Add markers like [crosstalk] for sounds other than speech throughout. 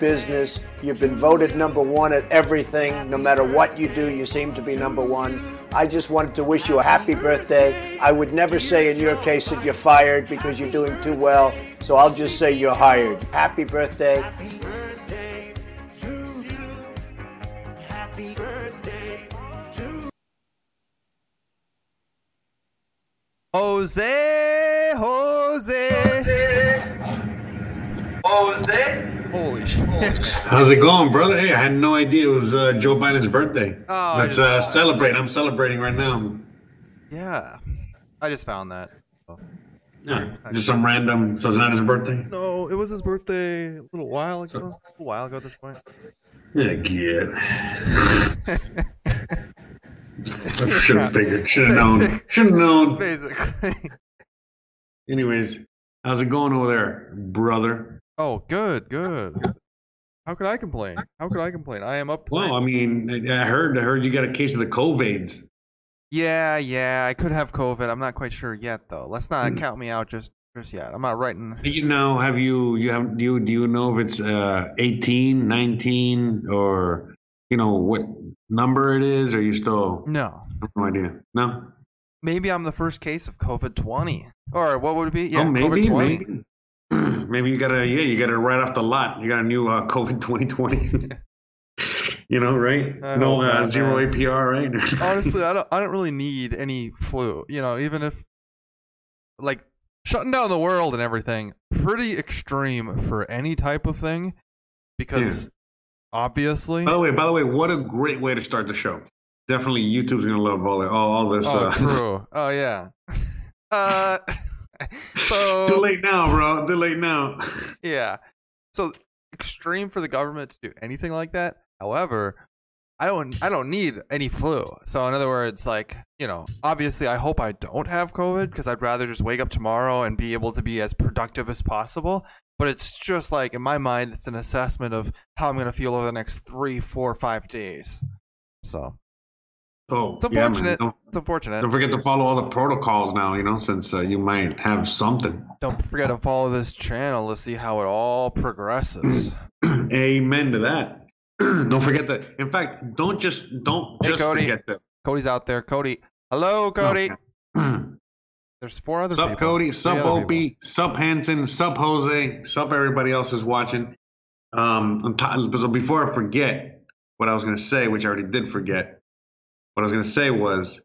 business. You've been voted number one at everything. No matter what you do, you seem to be number one. I just wanted to wish you a happy birthday. I would never say in your case that you're fired because you're doing too well. So I'll just say you're hired. Happy birthday. To you. Happy birthday to Jose, [laughs] How's it going, brother? Hey, I had no idea it was uh, Joe Biden's birthday. Oh, Let's just uh, celebrate. I'm celebrating right now. Yeah. I just found that. Yeah, just some random. So it's not his birthday. No, it was his birthday a little while ago. A little while ago at this point. Yeah, kid. Should have figured. Should have known. [laughs] Should have known. Basically. Anyways, how's it going over there, brother? Oh, good, good. How could I complain? How could I complain? I am up. Well, I mean, I heard. I heard you got a case of the COVIDs. Yeah, yeah. I could have COVID. I'm not quite sure yet, though. Let's not Mm. count me out just just yet. I'm not writing. Do you know? Have you? You have? Do you? Do you know if it's uh, 18, 19, or you know what number it is? Or you still No. no idea? No. Maybe I'm the first case of COVID 20. Or what would it be? Yeah, oh, maybe, COVID 20. maybe. [clears throat] maybe you got to. Yeah, you got to right off the lot. You got a new uh, COVID [laughs] 2020. [laughs] you know, right? I no uh, zero man. APR, right? [laughs] Honestly, I don't I don't really need any flu. You know, even if like shutting down the world and everything, pretty extreme for any type of thing because obviously By the way, by the way, what a great way to start the show. Definitely, YouTube's gonna love all all, all this. Oh, uh, true. Oh yeah. Uh [laughs] so Too late now, bro. Too late now. [laughs] Yeah. So extreme for the government to do anything like that. However, I don't I don't need any flu. So in other words, like, you know, obviously I hope I don't have COVID because I'd rather just wake up tomorrow and be able to be as productive as possible. But it's just like in my mind it's an assessment of how I'm gonna feel over the next three, four, five days. So Oh, it's yeah, unfortunate. Don't, it's unfortunate. don't forget to follow all the protocols now. You know, since uh, you might have something. Don't forget to follow this channel to see how it all progresses. [clears throat] Amen to that. [clears throat] don't forget that. In fact, don't just don't Hey, just Cody. forget that. Cody's out there. Cody. Hello, Cody. [clears throat] There's four other Sup, people. Cody? Sup. Opie? Sup, Hanson? Sup, Jose? Sup, everybody else is watching. Um, top, so before I forget what I was going to say, which I already did forget, what I was going to say was,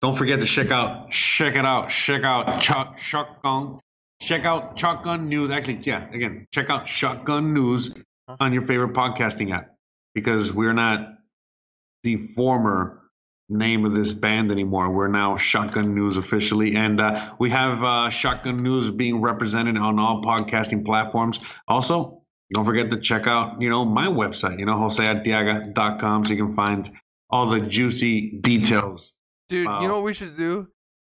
don't forget to check out, check it out, check out Shotgun, check out Shotgun News. Actually, yeah, again, check out Shotgun News on your favorite podcasting app because we're not the former name of this band anymore. We're now Shotgun News officially, and uh, we have uh, Shotgun News being represented on all podcasting platforms. Also, don't forget to check out, you know, my website, you know, joseartiaga.com, so you can find all the juicy details. Dude, Wow. you know what we should do?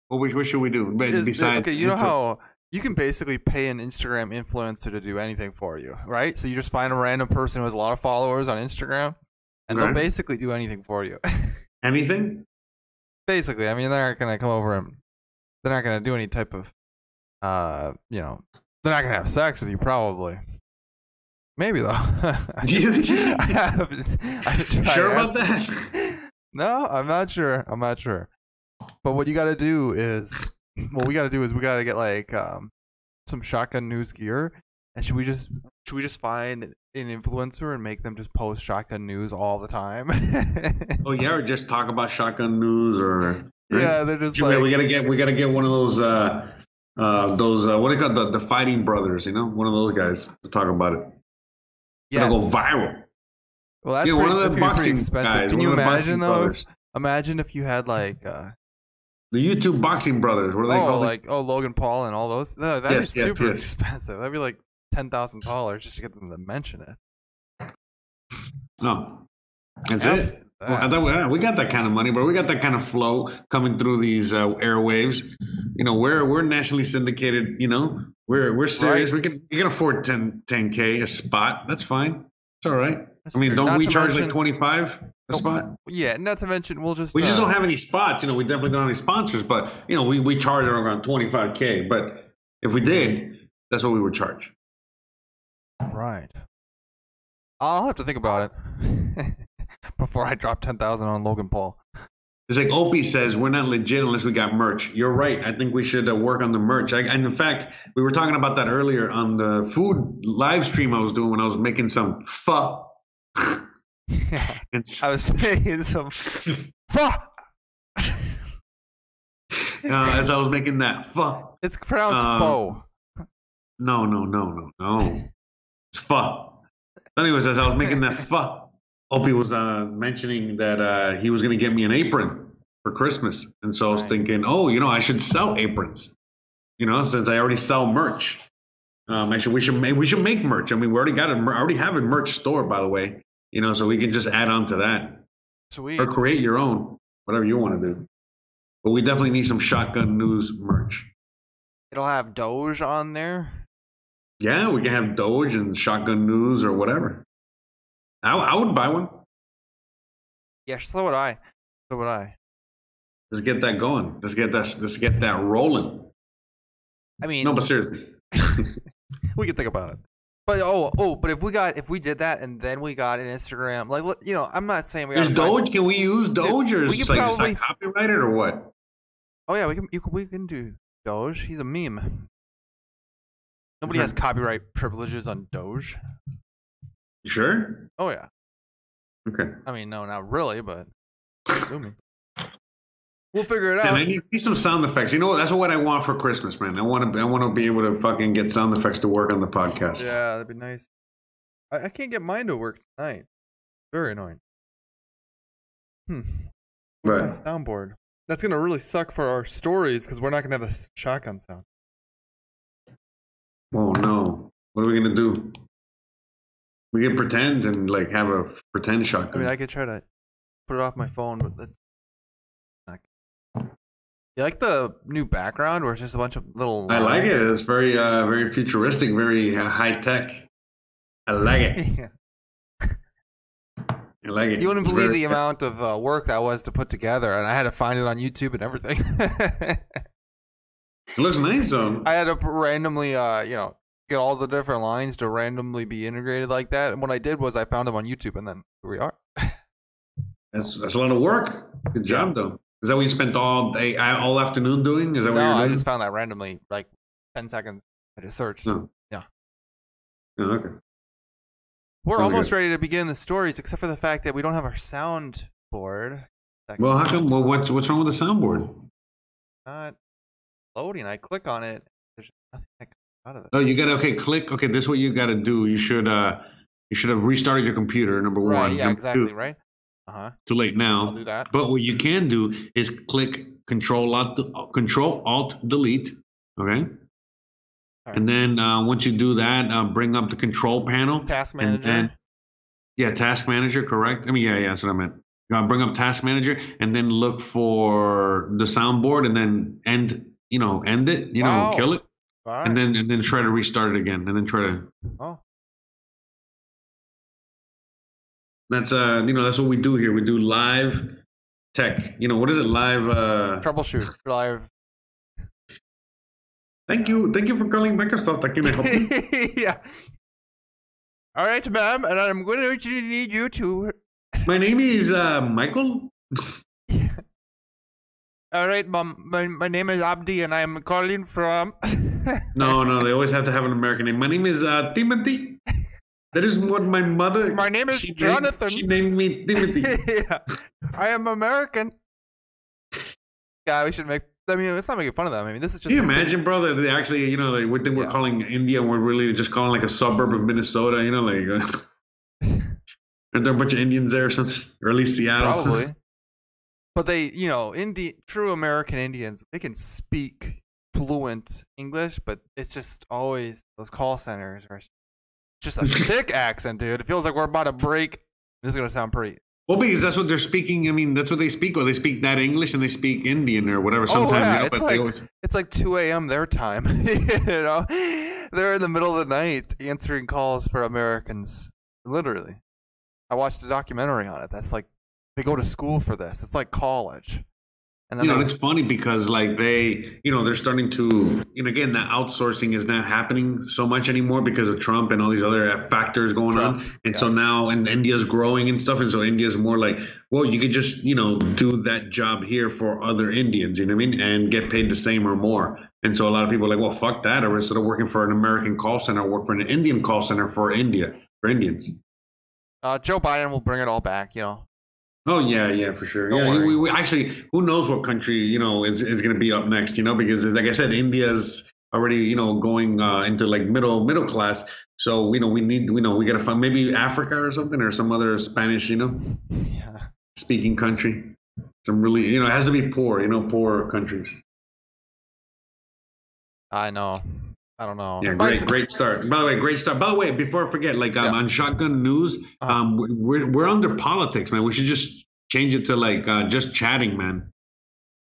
What, we- what should we do Is- besides? okay, you know how you can basically pay an Instagram influencer to do anything for you, right? So you just find a random person who has a lot of followers on Instagram, and they'll basically do anything for you. [laughs] anything? basically, I mean, they're not gonna come over and they're not gonna do any type of, uh, you know, they're not gonna have sex with you, probably. Maybe though. I Do you think- I haven't- I haven't Sure about asking. that? [laughs] No, I'm not sure. I'm not sure. But what you got to do is, what we got to do is we got to get like um, some shotgun news gear, and should we just should we just find an influencer and make them just post shotgun news all the time? [laughs] Oh yeah, or just talk about Shotgun News, or yeah, they're just Jimmy, like we gotta get we gotta get one of those uh uh those uh, what do you call the the fighting brothers, you know, one of those guys to talk about it. Yeah, go viral. Well, that's, Yeah, pretty, one of the boxing expensive. guys, Can you imagine though? brothers. Imagine if you had like. Uh, The YouTube boxing brothers, what are they oh, called? like oh Logan Paul and all those. No, that'd Yes, be yes, super yes. expensive. That'd be like ten thousand dollars just to get them to mention it. No, that's F it. that. I thought we, yeah, we got that kind of money, bro. We got that kind of flow coming through these uh, airwaves. You know, we're we're nationally syndicated. You know, we're we're serious. We can we can afford 10 k a spot. That's fine. It's all right. I mean, don't Not we charge mention- like twenty five a spot? Yeah, not to mention we'll just We just uh, don't have any spots. You know, we definitely don't have any sponsors. But you know, we we charge around twenty five k. But if we did, that's what we would charge. Right. I'll have to think about it [laughs] before I drop ten thousand on Logan Paul. It's like Opie says, we're not legit unless we got merch. You're right. I think we should uh, work on the merch. I, and in fact, we were talking about that earlier on the food live stream I was doing when I was making some pho. [laughs] and was saying some. Fuck. [laughs] uh, as I was making that fuck. It's pronounced Um, faux. No, no, no, no, no. It's pho. Anyways, as I was making that [laughs] fuck, Opie was uh, mentioning that uh, he was going to get me an apron for Christmas. And so I was Right. thinking, oh, you know, I should sell aprons. You know, since I already sell merch. Um, actually, we should make, we should make merch. I mean, we already got a mer- I already have a merch store, by the way. You know, so we can just add on to that Sweet. or create your own, whatever you want to do. But we definitely need some shotgun news merch. It'll have Doge on there. Yeah, we can have Doge and Shotgun News or whatever. I, I would buy one. Yeah, so would I. So would I. Let's get that going. Let's get that. Let's get that rolling. I mean, No, but seriously, [laughs] we can think about it. But oh, oh, but if we got if we did that and then we got an Instagram, like you know, I'm not saying we got is Doge? Can we use Doge or we is like is probably- that copyrighted or what? Oh yeah, we can you can, we can do Doge. He's a meme. Nobody has Mhm. copyright privileges on Doge. You sure? Oh yeah. Okay. I mean, no, not really, but assuming. We'll figure it out. And. I need, some sound effects. You know what? That's what I want for Christmas, man. I want to. I want to be able to fucking get sound effects to work on the podcast. Yeah, that'd be nice. I, I can't get mine to work tonight. Very annoying. Hmm. Right. my soundboard. That's gonna really suck for our stories because we're not gonna have the shotgun sound. Oh no. What are we gonna do? We can pretend and like have a pretend shotgun. I mean, I could try to put it off my phone, but that's. You like the new background where it's just a bunch of little. I like it. It's very, uh, very futuristic, very uh, high tech. I like it. [laughs] Yeah. I like it. You wouldn't It's believe very- the amount of uh, work that was to put together, and I had to find it on YouTube and everything. It looks nice though. [laughs] I had to randomly, uh, you know, get all the different lines to randomly be integrated like that. And what I did was I found them on YouTube, and then here we are. [laughs] That's that's a lot of work. Good job though. Is that what you spent all day, all afternoon doing? Is that what No, you're doing? I just found that randomly, like ten seconds. I just searched. No. Yeah. Oh, okay. We're Sounds almost good. ready to begin the stories, except for the fact that we don't have our soundboard. Well, how come? Well, what's what's wrong with the soundboard? not loading? I click on it. There's nothing that comes out of it. Oh, you got to okay. Click. Okay, this is what you got to do. You should uh, you should have restarted your computer. Number right? one. Yeah, Number exactly. two, Right. Uh huh. Too late I'll now. do that. But what you can do is click Control Alt Control Alt Delete. Okay. Alright. And then uh, once you do that, uh, bring up the control panel. Task and manager. then- yeah, Task Manager, correct? I mean, yeah, yeah, that's what I meant. Uh, bring up Task Manager and then look for the soundboard and then end, you know, end it, you know, Wow. kill it, right. and then and then try to restart it again, and then try to. oh, That's uh, you know, that's what we do here. We do live tech. You know, what is it? Live. uh troubleshoot live. Thank you, thank you for calling Microsoft. I can help you. [laughs] yeah. All right, ma'am, and I'm going to need you to. My name is uh, Michael. yeah. [laughs] All right, mom. My, my name is Abdi, and I'm calling from. [laughs] No, no, they always have to have an American name. My name is uh, Timothy. That is what my mother. My name is she named- Jonathan. she named me Timothy. [laughs] yeah, I am American. Yeah, we should make. I mean, let's not making fun of them. I mean, this is just. Can you imagine, bro? That they actually, you know, like, think we're Yeah. calling India, we're really just calling like a suburb of Minnesota. You know, like, uh, [laughs] are there a bunch of Indians there or something, or at least Seattle? Probably. [laughs] But they, you know, Indi- true American Indians, they can speak fluent English, but it's just always those call centers are just a thick accent, dude. It feels like we're about to break. This is gonna sound pretty. Well, because that's what they're speaking. I mean, that's what they speak. Or they speak that English and they speak Indian or whatever. Oh, sometimes, oh, yeah. you know, it's but like they always. it's like 2 a.m. their time. [laughs] you know, they're in the middle of the night answering calls for Americans. Literally, I watched a documentary on it. That's like they go to school for this. It's like college. And You know, it's funny because like they, you know, they're starting to, and again, that outsourcing is not happening so much anymore because of Trump and all these other factors going Trump, on. And so now, and India's growing and stuff, and so India's more like, well, you could just, you know, do that job here for other Indians, you know what I mean, and get paid the same or more. And so a lot of people are like, well, fuck that, or instead of working for an American call center, I'll work for an Indian call center for India for Indians. uh, Joe Biden will bring it all back. You know, Oh yeah, yeah, for sure. Don't yeah, we, we actually, who knows what country you know is is going to be up next? You know, because like I said, India's already you know going uh, into like middle middle class. So you know we need we know we got to find maybe Africa or something or some other Spanish you know yeah. speaking country. Some really you know it has to be poor you know poor countries. I know. I don't know. Yeah, great great start. By the way, great start. By the way, before I forget, like um, Yeah. on Shotgun News, Uh-huh. um, we're we're under politics, man. We should just change it to like uh, just chatting, man.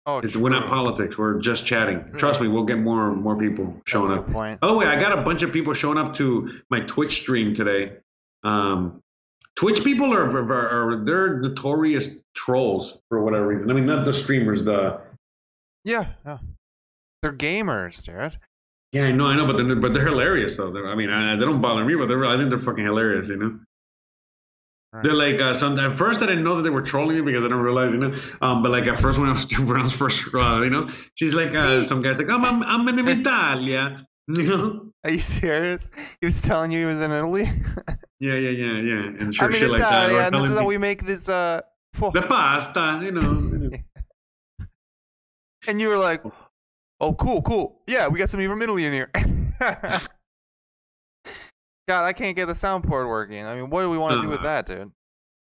Oh, It's we're not politics. We're just chatting. Trust me, we'll get more more people showing a up. point. By the way, I got a bunch of people showing up to my Twitch stream today. Um, Twitch people are, are, are they're notorious trolls for whatever reason. I mean, not the streamers. The Yeah, yeah. They're gamers, dude. Yeah, I know, I know, but they're but they're hilarious though. They're, I mean, I, they don't bother me, but they're I think they're fucking hilarious. You know. Right. They're like uh, some. At first, I didn't know that they were trolling me because I didn't realize, you know. Um, but like at first, when I was [laughs] when I was first, uh, you know, she's like, uh, some guys like, I'm I'm, I'm in [laughs] Italia, [laughs] you know. Are you serious? He was telling you he was in Italy. Yeah, yeah, yeah, yeah, and sure I'm in shit like that. And this is how we make this. Uh, fo-" the pasta, you know. you know. and you were like, "Oh, cool, cool. Yeah, we got somebody from Italy in here." [laughs] God, I can't get the soundboard working. I mean, what do we want to do with Uh. that, dude?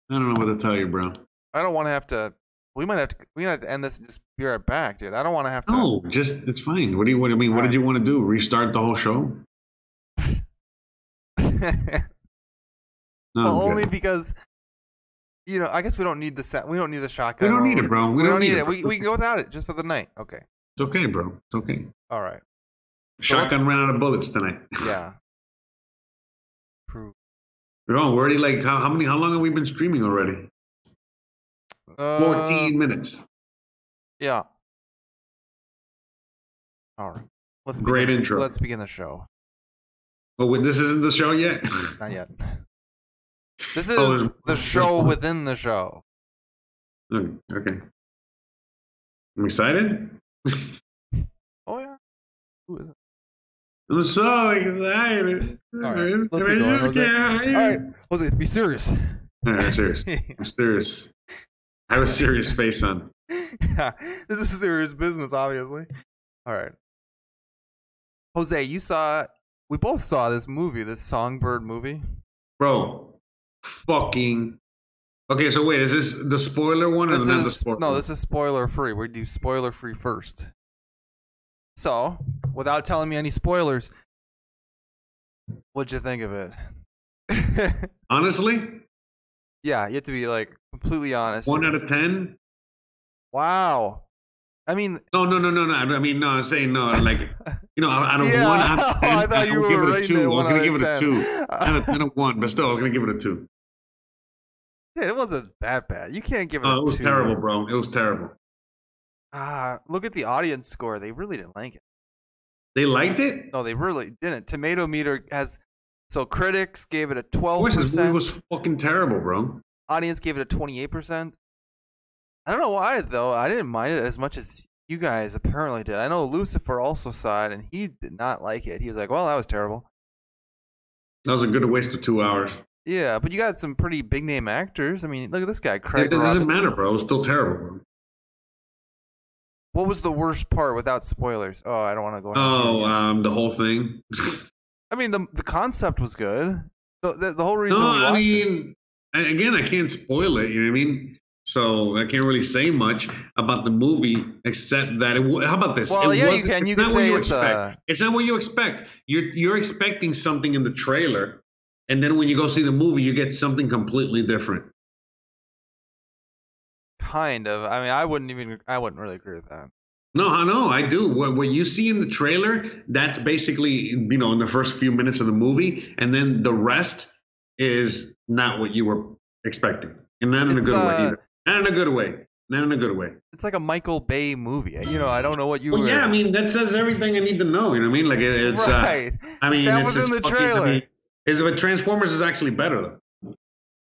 I don't know what to tell you, bro. I don't want to have to. We might have to. We might have to end this and just be right back, dude. I don't want to have to. No, just it's fine. What do you? What I mean? What did you want to do? Restart the whole show? [laughs] No, well, only because you know. I guess we don't need the set. We don't need the shotgun. we don't need it, bro. We, We, don't need it. it. We, we can go without it just for the night. Okay. It's okay, bro. It's okay. All right. Shotgun ran out of bullets tonight. [laughs] Yeah. True. Bro, we're already like how, how many? How long have we been streaming already? Uh, Fourteen minutes. Yeah. All right. Let's Great begin, intro. Let's begin the show. Oh, wait, this isn't the show yet. [laughs] Not yet. [laughs] This is Oh, the show within the show. Okay, okay. I'm excited. Oh yeah. Who is it? I'm so excited. All right, let's get going, Jose. All right, Jose, be serious. All right, serious. I'm serious. I have a serious [laughs] face on. yeah, this is serious business, obviously. All right. Jose, you saw. We both saw this movie, this Songbird movie. Bro, fucking. Okay, so wait, is this the spoiler one or This not the spoiler? no, this is spoiler free. We do spoiler free first. So, without telling me any spoilers, what'd you think of it? [laughs] Honestly, yeah, you have to be like completely honest. one out of ten. wow. I mean, No, no, no, no, no. I mean, no. I'm saying no. Like, you know, out of [laughs] yeah. one out of [laughs] ten, I thought you were give it a two. I was gonna give it a two. Out of, out of one, but still, I was gonna give it a two. Yeah, it wasn't that bad. You can't give it Oh, a it was two. terrible, bro. It was terrible. Ah, look at the audience score. They really didn't like it. They liked it. No, they really didn't. Tomato meter has so critics gave it a twelve course, this movie percent. was fucking terrible, bro. Audience gave it a twenty-eight percent. I don't know why though. I didn't mind it as much as you guys apparently did. I know Lucifer also saw it and he did not like it. He was like, "Well, that was terrible." That was a good waste of two hours. Yeah, but you got some pretty big name actors. I mean, look at this guy, Craig. it doesn't matter, bro. It was still terrible, bro. What was the worst part without spoilers? Oh, I don't want to go. Oh, it. um, the whole thing. I mean, the the concept was good. The the, the whole reason no, I watched it. mean, again, I can't spoil it. You know what I mean? So I can't really say much about the movie except that it. How about this? Well, it yeah, you can. You can say you it's, expect. uh, It's not what you expect. You're you're expecting something in the trailer and then when you go see the movie, you get something completely different. Kind of. I mean, I wouldn't even. I wouldn't really agree with that. No, I know, I do. What what you see in the trailer, that's basically you know in the first few minutes of the movie, and then the rest is not what you were expecting, and not in It's, a good way uh, either. Not in a good way. Not in a good way. It's like a Michael Bay movie. You know, I don't know what you. Well, were, yeah, I mean that says everything I need to know. You know what I mean? Like it, it's. Uh, right. I mean, That it's, was in the fucking- I trailer. mean, is it? But Transformers is actually better though.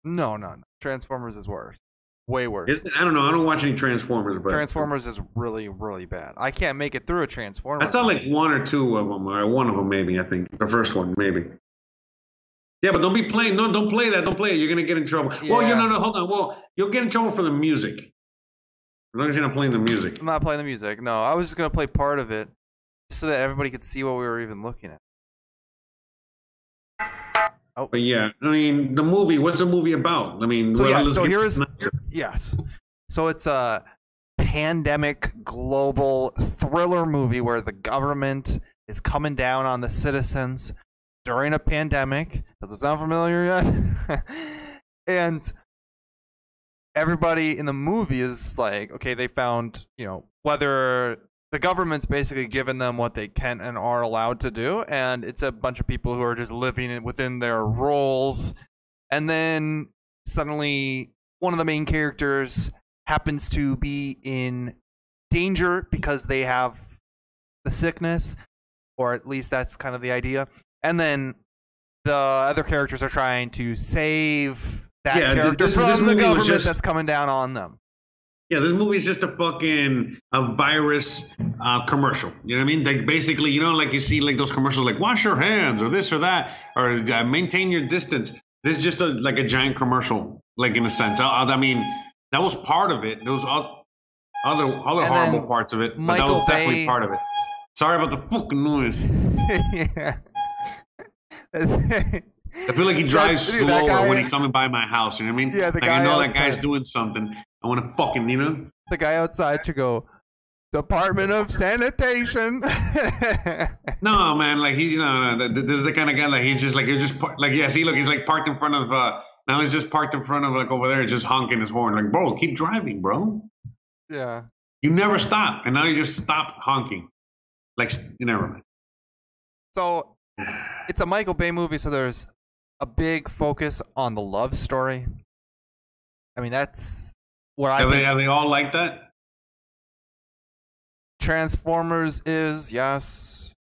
no, no, no. Transformers is worse. Way worse. Is? I don't know. I don't watch any Transformers, but Transformers is really, really bad. I can't make it through a Transformer. I saw like one or two of them, or one of them maybe. I think the first one maybe. Yeah, but don't be playing. No, don't play that. Don't play it. You're gonna get in trouble. Well, you Yeah. know, no, hold on. Well, you'll get in trouble for the music. As long as you're not playing the music. I'm not playing the music. No, I was just gonna play part of it, so that everybody could see what we were even looking at. Oh. But yeah, I mean, the movie. What's the movie about? I mean, So yeah, so get- here's yes. So it's a pandemic global thriller movie where the government is coming down on the citizens during a pandemic. Does it sound familiar yet? [laughs] and everybody in the movie is like, okay, they found, you know, whether the government's basically given them what they can and are allowed to do, and it's a bunch of people who are just living within their roles. And then suddenly, one of the main characters happens to be in danger because they have the sickness, or at least that's kind of the idea. And then the other characters are trying to save that Yeah, character this- from this the government just- that's coming down on them. Yeah, this movie is just a fucking a virus uh, commercial. You know what I mean? Like basically, you know, like you see like those commercials, like wash your hands or this or that or uh, maintain your distance. This is just a, like a giant commercial, like in a sense. I, I mean, that was part of it. There was o- other other And horrible parts of it, but that was definitely Bay- part of it. Sorry about the fucking noise. [laughs] yeah. I feel like he drives Dude, slower guy- when he's coming by my house. You know what I mean? Yeah, the like guy I know that guy's doing something. I want to fucking, you know. the guy outside should go, Department of Sanitation. [laughs] No, man, like he, you know, no, this is the kind of guy like he's just like he's just par- like yeah, see, look, he's like parked in front of uh now he's just parked in front of like over there, just honking his horn, like bro, keep driving, bro. yeah. You never stop, and now you just stop honking, like s- you never mind. So it's a Michael Bay movie, so there's a big focus on the love story. I mean, that's what I Are they think are they all like that? Transformers is. Yes.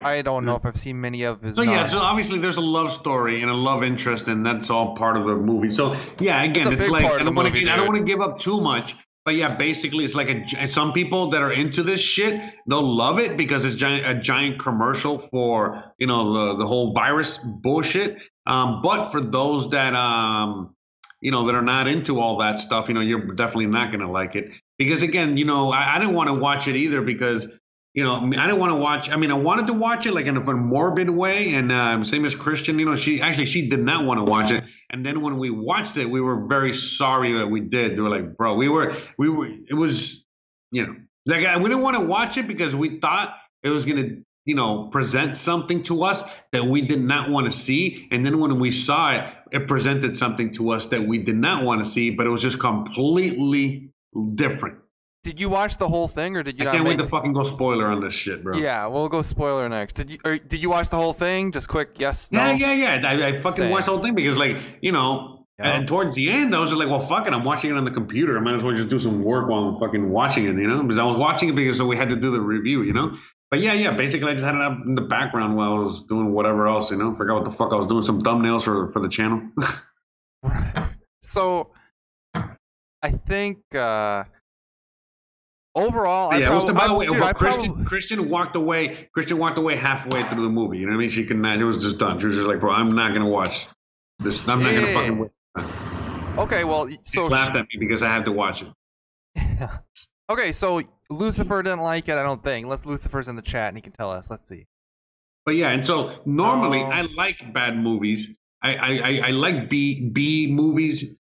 I don't know if I've seen many of his. So yeah, so obviously there's a love story and a love interest, and that's all part of the movie. So yeah, again, It's it's, like I don't want movie, to I don't want to give up too much, but yeah, basically it's like a some people that are into this shit, they'll love it because it's giant, a giant commercial for you know the the whole virus bullshit. Um, but for those that um you know that are not into all that stuff, you know, you're definitely not gonna like it because again, you know, I, I didn't want to watch it either because you know, I didn't want to watch. I mean, I wanted to watch it like in a, in a morbid way, and uh, same as Christian. You know, she actually she did not want to watch it, and then when we watched it, we were very sorry that we did. We were like, bro, we were we were. It was, you know, like I- we didn't want to watch it because we thought it was gonna, you know, present something to us that we did not want to see, and then when we saw it, it presented something to us that we did not want to see, but it was just completely different. Did you watch the whole thing, or did you I can't wait to fucking go spoiler on this shit, bro. Yeah, we'll go spoiler next. Did you or did you watch the whole thing? Just quick, yes, no. Yeah, yeah, yeah. I, I fucking Same. watched the whole thing because, like, you know, Yeah. and towards the end, I was just like, well, fuck it. I'm watching it on the computer. I might as well just do some work while I'm fucking watching it, you know? Because I was watching it because so we had to do the review, you know? But yeah, yeah. Basically, I just had it up in the background while I was doing whatever else, you know? Forgot what the fuck I was doing. Some thumbnails for for the channel. [laughs] So, I think uh overall, I yeah. was prob- by the way, dude, well, Christian prob- Christian walked away. Christian walked away halfway through the movie. You know what I mean? She could not. It was just done. She was just like, bro, I'm not gonna watch this. I'm not Yeah, gonna yeah, fucking. yeah. Okay, well, She so laughed at me because I had to watch it. [laughs] okay, so Lucifer didn't like it. I don't think. Let's Lucifer's in the chat and he can tell us. Let's see. But yeah, and so normally Oh. I like bad movies. I, I, I, I like B B movies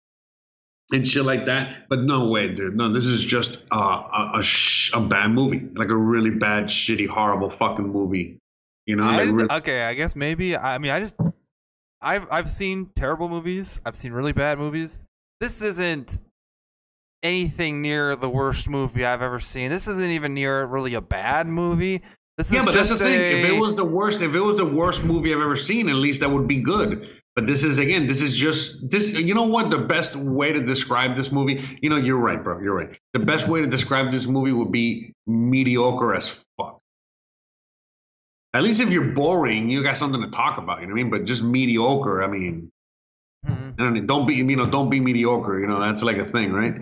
and shit like that. But no way, dude. No, this is just uh, a a, sh- a bad movie, like a really bad, shitty, horrible fucking movie. You know, I like really, okay, I guess maybe. I mean, I just I've I've seen terrible movies. I've seen really bad movies. This isn't anything near the worst movie I've ever seen. This isn't even near really a bad movie. This Yeah, is but that's just the thing. a, If it was the worst, if it was the worst movie I've ever seen, at least that would be good. But this is again, this is just this. You know what? The best way to describe this movie, you know, you're right, bro. You're right. The best way to describe this movie would be mediocre as fuck. At least if you're boring, you got something to talk about. You know what I mean? But just mediocre. I mean, Mhm. I don't, don't be you know don't be mediocre. You know that's like a thing, right?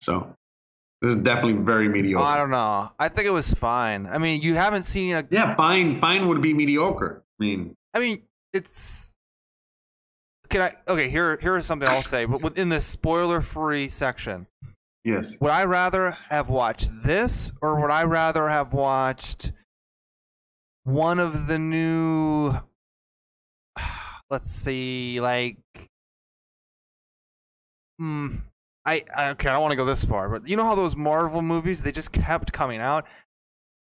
So this is definitely very mediocre. I don't know. I think it was fine. I mean, you haven't seen a. yeah, fine. Fine would be mediocre. I mean, I mean, it's. Can I? Okay, here here is something I'll say. But within this spoiler-free section, yes. would I rather have watched this or would I rather have watched one of the new [sighs] let's see like hmm I, I okay I don't want to go this far but you know how those Marvel movies they just kept coming out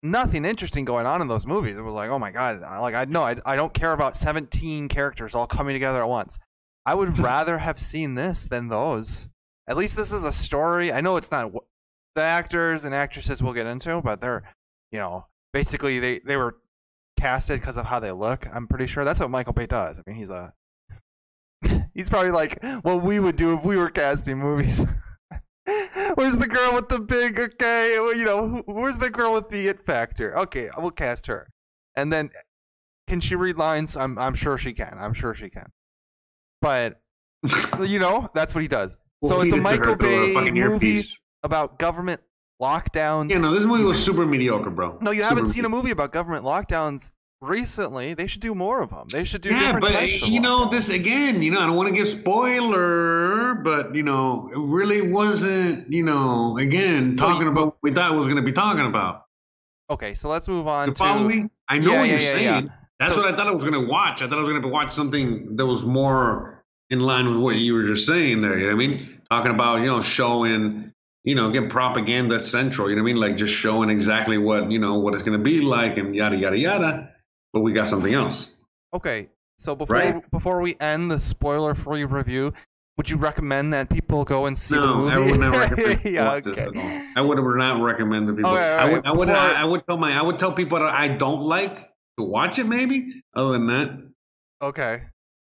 nothing interesting going on in those movies it was like oh my god I- like I know I, I don't care about 17 characters all coming together at once I would [laughs] rather have seen this than those at least this is a story. I know it's not the actors and actresses we'll get into, but they're, you know, basically they they were casted because of how they look. I'm pretty sure that's what Michael Bay does. I mean, he's a he's probably like what we would do if we were casting movies. [laughs] Where's the girl with the big? Okay, you know, where's the girl with the it factor? Okay, we'll cast her. And then, can she read lines? I'm I'm sure she can. I'm sure she can. But [laughs] you know, that's what he does. So We'll it's a feed it to her Michael a Bay movie earpiece. about government lockdowns. Yeah, no, this movie was super mediocre, bro. No, you Super haven't seen a movie about government lockdowns recently. They should do more of them. They should do Yeah, different but you know, this again, you know, I don't want to give spoiler, but you know, it really wasn't, you know, again, So talking you- about what we thought it was going to be talking about. Okay, so let's move on You to follow me? I know Yeah, what yeah, you're yeah, saying. That's So- what I thought I was going to watch. I thought I was going to watch something that was more in line with what you were just saying there. You know what I mean? Talking about, you know, showing, you know, again, propaganda central. You know what I mean? Like just showing exactly what, you know, what it's going to be like and yada, yada, yada. But we got something else. Okay, so before Right? before we end the spoiler-free review, would you recommend that people go and see the No, movie? I would not [laughs] recommend yeah, okay. at all. I would not recommend to people. Okay, all I would, I would, before- I, I would tell my, I would tell people that I don't like to watch it. Maybe other than that, Okay.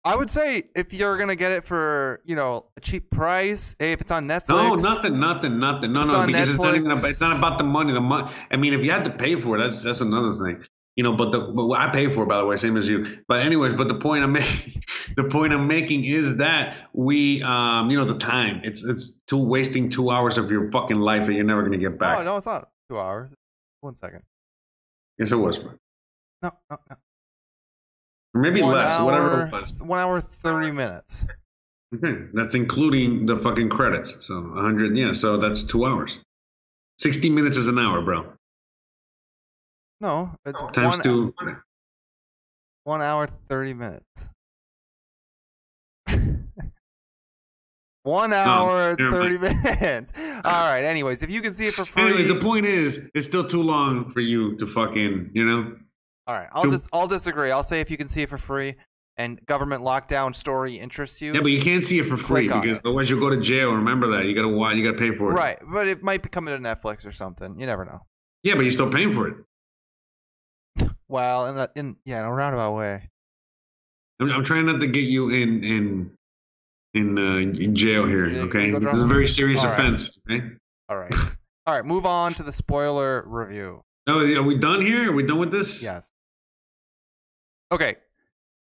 I would say if you're gonna get it for you know a cheap price, hey, if it's on Netflix. no, nothing, nothing, nothing. No, no, because it's not even. About, it's not about the money. The money. I mean, if you had to pay for it, that's that's another thing. You know, but the but I pay for it by the way, same as you. But anyways, but the point I'm [laughs] making, the point I'm making is that we, um, you know, the time. It's it's two wasting two hours of your fucking life that you're never gonna get back. No, no, it's not two hours. One second. Yes, it was. No, no, no. Maybe one less, hour, whatever it was. One hour thirty minutes. Okay, that's including the fucking credits. So 100, yeah. So that's two hours. 60 minutes is an hour, bro. No, it's Times one, two. One hour thirty minutes. [laughs] one hour never thirty minutes. [laughs] All right. Anyways, if you can see it for free, Anyway, the point is, it's still too long for you to fucking, you know. all right. I'll dis- I'll disagree. I'll say if you can see it for free and government lockdown story interests you, Yeah, but you can't see it for free because it. otherwise you'll go to jail. Remember that you gotta watch. You gotta pay for it. right? But it might be coming to Netflix or something. You never know. Yeah, but you're still paying for it. Well, in a, in yeah, in a roundabout way. I'm, I'm trying not to get you in in in uh, in jail here. Okay, this is a very serious All right. offense. Okay. All right. [laughs] All right. Move on to the spoiler review. No, are we done here? Are we done with this? Yes. Okay.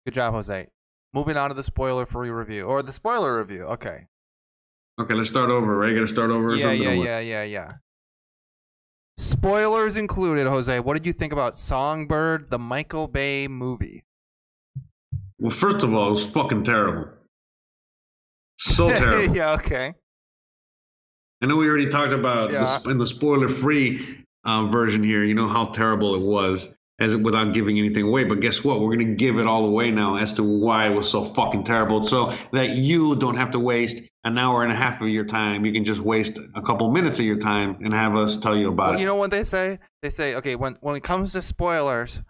Good job, Jose. Moving on to the spoiler-free review or the spoiler review. Okay. Okay, let's start over. Right? Got to start over. Or Yeah, something yeah, yeah, yeah, yeah. Spoilers included, Jose. What did you think about Songbird, the Michael Bay movie? Well, first of all, it was fucking terrible. So [laughs] terrible. yeah, okay. I know we already talked about Yeah. this in the spoiler-free uh, version here. You know how terrible it was, as without giving anything away. But guess what? We're gonna give it all away now as to why it was so fucking terrible, so that you don't have to waste an hour and a half of your time. You can just waste a couple minutes of your time and have us tell you about Well, it. you know what they say? They say, okay, when when it comes to spoilers,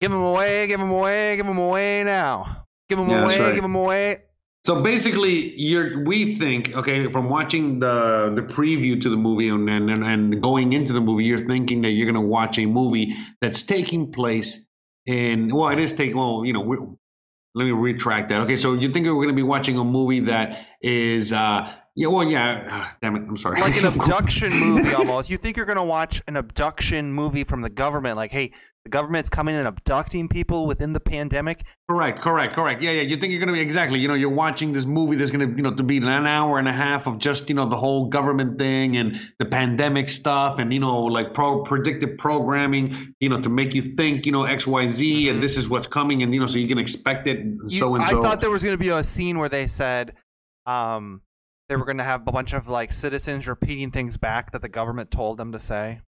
give them away, give them away, give them away now. Give them Yeah, away. right. Give them away. So basically, you're we think okay from watching the the preview to the movie and and, and going into the movie, you're thinking that you're going to watch a movie that's taking place in well, it is taking well, you know. we let me retract that. Okay, so you think we're going to be watching a movie that is uh yeah well yeah ah, damn it I'm sorry like an [laughs] abduction movie almost. You think you're gonna watch an abduction movie from the government? Like, hey, the government's coming and abducting people within the pandemic. Correct, correct, correct. Yeah, yeah. You think you're gonna be exactly. You know, you're watching this movie that's gonna, you know, to be an hour and a half of just, you know, the whole government thing and the pandemic stuff, and you know, like pro predictive programming, you know, to make you think, you know, X, Y, Z, and this is what's coming, and you know, so you can expect it, You- so and I so. thought there was gonna be a scene where they said, um, they were gonna have a bunch of like citizens repeating things back that the government told them to say.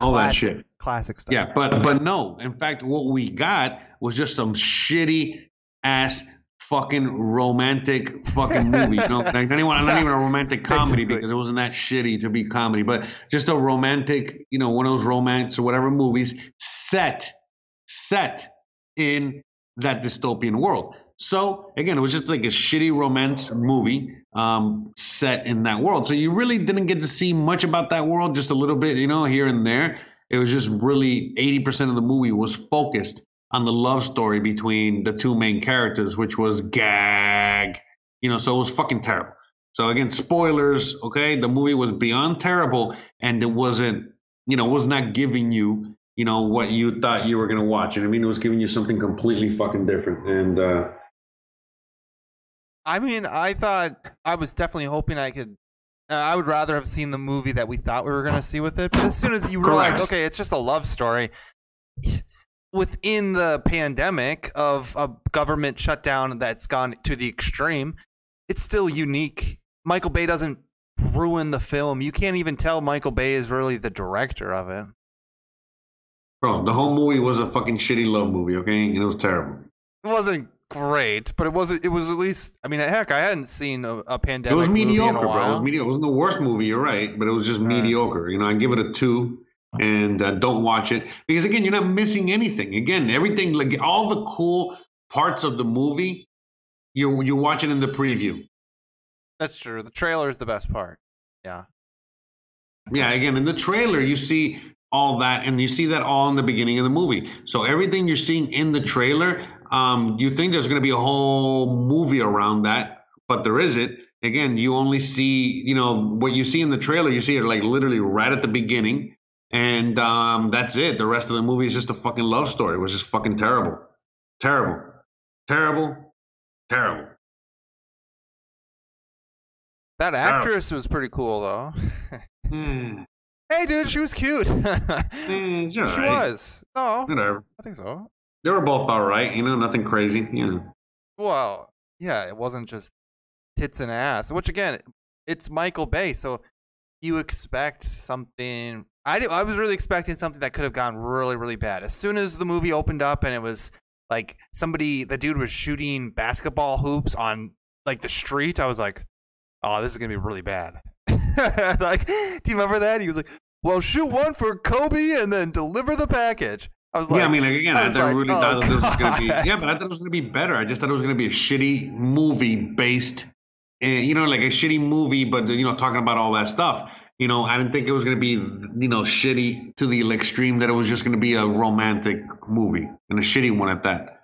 All that shit. Classic stuff. Yeah, but but no. In fact, what we got was just some shitty ass fucking romantic fucking movie. You know, [laughs] like not even, not even a romantic comedy Basically. because it wasn't that shitty to be comedy, but just a romantic, you know, one of those romance or whatever movies set set in that dystopian world. So again, it was just like a shitty romance movie um, set in that world. So you really didn't get to see much about that world, just a little bit, you know, here and there. It was just really 80% of the movie was focused on the love story between the two main characters, which was gag. You know, so it was fucking terrible. So again, spoilers, okay? The movie was beyond terrible and it wasn't, you know, was not giving you, you know, what you thought you were gonna watch. And I mean it was giving you something completely fucking different. And uh I mean, I thought I was definitely hoping I could. Uh, I would rather have seen the movie that we thought we were going to see with it. But as soon as you realize, Correct. okay, it's just a love story within the pandemic of a government shutdown that's gone to the extreme, it's still unique. Michael Bay doesn't ruin the film. You can't even tell Michael Bay is really the director of it. bro, the whole movie was a fucking shitty love movie, okay? And it was terrible. It wasn't great, but it was it was at least. I mean, heck, I hadn't seen a, a It pandemic. was movie in a mediocre, bro. It was mediocre. It wasn't the worst movie, you're right, but it was just Right. mediocre. You know, I give it a two, and uh, don't watch it because again, you're not missing anything. Again, everything like all the cool parts of the movie, you you watch it in the preview. That's true. The trailer is the best part. Yeah. Yeah, again, in the trailer, you see all that, and you see that all in the beginning of the movie. So everything you're seeing in the trailer, um, you think there's going to be a whole movie around that, but there isn't. Again, you only see, you know, what you see in the trailer. You see it like literally right at the beginning, and um, that's it. The rest of the movie is just a fucking love story. It was just fucking terrible, terrible, terrible, terrible. That actress was pretty cool though. [laughs] Mm, hey dude, she was cute. [laughs] eh, she right. was. No, Whatever. I think so. They were both all right. You know, nothing crazy. You know. Well, yeah, it wasn't just tits and ass. Which again, it's Michael Bay, so you expect something. I I was really expecting something that could have gone really really bad. As soon as the movie opened up and it was like somebody, the dude was shooting basketball hoops on like the street, I was like, oh, this is gonna be really bad. [laughs] like, do you remember that? He was like, well, shoot one for Kobe and then deliver the package. I was like, yeah, I mean, like again, I I, thought like, really oh, thought this was gonna be. Yeah, but I thought it was gonna be better. I just thought it was gonna be a shitty movie based, uh, you know, like a shitty movie, but you know, talking about all that stuff. You know, I didn't think it was gonna be, you know, shitty to the extreme that it was just gonna be a romantic movie and a shitty one at that.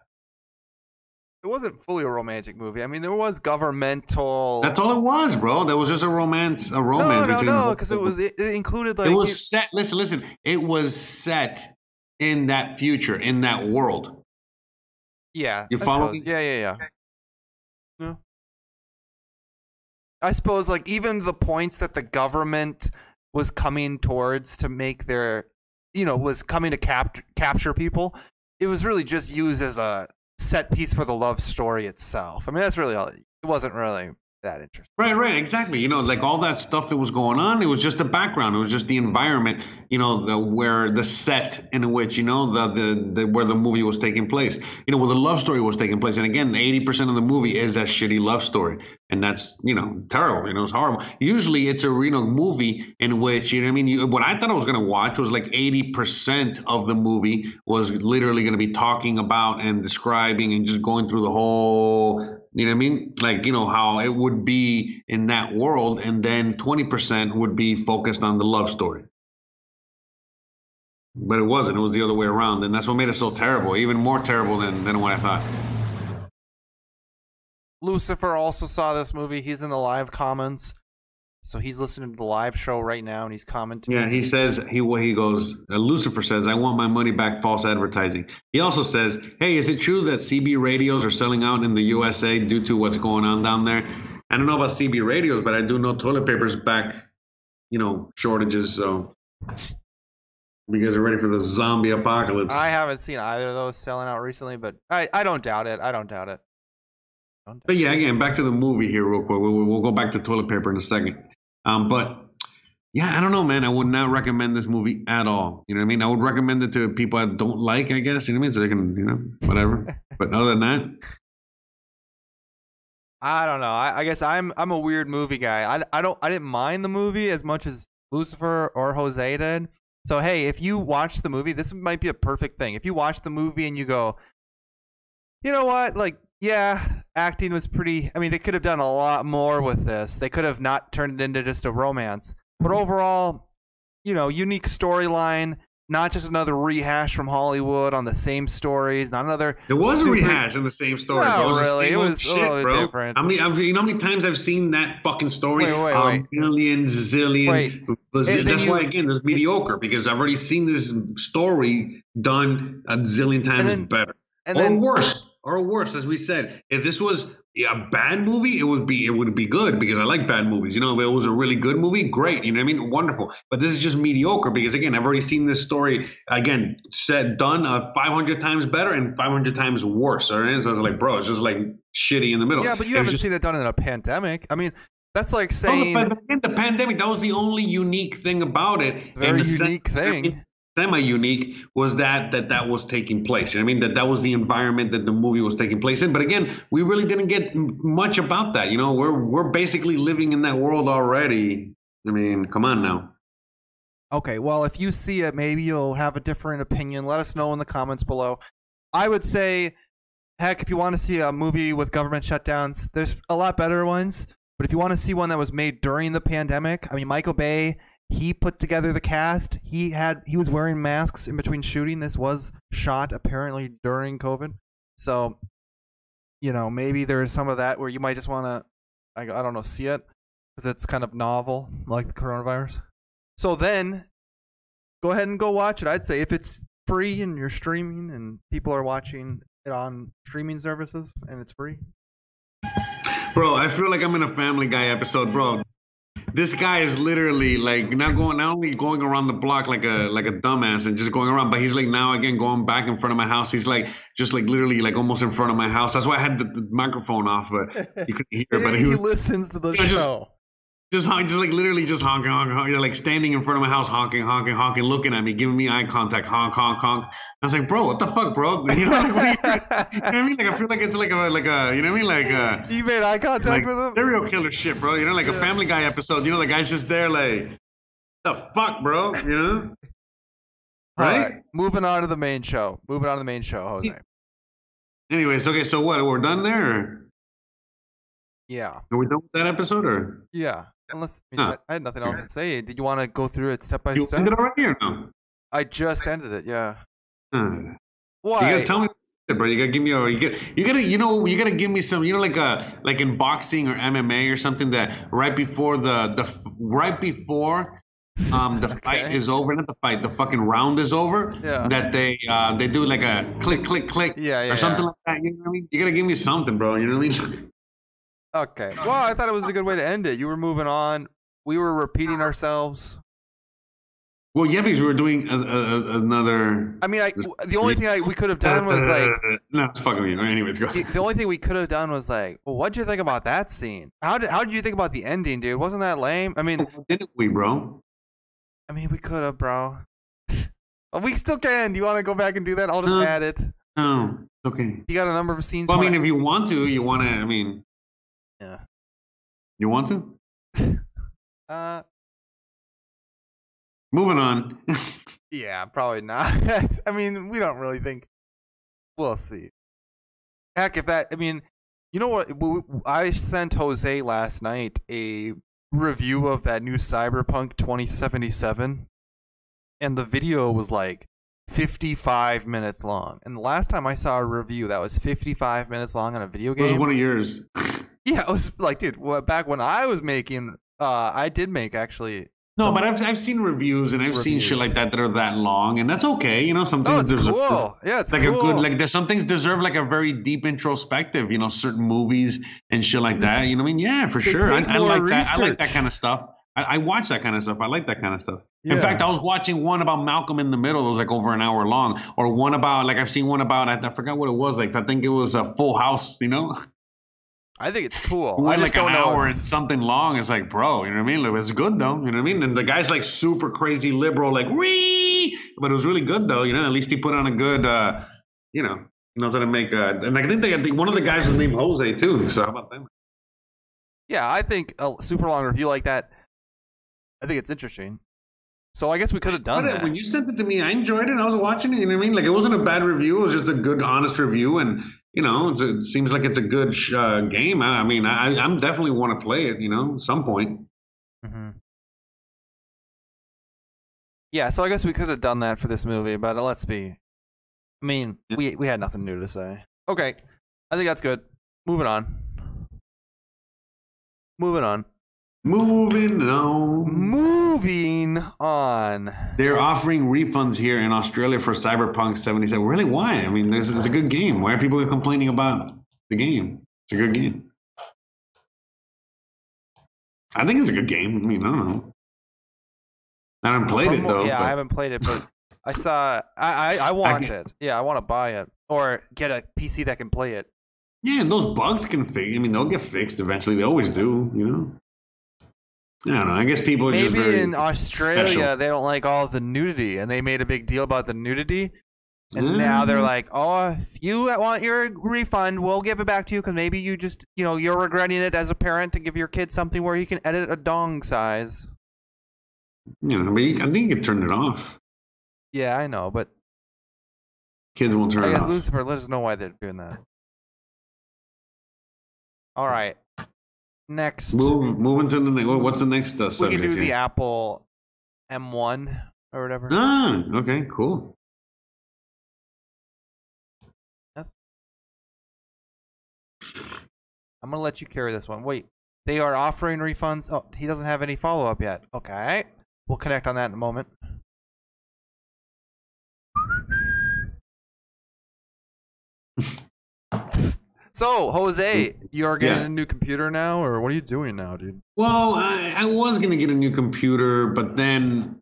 it wasn't fully a romantic movie. I mean, there was governmental. That's all it was, bro. That was just a romance, a no, romance. no, between no, because it was it, it included like it was set. Listen, listen. It was set in that future, in that world. yeah. You I follow suppose. me? Yeah, yeah, yeah. Yeah. I suppose like even the points that the government was coming towards to make their, you know, was coming to cap- capture people. It was really just used as a set piece for the love story itself. I mean, that's really all. It wasn't really that interesting. Right, right, exactly. You know, like all that stuff that was going on, it was just the background. It was just the environment. You know, the where the set in which you know the the, the where the movie was taking place. You know, where the love story was taking place. And again, eighty percent of the movie is that shitty love story. And that's you know terrible. You know it's horrible. Usually it's a you know movie in which you know I mean. You, what I thought I was gonna watch was like eighty percent of the movie was literally gonna be talking about and describing and just going through the whole you know what I mean? Like, you know, how it would be in that world. And then 20% would be focused on the love story. But it wasn't. It was the other way around. And that's what made it so terrible, even more terrible than, than what I thought. Lucifer also saw this movie. He's in the live comments. So he's listening to the live show right now and he's commenting. Yeah, he says he he goes. Uh, Lucifer says, "I want my money back." False advertising. He also says, "Hey, is it true that CB radios are selling out in the USA due to what's going on down there?" I don't know about CB radios, but I do know toilet paper's back. You know, shortages. So you guys are ready for the zombie apocalypse. I haven't seen either of those selling out recently, but I, I don't doubt it. I don't doubt it. Don't doubt But yeah, again, back to the movie here, real quick. We'll, we'll go back to toilet paper in a second. Um, but yeah, I don't know, man. I would not recommend this movie at all. You know what I mean? I would recommend it to people I don't like, I guess. You know what I mean? So they can, you know, whatever. [laughs] but other than that, I don't know. I, I guess I'm I'm a weird movie guy. I, I don't I didn't mind the movie as much as Lucifer or Jose did. So hey, if you watch the movie, this might be a perfect thing. If you watch the movie and you go, you know what, like yeah, acting was pretty. I mean, they could have done a lot more with this. They could have not turned it into just a romance. But mm-hmm. overall, you know, unique storyline. Not just another rehash from Hollywood on the same stories. Not another. it was a super- rehash in the same story. No, bro. was really. It was a little bro. different. How many, you know how many times I've seen that fucking story? Wait, wait, a wait. million, zillion. Wait. bazillion. And then That's you- why, again, it's mediocre because I've already seen this story done a zillion times then- better. And or then worse, or worse, as we said. If this was a bad movie, it would be it would be good because I like bad movies. You know, if it was a really good movie, great. You know what I mean? Wonderful. But this is just mediocre because again, I've already seen this story again said done uh, 500 times better and 500 times worse. All right, so I was like, bro, it's just like shitty in the middle. Yeah, but you haven't just- seen it done in a pandemic. I mean, that's like saying in the pandemic, that was the only unique thing about it. very the unique thing. Semi-unique was that that that was taking place. You know I mean that that was the environment that the movie was taking place in. But again, we really didn't get much about that. You know, we're we're basically living in that world already. I mean, come on now. Okay, well, if you see it, maybe you'll have a different opinion. Let us know in the comments below. I would say, heck, if you want to see a movie with government shutdowns, there's a lot better ones. But if you want to see one that was made during the pandemic, I mean, Michael Bay, he put together the cast. He had he was wearing masks in between shooting. This was shot apparently during COVID, so you know maybe there's some of that where you might just want to, I, I don't know, see it because it's kind of novel, like the coronavirus. So then, go ahead and go watch it. I'd say if it's free and you're streaming and people are watching it on streaming services and it's free. Bro, I feel like I'm in a Family Guy episode, bro. This guy is literally like not going, not only going around the block like a like a dumbass and just going around, but he's like now again going back in front of my house. He's like just like literally like almost in front of my house. That's why I had the, the microphone off, but you couldn't hear. But he he was listens to the Yeah, just- show. Just hon- just like literally just honking, honking, honking, like standing in front of my house, honking, honking, honking, looking at me, giving me eye contact, honk, honk, honk. I was like, bro, what the fuck, bro? You know, like, [laughs] what you, you know what I mean? Like, I feel like it's like a, like a, you know what I mean? Like, uh, You made eye contact like with him. serial killer shit, bro. You know, like a Family Guy episode. You know, the guy's just there, like, the fuck, bro. You know, [laughs] right? right, moving on to the main show. Moving on to the main show, Jose. Anyways, okay. So what? We're done there. Or Yeah, are we done with that episode, or yeah. Unless I, mean. I, I had nothing else to say. Did you want to go through it step by you step? ended already or no? I just ended it. Yeah. Huh. Why? You gotta tell me, bro. You gotta give me a. You get. You gotta. You know. You gotta give me some. You know, like a like in boxing or MMA or something that right before the the right before um [laughs] the fight is over, not the fight, the fucking round is over. Yeah. That they uh they do like a click click click Yeah, yeah, or something yeah. like that. You know what I mean? You gotta give me something, bro. You know what I mean? [laughs] Okay. Well, I thought it was a good way to end it. You were moving on. We were repeating ourselves. well, yeah, because we were doing a, a, another. I mean, I, the only thing I, we could have done was like [laughs] no, it's fucking me. Anyways, go. the only thing we could have done was like, well, what'd you think about that scene? How did how did you think about the ending, dude? Wasn't that lame? I mean, [laughs] Didn't we, bro? I mean, we could have, bro. [laughs] We still can. Do you want to go back and do that? I'll just Uh, add it. No, okay. You got a number of scenes. Well, I mean, if you want to, you want to. I mean, yeah. You want to? [laughs] Uh, Moving on. [laughs] yeah, probably not. [laughs] I mean, we don't really think. We'll see. Heck, if that, I mean, you know what? I sent Jose last night a review of that new Cyberpunk 2077, and the video was like 55 minutes long. And the last time I saw a review that was 55 minutes long on a video game. It was one of yours. Yeah, it was like, dude, well, back when I was making, uh, I did make actually. No, but I've I've seen reviews and I've seen shit like that that are that long, and that's okay. You know, some No, things it's deserve- cool. Yeah, it's like cool. a good like there's some things deserve like a very deep introspective. You know, certain movies and shit like that. You know what I mean? Yeah, for They sure. I, I like that. I like that kind of stuff. I, I watch that kind of stuff. I like that kind of stuff. Yeah. In fact, I was watching one about Malcolm in the Middle. It was like over an hour long, or one about like I've seen one about I, I forgot what it was. Like I think it was a Full House. You know, I think it's cool. I just like an hour and something long. It's like, bro, you know what I mean? Like, it's good though. You know what I mean? And the guy's like super crazy liberal, like wee, but it was really good though. You know, at least he put on a good, uh, you know, knows how to make. Uh, and I think they, I think one of the guys was named Jose too. So how about them? Yeah, I think a super long review like that. I think it's interesting. So I guess we could have done But, uh, that. When you sent it to me, I enjoyed it. I was watching it. You know what I mean? Like it wasn't a bad review. It was just a good, honest review, and you know, it's it seems like it's a good sh- uh, game. I, I mean, I, I'm definitely want to play it. You know, at some point. hmm Yeah, so I guess we could have done that for this movie, but let's be. I mean, Yeah. we we had nothing new to say. Okay, I think that's good. Moving on. Moving on. Moving on. Moving on. They're offering refunds here in Australia for Cyberpunk 77. Really? Why? I mean, this it's a good game. Why are people complaining about the game? It's a good game. I think it's a good game. I mean, I don't know. I haven't played it though. Yeah, but- I haven't played it, but [laughs] I saw. I I, I want can- it. Yeah, I want to buy it or get a PC that can play it. Yeah, and those bugs can fix. I mean, they'll get fixed eventually. They always do. You know. I don't know. I guess people are just Maybe very in Australia special. they don't like all the nudity, and they made a big deal about the nudity. And now they're Mm. like, "Oh, if you want your refund, we'll give it back to you because maybe you just, you know, you're regretting it as a parent to give your kid something where he can edit a dong size." you know, but you, I think you can turn it off. Yeah, I know, but Kids won't turn I it guess off. Lucifer, let us know why they're doing that. All right, next Move, moving to the next. What's the next uh, we can do the? Apple M1 or whatever. Ah, okay, cool. I'm gonna let you carry this one. Wait, they are offering refunds. Oh, he doesn't have any follow up yet. Okay, we'll connect on that in a moment. [laughs] so, Jose, you're getting Yeah. a new computer now, or what are you doing now, dude? Well, I, I was gonna get a new computer, but then,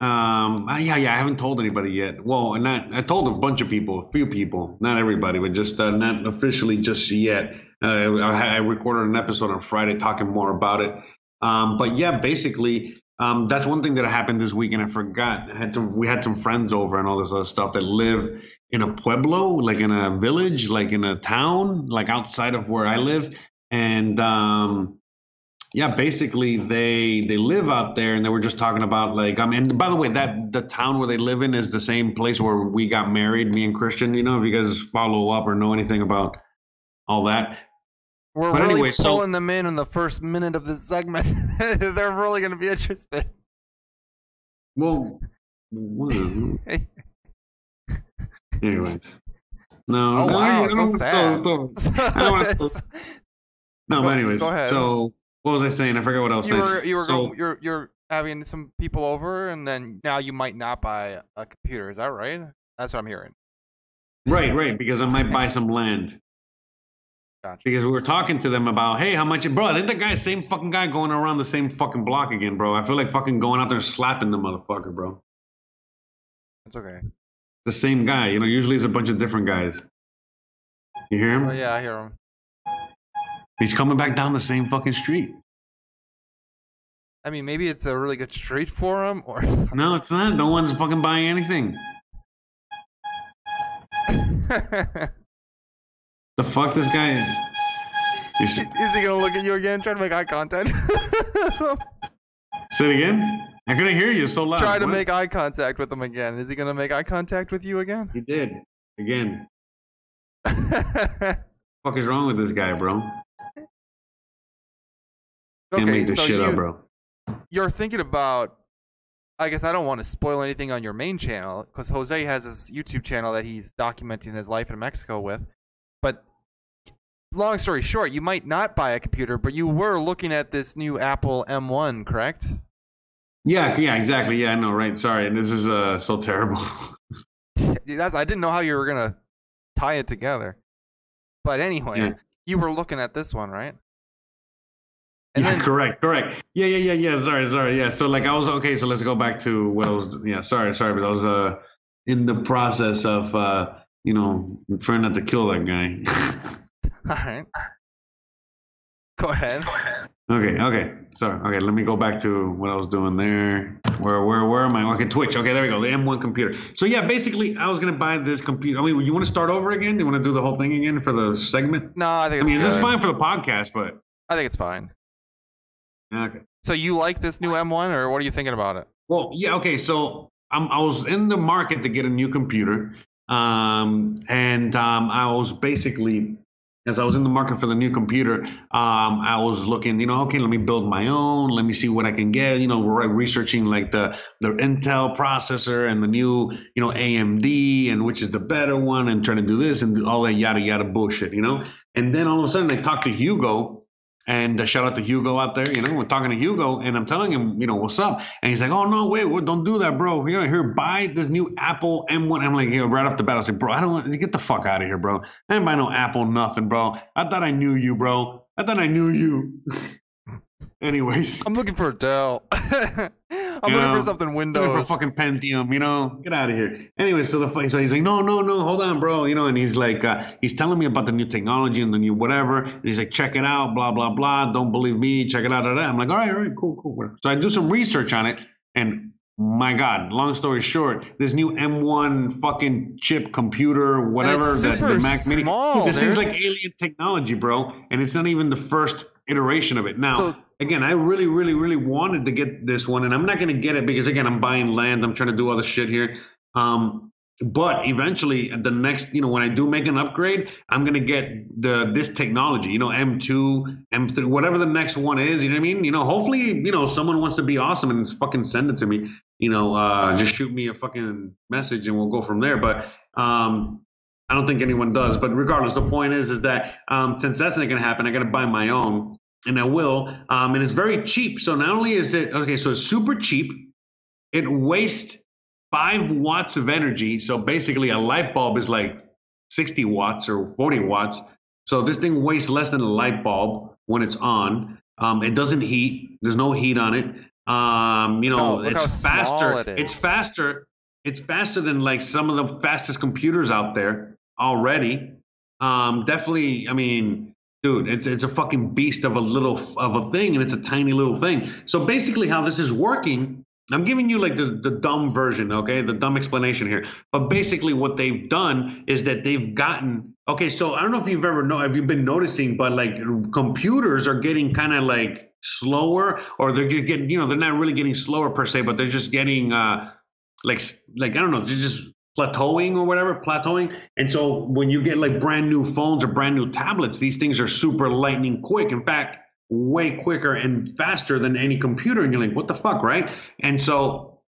um, I, yeah, yeah, I haven't told anybody yet. Well, not I told a bunch of people, a few people, not everybody, but just uh, not officially just yet. Uh, I, I recorded an episode on Friday talking more about it. Um, but yeah, basically, um, that's one thing that happened this week, and I forgot. I had some, we had some friends over and all this other stuff that live in a pueblo, like in a village, like in a town, like outside of where I live, and um, yeah, basically they they live out there, and they were just talking about like I mean. By the way, that the town where they live in is the same place where we got married, me and Christian. You know, if you guys follow up or know anything about all that. We're But really anyway, so- pulling them in in the first minute of this segment. [laughs] They're really going to be interested. Well. [laughs] anyways, no. Oh, no, wow, I so don't- sad. don't- don't- I don't wanna- [laughs] No, but anyways, go ahead. so what was I saying? I forgot what I was you saying. were you were so, going, you're you're having some people over, and then now you might not buy a computer. Is that right? That's what I'm hearing. Right, right, because I might buy some land. Gotcha. Because we were talking to them about, hey, how much, bro? I think the guy, same fucking guy, going around the same fucking block again, bro. I feel like fucking going out there and slapping the motherfucker, bro. It's okay. The same guy, you know. Usually it's a bunch of different guys. You hear him? Oh yeah, I hear him. He's coming back down the same fucking street. I mean, maybe it's a really good street for him, or [laughs] No, it's not. No one's fucking buying anything. [laughs] The fuck, this guy. You Is he gonna look at you again? Try to make eye contact. [laughs] say it again. I couldn't hear you so loud. Try to What? make eye contact with him again. Is he gonna make eye contact with you again? He did again. [laughs] fuck is wrong with this guy, bro? Can't okay, make this so shit you, up, bro. you're thinking about. I guess I don't want to spoil anything on your main channel because Jose has this YouTube channel that he's documenting his life in Mexico with. But long story short, you might not buy a computer, but you were looking at this new Apple M1, correct? Yeah, yeah, exactly. Yeah, I know, right? Sorry, this is uh so terrible. [laughs] That's, I didn't know how you were gonna tie it together. But anyways, Yeah. you were looking at this one, right? And yeah, then correct, correct. Yeah, yeah, yeah, yeah. Sorry, sorry. Yeah. So like I was okay. So let's go back to what I was. Yeah, sorry, sorry, but I was uh in the process of uh you know trying not to kill that guy. [laughs] [laughs] all right. Go ahead. okay, okay. Sorry. Okay, let me go back to what I was doing there. Where, where, where am I? Okay, Twitch. Okay, there we go. The M1 computer. So yeah, basically, I was gonna buy this computer. I mean, you want to start over again? You want to do the whole thing again for the segment? No, I think I mean, this is fine for the podcast, but I think it's fine. okay. So you like this new M1, or what are you thinking about it? Well, yeah, okay. So um, I was in the market to get a new computer, um, and um, I was basically, as I was in the market for the new computer, um, I was looking, you know, okay, let me build my own. Let me see what I can get. You know, re- researching like the the Intel processor and the new, you know, AMD and which is the better one, and trying to do this and all that yada yada bullshit, you know. And then all of a sudden, I talked to Hugo. And uh, shout out to Hugo out there. You know, we're talking to Hugo, and I'm telling him, you know, what's up? And he's like, "Oh no, wait, wait don't do that, bro. You know, here, buy this new Apple M1." I'm like, you know, right off the bat, I was like, "Bro, I don't want get the fuck out of here, bro. I ain't buy no Apple nothing, bro. I thought I knew you, bro. I thought I knew you." [laughs] Anyways, I'm looking for a Dell. [laughs] I'm You looking know, for something looking Windows. for fucking Pentium, you know, get out of here. Anyway, so the so he's like, no, no, no, hold on, bro, you know, and he's like, uh, he's telling me about the new technology and the new whatever. And he's like, check it out, blah blah blah. Don't believe me, check it out. da, da. I'm like, all right, all right, cool, cool. whatever. So I do some research on it, and my God, long story short, this new M1 fucking chip computer, whatever, that the Mac Mini, small, Dude, this thing's like alien technology, bro, and it's not even the first iteration of it. Now, So- again, I really, really, really wanted to get this one, and I'm not going to get it because again, I'm buying land. I'm trying to do other shit here. Um, but eventually, the next, you know, when I do make an upgrade, I'm going to get the this technology, you know, M2, M3, whatever the next one is. You know what I mean? You know, hopefully, you know, someone wants to be awesome and fucking send it to me. You know, uh, just shoot me a fucking message and we'll go from there. But um, I don't think anyone does. But regardless, the point is, is that um, since that's not going to happen, I got to buy my own and I will. Um, and it's very cheap. So not only is it okay, so it's super cheap. It wastes five watts of energy. So basically, a light bulb is like 60 watts or 40 watts. So this thing wastes less than a light bulb when it's on. Um, it doesn't heat. There's no heat on it. Um, you know, Oh, it's faster. it. It's faster. It's faster than like some of the fastest computers out there already. Um, definitely. I mean, dude, it's it's a fucking beast of a little of a thing, and it's a tiny little thing. So basically, how this is working, I'm giving you like the the dumb version, okay, the dumb explanation here. But basically, what they've done is that they've gotten okay. So I don't know if you've ever know, have you been noticing, but like computers are getting kind of like slower, or they're getting, you know, they're not really getting slower per se, but they're just getting uh like like I don't know, just plateauing or whatever, plateauing. And so when you get like brand new phones or brand new tablets, these things are super lightning quick. In fact, way quicker and faster than any computer. And you're like, what the fuck, right? And so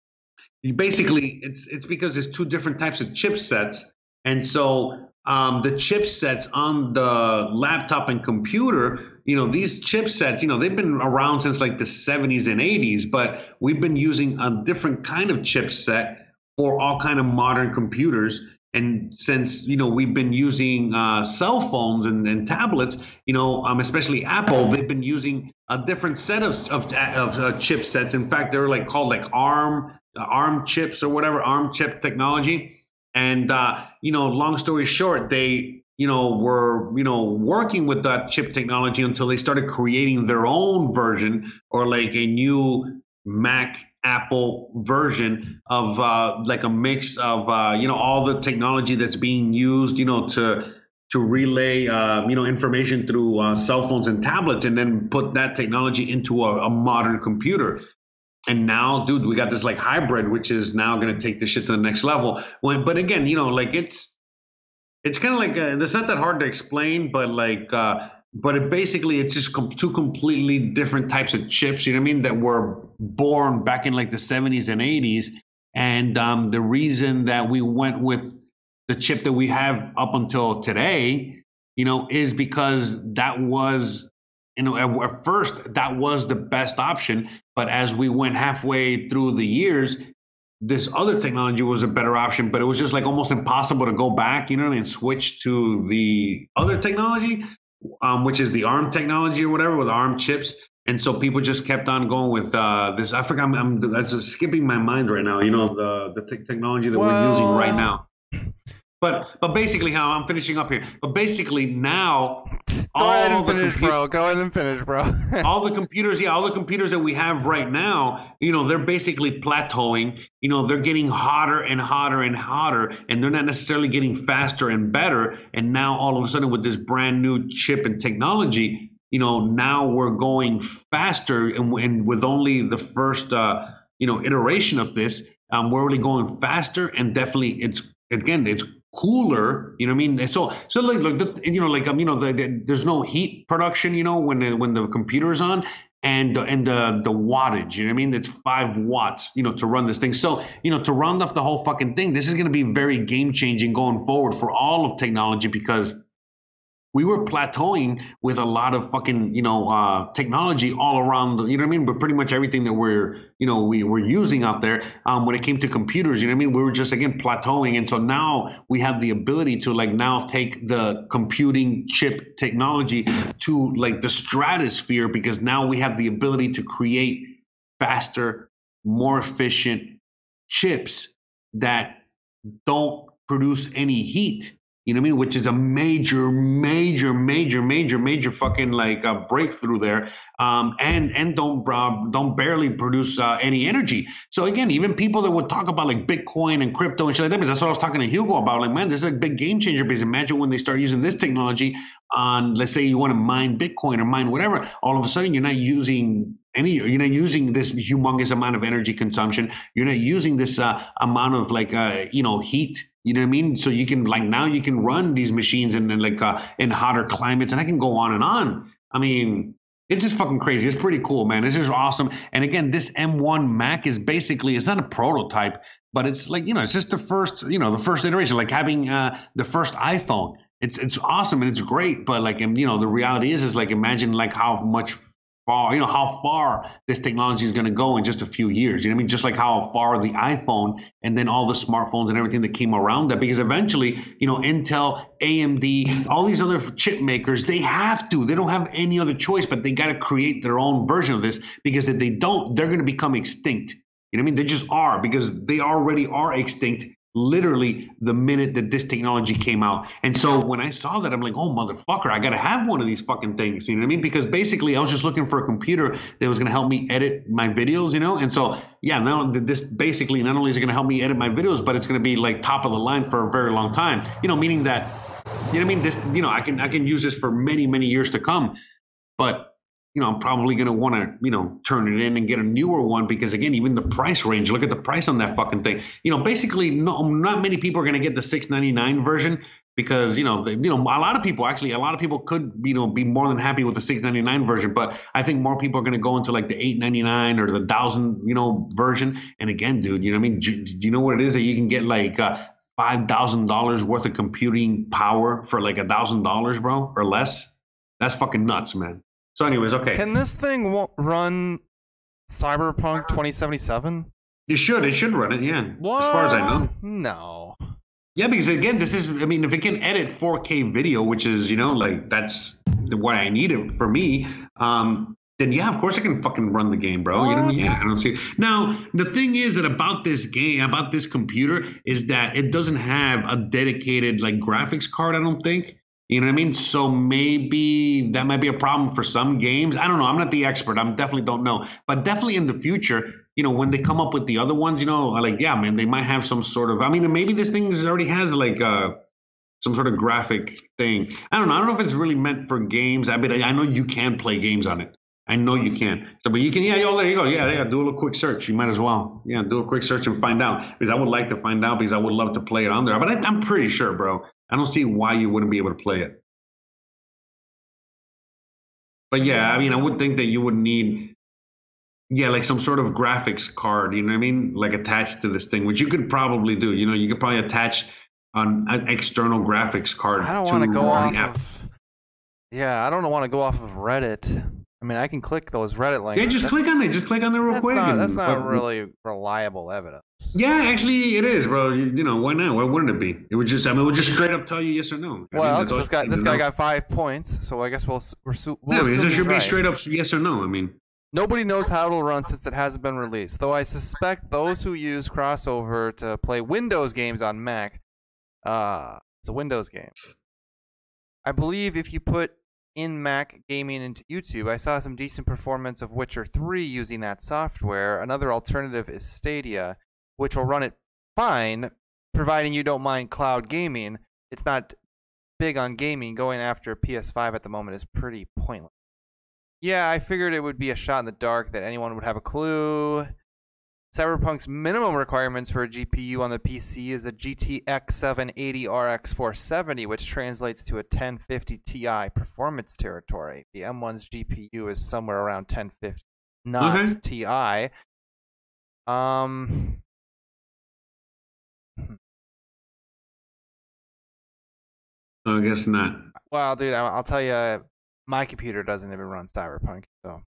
basically it's it's because there's two different types of chipsets. And so um, the chipsets on the laptop and computer, you know, these chipsets, you know, they've been around since like the 70s and 80s, but we've been using a different kind of chipset for all kind of modern computers. And since you know we've been using uh, cell phones and, and tablets, you know, um, especially Apple, they've been using a different set of of, of uh, chipsets. In fact, they're like called like ARM uh, ARM chips or whatever ARM chip technology. And uh, you know, long story short, they you know were you know working with that chip technology until they started creating their own version or like a new Mac Apple version of uh, like a mix of uh, you know all the technology that's being used you know to to relay, uh, you know, information through uh, cell phones and tablets, and then put that technology into a, a modern computer. And now, dude, we got this like hybrid, which is now going to take the shit to the next level. When, but again, you know, like it's it's kind of like uh, it's not that hard to explain, but like, uh, but it basically it's just com- two completely different types of chips. You know what I mean? That were born back in like the 70s and 80s, and um, the reason that we went with the chip that we have up until today, you know, is because that was, you know, at, at first that was the best option. But as we went halfway through the years, this other technology was a better option, but it was just like almost impossible to go back, you know, and switch to the other technology, um, which is the ARM technology or whatever with ARM chips. And so people just kept on going with uh, this. I forgot. I'm, I'm that's skipping my mind right now. You know the the te- technology that we're using right now. But but basically, how I'm finishing up here. But basically now, Go ahead and the finish, compu- bro. Go ahead and finish, bro. [laughs] all the computers, yeah, all the computers that we have right now, you know, they're basically plateauing. You know, they're getting hotter and hotter and hotter, and they're not necessarily getting faster and better. And now, all of a sudden, with this brand new chip and technology, you know, now we're going faster, and, and with only the first, uh, you know, iteration of this, um, we're really going faster, and definitely, it's again, it's cooler you know what i mean? So so like, like you know like um you know the, the, there's no heat production you know when the when the computer is on and and the the wattage you know what i mean? It's five watts you know to run this thing. So you know to round off the whole fucking thing this is going to be very game changing going forward for all of technology because we were plateauing with a lot of fucking you know uh, technology all around you know what i mean? But pretty much everything that we're you know we were using out there um, when it came to computers you know what i mean? We were just again plateauing. And so now we have the ability to like now take the computing chip technology to like the stratosphere because now we have the ability to create faster more efficient chips that don't produce any heat you know what I mean? Which is a major, major, major, major, major fucking like a breakthrough there, um, and and don't uh, don't barely produce uh, any energy. So again, even people that would talk about like Bitcoin and crypto and shit like that, because that's what I was talking to Hugo about. Like, man, this is a big game changer. Because imagine when they start using this technology on, let's say you want to mine Bitcoin or mine whatever, all of a sudden you're not using any you're not using this humongous amount of energy consumption. You're not using this uh, amount of like uh, you know heat. You know what i mean? So you can like now you can run these machines in, in like uh, in hotter climates and i can go on and on. I mean it's just fucking crazy. It's pretty cool man. This is awesome. And again this m1 mac is basically it's not a prototype but it's like you know it's just the first you know the first iteration like having uh, the first iphone it's it's awesome and it's great but like you know the reality is is like imagine like how much far, you know, how far this technology is going to go in just a few years. You know I mean? Just like how far the iPhone and then all the smartphones and everything that came around that, because eventually, you know, Intel, AMD, all these other chip makers, they have to. They don't have any other choice, but they got to create their own version of this because if they don't, they're going to become extinct. You know what I mean? They just are because they already are extinct literally the minute that this technology came out. And so when I saw that, I'm like, oh, motherfucker, I got to have one of these fucking things. You know what I mean? Because basically, I was just looking for a computer that was going to help me edit my videos, you know? And so, yeah, now this basically not only is it going to help me edit my videos, but it's going to be like top of the line for a very long time, you know, meaning that, you know what I mean? This, you know, I can, I can use this for many, many years to come. But you know, I'm probably going to want to, you know, turn it in and get a newer one because again, even the price range, look at the price on that fucking thing. You know, basically no, not many people are going to get the 699 version because, you know, they, you know, a lot of people actually, a lot of people could, you know, be more than happy with the 699 version, but I think more people are going to go into like the 899 or the 1000, you know, version. And again, dude, you know what I mean? Do, do you know what it is that you can get like uh, $5,000 worth of computing power for like a thousand dollars, bro, or less? That's fucking nuts, man. So, anyways, okay. Can this thing run Cyberpunk 2077? It should. It should run it. Yeah. What? As far as I know. No. Yeah, because again, this is. I mean, if it can edit 4K video, which is you know like that's what I need it for me. Um, then yeah, of course I can fucking run the game, bro. You know what I mean? Yeah, I don't see. Now the thing is that about this game, about this computer, is that it doesn't have a dedicated like graphics card. I don't think. You know what I mean? So maybe that might be a problem for some games. I don't know. I'm not the expert. I definitely don't know. But definitely in the future, you know, when they come up with the other ones, you know, like yeah, man, they might have some sort of. I mean, maybe this thing already has like uh some sort of graphic thing. I don't know. I don't know if it's really meant for games. I mean, I know you can play games on it. I know you can. So, but you can, yeah, oh, there you go. Yeah, yeah, do a little quick search. You might as well. Yeah, do a quick search and find out. Because I would like to find out because I would love to play it on there. But I, I'm pretty sure, bro. I don't see why you wouldn't be able to play it. But yeah, I mean, I would think that you would need, yeah, like some sort of graphics card, you know what I mean? Like attached to this thing, which you could probably do. You know, you could probably attach an, an external graphics card. I don't want to go off of. Yeah, I don't want to go off of Reddit. I mean, I can click those Reddit links. Yeah, just click on it. Just click on it real That's quick. not, that's not but- really reliable evidence. Yeah, actually, it is, bro. You, you know, why not? Why wouldn't it be? It would just, I mean, it would just straight up tell you yes or no. I mean, Well, all 'cause this guy this guy know. got five points, so I guess we'll we're su- we'll Yeah, I mean, it should be right. straight up yes or no. I mean, Nobody knows how it'll run since it hasn't been released, though I suspect those who use crossover to play Windows games on Mac, uh, it's a Windows game. I believe if you put in Mac gaming into YouTube, I saw some decent performance of Witcher 3 using that software. Another alternative is Stadia, which will run it fine, providing you don't mind cloud gaming. It's not big on gaming. Going after PS5 at the moment is pretty pointless. Yeah, I figured it would be a shot in the dark that anyone would have a clue. Cyberpunk's minimum requirements for a GPU on the PC is a GTX 780 RX 470, which translates to a 1050 Ti performance territory. The M1's GPU is somewhere around 1050, not Okay. Ti. Um, I guess not. well, dude, I- I'll tell you, my computer doesn't even run Cyberpunk, so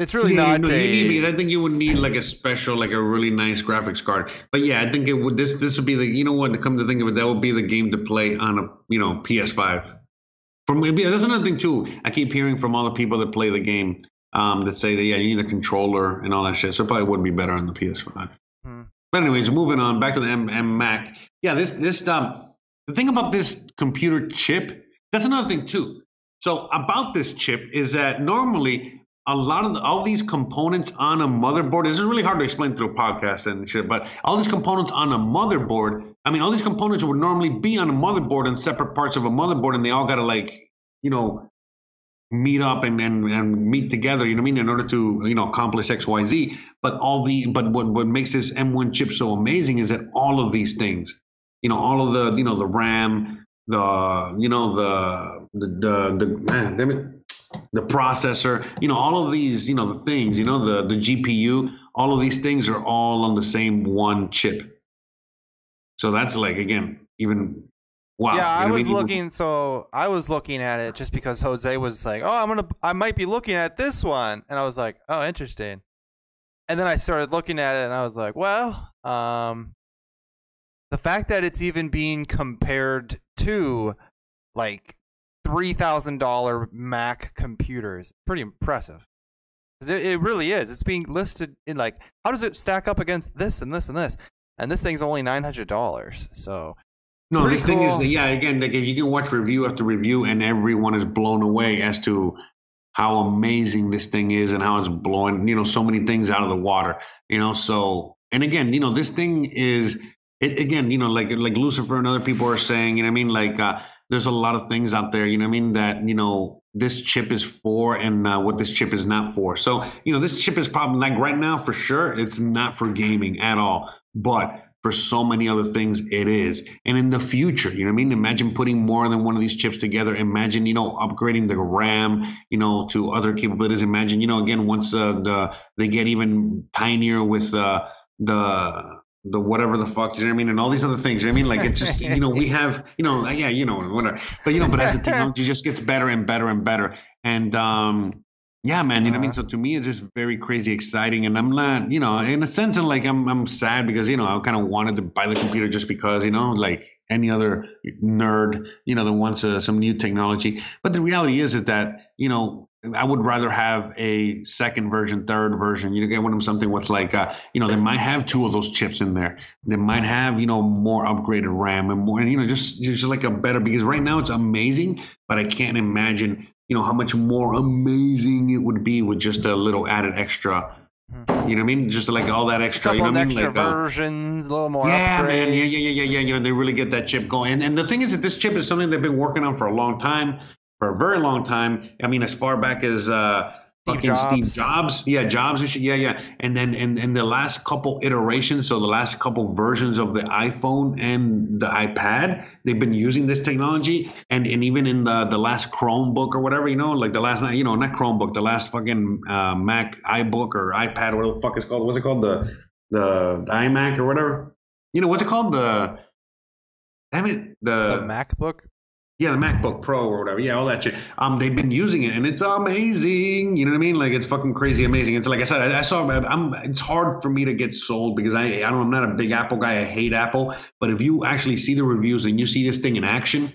it's really yeah, not no, you a. need because I think you would need like a special, like a really nice graphics card. But yeah, I think it would. This this would be the you know what? To come to think of it, that would be the game to play on a you know PS5. From maybe that's another thing too. I keep hearing from all the people that play the game um, that say that yeah, you need a controller and all that shit. So it probably would be better on the PS5. Hmm. But anyways, moving on back to the M, M Mac. Yeah, this this um the thing about this computer chip, that's another thing too. So about this chip is that normally a lot of the, all these components on a motherboard. This is really hard to explain through a podcast and shit, but all these components on a motherboard. I mean, all these components would normally be on a motherboard in separate parts of a motherboard, and they all got to like you know meet up and, and and meet together you know what i mean in order to you know accomplish xyz but all the but what what makes this m1 chip so amazing is that all of these things you know all of the you know the ram the you know the the the, the man, [clears throat] damn it, the processor you know all of these you know the things you know the the gpu all of these things are all on the same one chip so that's like again even wow yeah, I was? Looking. So I was looking at it just because Jose was like, "Oh, I'm gonna, I might be looking at this one," and I was like, "Oh, interesting." And then I started looking at it, and I was like, "Well, um, the fact that it's even being compared to like three thousand dollar Mac computers, pretty impressive. It, it really is. It's being listed in like, how does it stack up against this and this and this? And this thing's only nine hundred dollars. So No, this thing is yeah. Again, like you can watch review after review, and everyone is blown away as to how amazing this thing is and how it's blowing you know so many things out of the water. You know, so and again, you know, this thing is it again, you know, like like Lucifer and other people are saying. You know, what I mean, like uh, there's a lot of things out there. You know, what I mean that you know this chip is for and uh, what this chip is not for. So you know, this chip is probably like right now for sure, it's not for gaming at all, but for so many other things it is and in the future you know what i mean imagine putting more than one of these chips together imagine you know upgrading the ram you know to other capabilities imagine you know again once uh, the they get even tinier with uh, the the whatever the fuck you know what i mean and all these other things you know what i mean like it's just you know we [laughs] have you know yeah you know whatever but you know but as the [laughs] technology just gets better and better and better and um yeah, man. You know what I mean? So to me, it's just very crazy exciting, and I'm not, you know, in a sense, of like I'm, I'm sad because you know I kind of wanted to buy the computer just because, you know, like any other nerd, you know, that wants uh, some new technology. But the reality is, is that you know, I would rather have a second version, third version. You know, get one of something with like, uh, you know, they might have two of those chips in there. They might have, you know, more upgraded RAM and more, and you know, just just like a better because right now it's amazing, but I can't imagine you know how much more amazing it would be with just a little added extra You know what I mean? Just like all that extra. You know what I mean? extra Like, uh, versions, a little more. yeah, man. Yeah, yeah, yeah, yeah, yeah. You know, they really get that chip going. And, and the thing is that this chip is something they've been working on for a long time, for a very long time. I mean, as far back as uh, Steve fucking Steve Jobs. Jobs. Yeah, Jobs and shit. Yeah, yeah. And then in, in the last couple iterations, so the last couple versions of the iPhone and the iPad, they've been using this technology. And and even in the the last Chromebook or whatever, you know, like the last, you know, not Chromebook, the last fucking uh, Mac iBook or iPad, whatever the fuck it's called. What's it called? The the, the iMac or whatever. You know, what's it called? The damn it, The MacBook. Yeah, the MacBook Pro or whatever. Yeah, all that shit. Um, they've been using it, and it's amazing. You know what I mean? Like it's fucking crazy amazing. It's like I said, I, I saw. I'm. It's hard for me to get sold because I. I don't. I'm not a big Apple guy. I hate Apple. But if you actually see the reviews and you see this thing in action.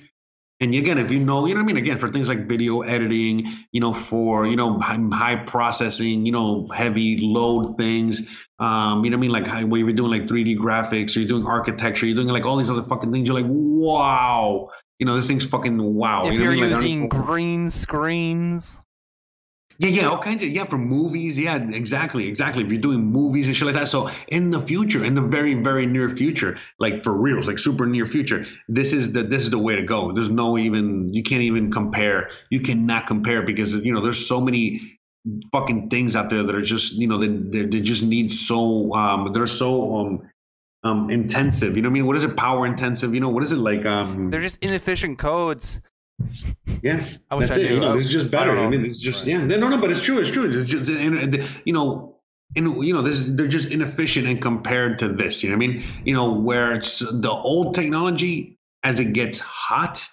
And again, if you know, you know what I mean. Again, for things like video editing, you know, for you know high, processing, you know, heavy load things, um, you know what I mean, like high, where you're doing like 3D graphics, or you're doing architecture, you're doing like all these other fucking things. You're like, wow, you know, this thing's fucking wow. if you know you're what I mean? Like, using even- green screens, yeah, yeah, all kinds of yeah for movies. Yeah, exactly, exactly. If you're doing movies and shit like that, so in the future, in the very, very near future, like for reals, like super near future, this is the this is the way to go. There's no even you can't even compare. You cannot compare because you know there's so many fucking things out there that are just you know they they, they just need so um they're so um um intensive. You know what I mean? What is it? Power intensive. You know what is it like? Um, they're just inefficient codes. Yeah, I that's I it. knew. You know, I- this is just better. don't I, know. mean, it's just Right. yeah. No, no, but it's true. It's true. It's just and, and, you know, and you know, this they're just inefficient and compared to this. You know what I mean? You know, where it's the old technology as it gets hot.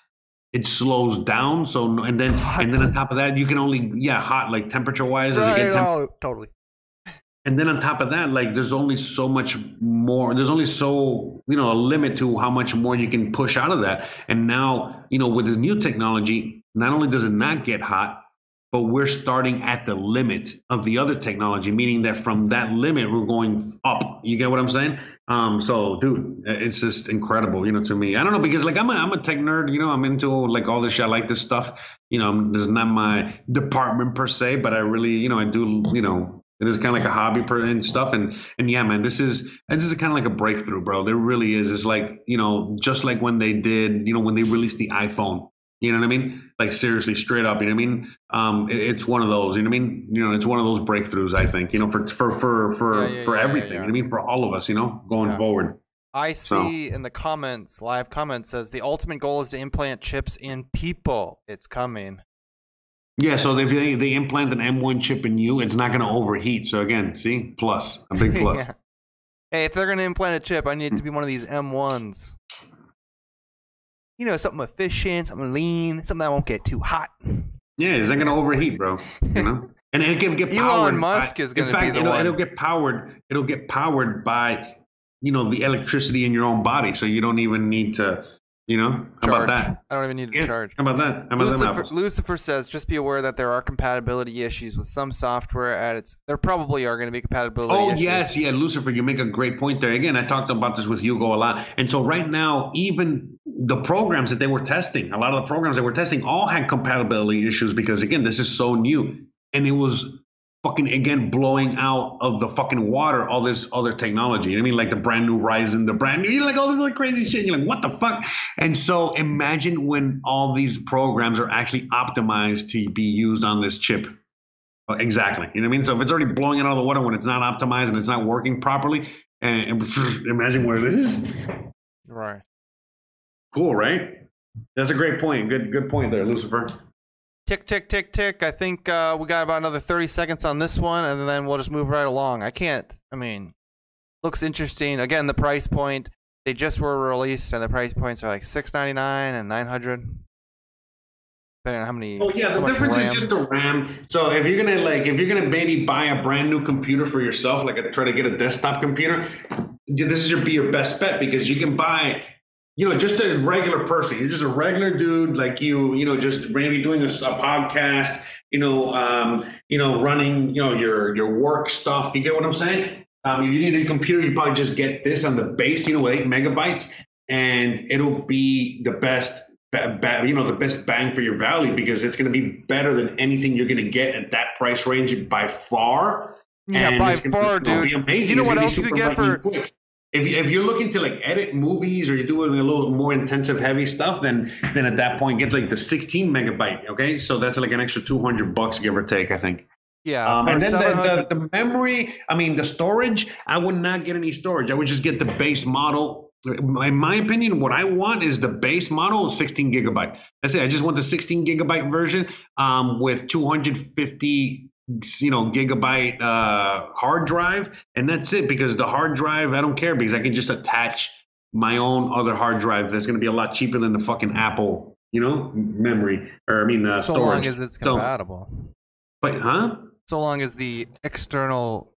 It slows down, so and then and then on top of that, you can only yeah hot like temperature wise as it gets temp- oh, totally. And then on top of that, like there's only so much more. There's only so you know a limit to how much more you can push out of that. And now you know with this new technology, not only does it not get hot, but we're starting at the limit of the other technology, meaning that from that limit we're going up. You get what I'm saying? Um, so dude, it's just incredible, you know, to me. I don't know because like I'm a I'm a tech nerd, you know, I'm into like all this shit. I like this stuff. You know, this is not my department per se, but I really, you know, I do, you know, it is kind of like a hobby per and stuff. And and yeah, man, this is this is kind of like a breakthrough, bro. There really is. It's like you know, just like when they did, you know, when they released the iPhone. You know what I mean? Like seriously, straight up. You know what I mean? Um, it- it's one of those. You know what I mean? You know, it's one of those breakthroughs. I think. You know, for for for for Yeah, yeah, for yeah, everything. You know what I mean? For all of us. You know, going forward. I So- see in the comments, live comments says the ultimate goal is to implant chips in people. It's coming. Yeah. So if they they implant an M1 chip in you, it's not going to overheat. So again, see, plus a big [laughs] plus. Yeah. Hey, if they're gonna implant a chip, I need it to be one of these M1s. You know, something efficient, something lean, something that won't get too hot. Yeah, it's not going to overheat, bro. You know, [laughs] and it can get Elon powered. Musk by, is gonna be the it'll, one. It'll get powered. It'll get powered by, you know, the electricity in your own body, so you don't even need to. You know, how about that? I don't even need to Yeah, charge. How about that? How about them Lucifer. Lucifer says, just be aware that there are compatibility issues with some software at its. There probably are going to be compatibility Oh issues. yes, yeah, Lucifer, you make a great point there. Again, I talked about this with Hugo a lot, and so right now, even the programs that they were testing, a lot of the programs they were testing, all had compatibility issues because again, this is so new, and it was fucking again blowing out of the fucking water all this other technology. You know what I mean, like the brand new Ryzen, the brand new, you know, like all this other crazy shit. You're like, what the fuck? And so imagine when all these programs are actually optimized to be used on this chip. Uh, Exactly. You know what I mean? So if it's already blowing it out of the water when it's not optimized and it's not working properly, and, and [laughs] imagine what it is. Right. Cool, right? That's a great point. Good, good point there, Lucifer. Tick, tick, tick, tick. I think uh, we got about another 30 seconds on this one, and then we'll just move right along. I can't, I mean, looks interesting. Again, the price point, they just were released, and the price points are like six ninety nine and 900 Depending on how many. Oh yeah, the difference RAM. is just the RAM. So if you're gonna like, if you're gonna maybe buy a brand new computer for yourself, like try to get a desktop computer, this is your be your best bet because you can buy, you know, just a regular person. You're just a regular dude like you, you know, just maybe doing a podcast, you know, um, you know, running, you know, your your work stuff. You get what I'm saying? Um, if you need a computer, you probably just get this on the base, you know, with eight megabytes, and it'll be the best you know the best bang for your value because it's going to be better than anything you're going to get at that price range by far Yeah, And by far, be, dude. Be amazing. You know It's what else you could super get for- quick. If, you, if you're looking to like edit movies or you're doing a little more intensive heavy stuff, then then at that point get like the 16 megabyte. Okay, so that's like an extra 200 bucks give or take, I think. Yeah, Um, and then 700 the, the, the memory, I mean, the storage, I would not get any storage. I would just get the base model. In my opinion, what I want is the base model, 16 gigabyte. That's it. I just want the 16 gigabyte version um, with 250, you know, gigabyte uh, hard drive, and that's it. Because the hard drive, I don't care because I can just attach my own other hard drive. That's going to be a lot cheaper than the fucking Apple, you know, memory or I mean uh, so storage. long as it's So- compatible. but huh? so long as the external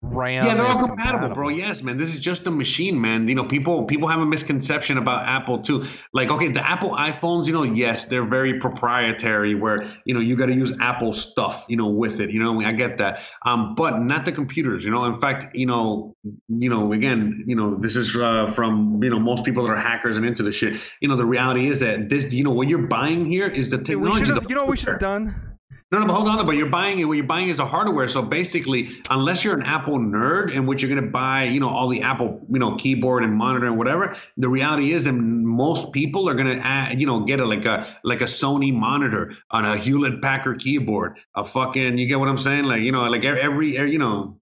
RAM yeah, they're is all compatible, bro. Yes, man. This is just a machine, man. You know, people people have a misconception about Apple too. Like, okay, the Apple iPhones, you know, yes, they're very proprietary. Where you know you got to use Apple stuff, you know, with it. You know, I get that. Um, but not the computers. You know, in fact, you know, you know, again, you know, this is uh, from you know most people that are hackers and into the shit. You know, the reality is that this, you know, what you're buying here is the Dude, technology. should have. the You know what we should have done? No, no, but hold on. But you're buying it. What you're buying is the hardware. So basically, unless you're an Apple nerd, in which you're going to buy, you know, all the Apple, you know, keyboard and monitor and whatever. The reality is, and most people are going to, you know, get a like a like a Sony monitor on a Hewlett Packard keyboard. A fucking, you get what I'm saying? Like, you know, like every, every you know,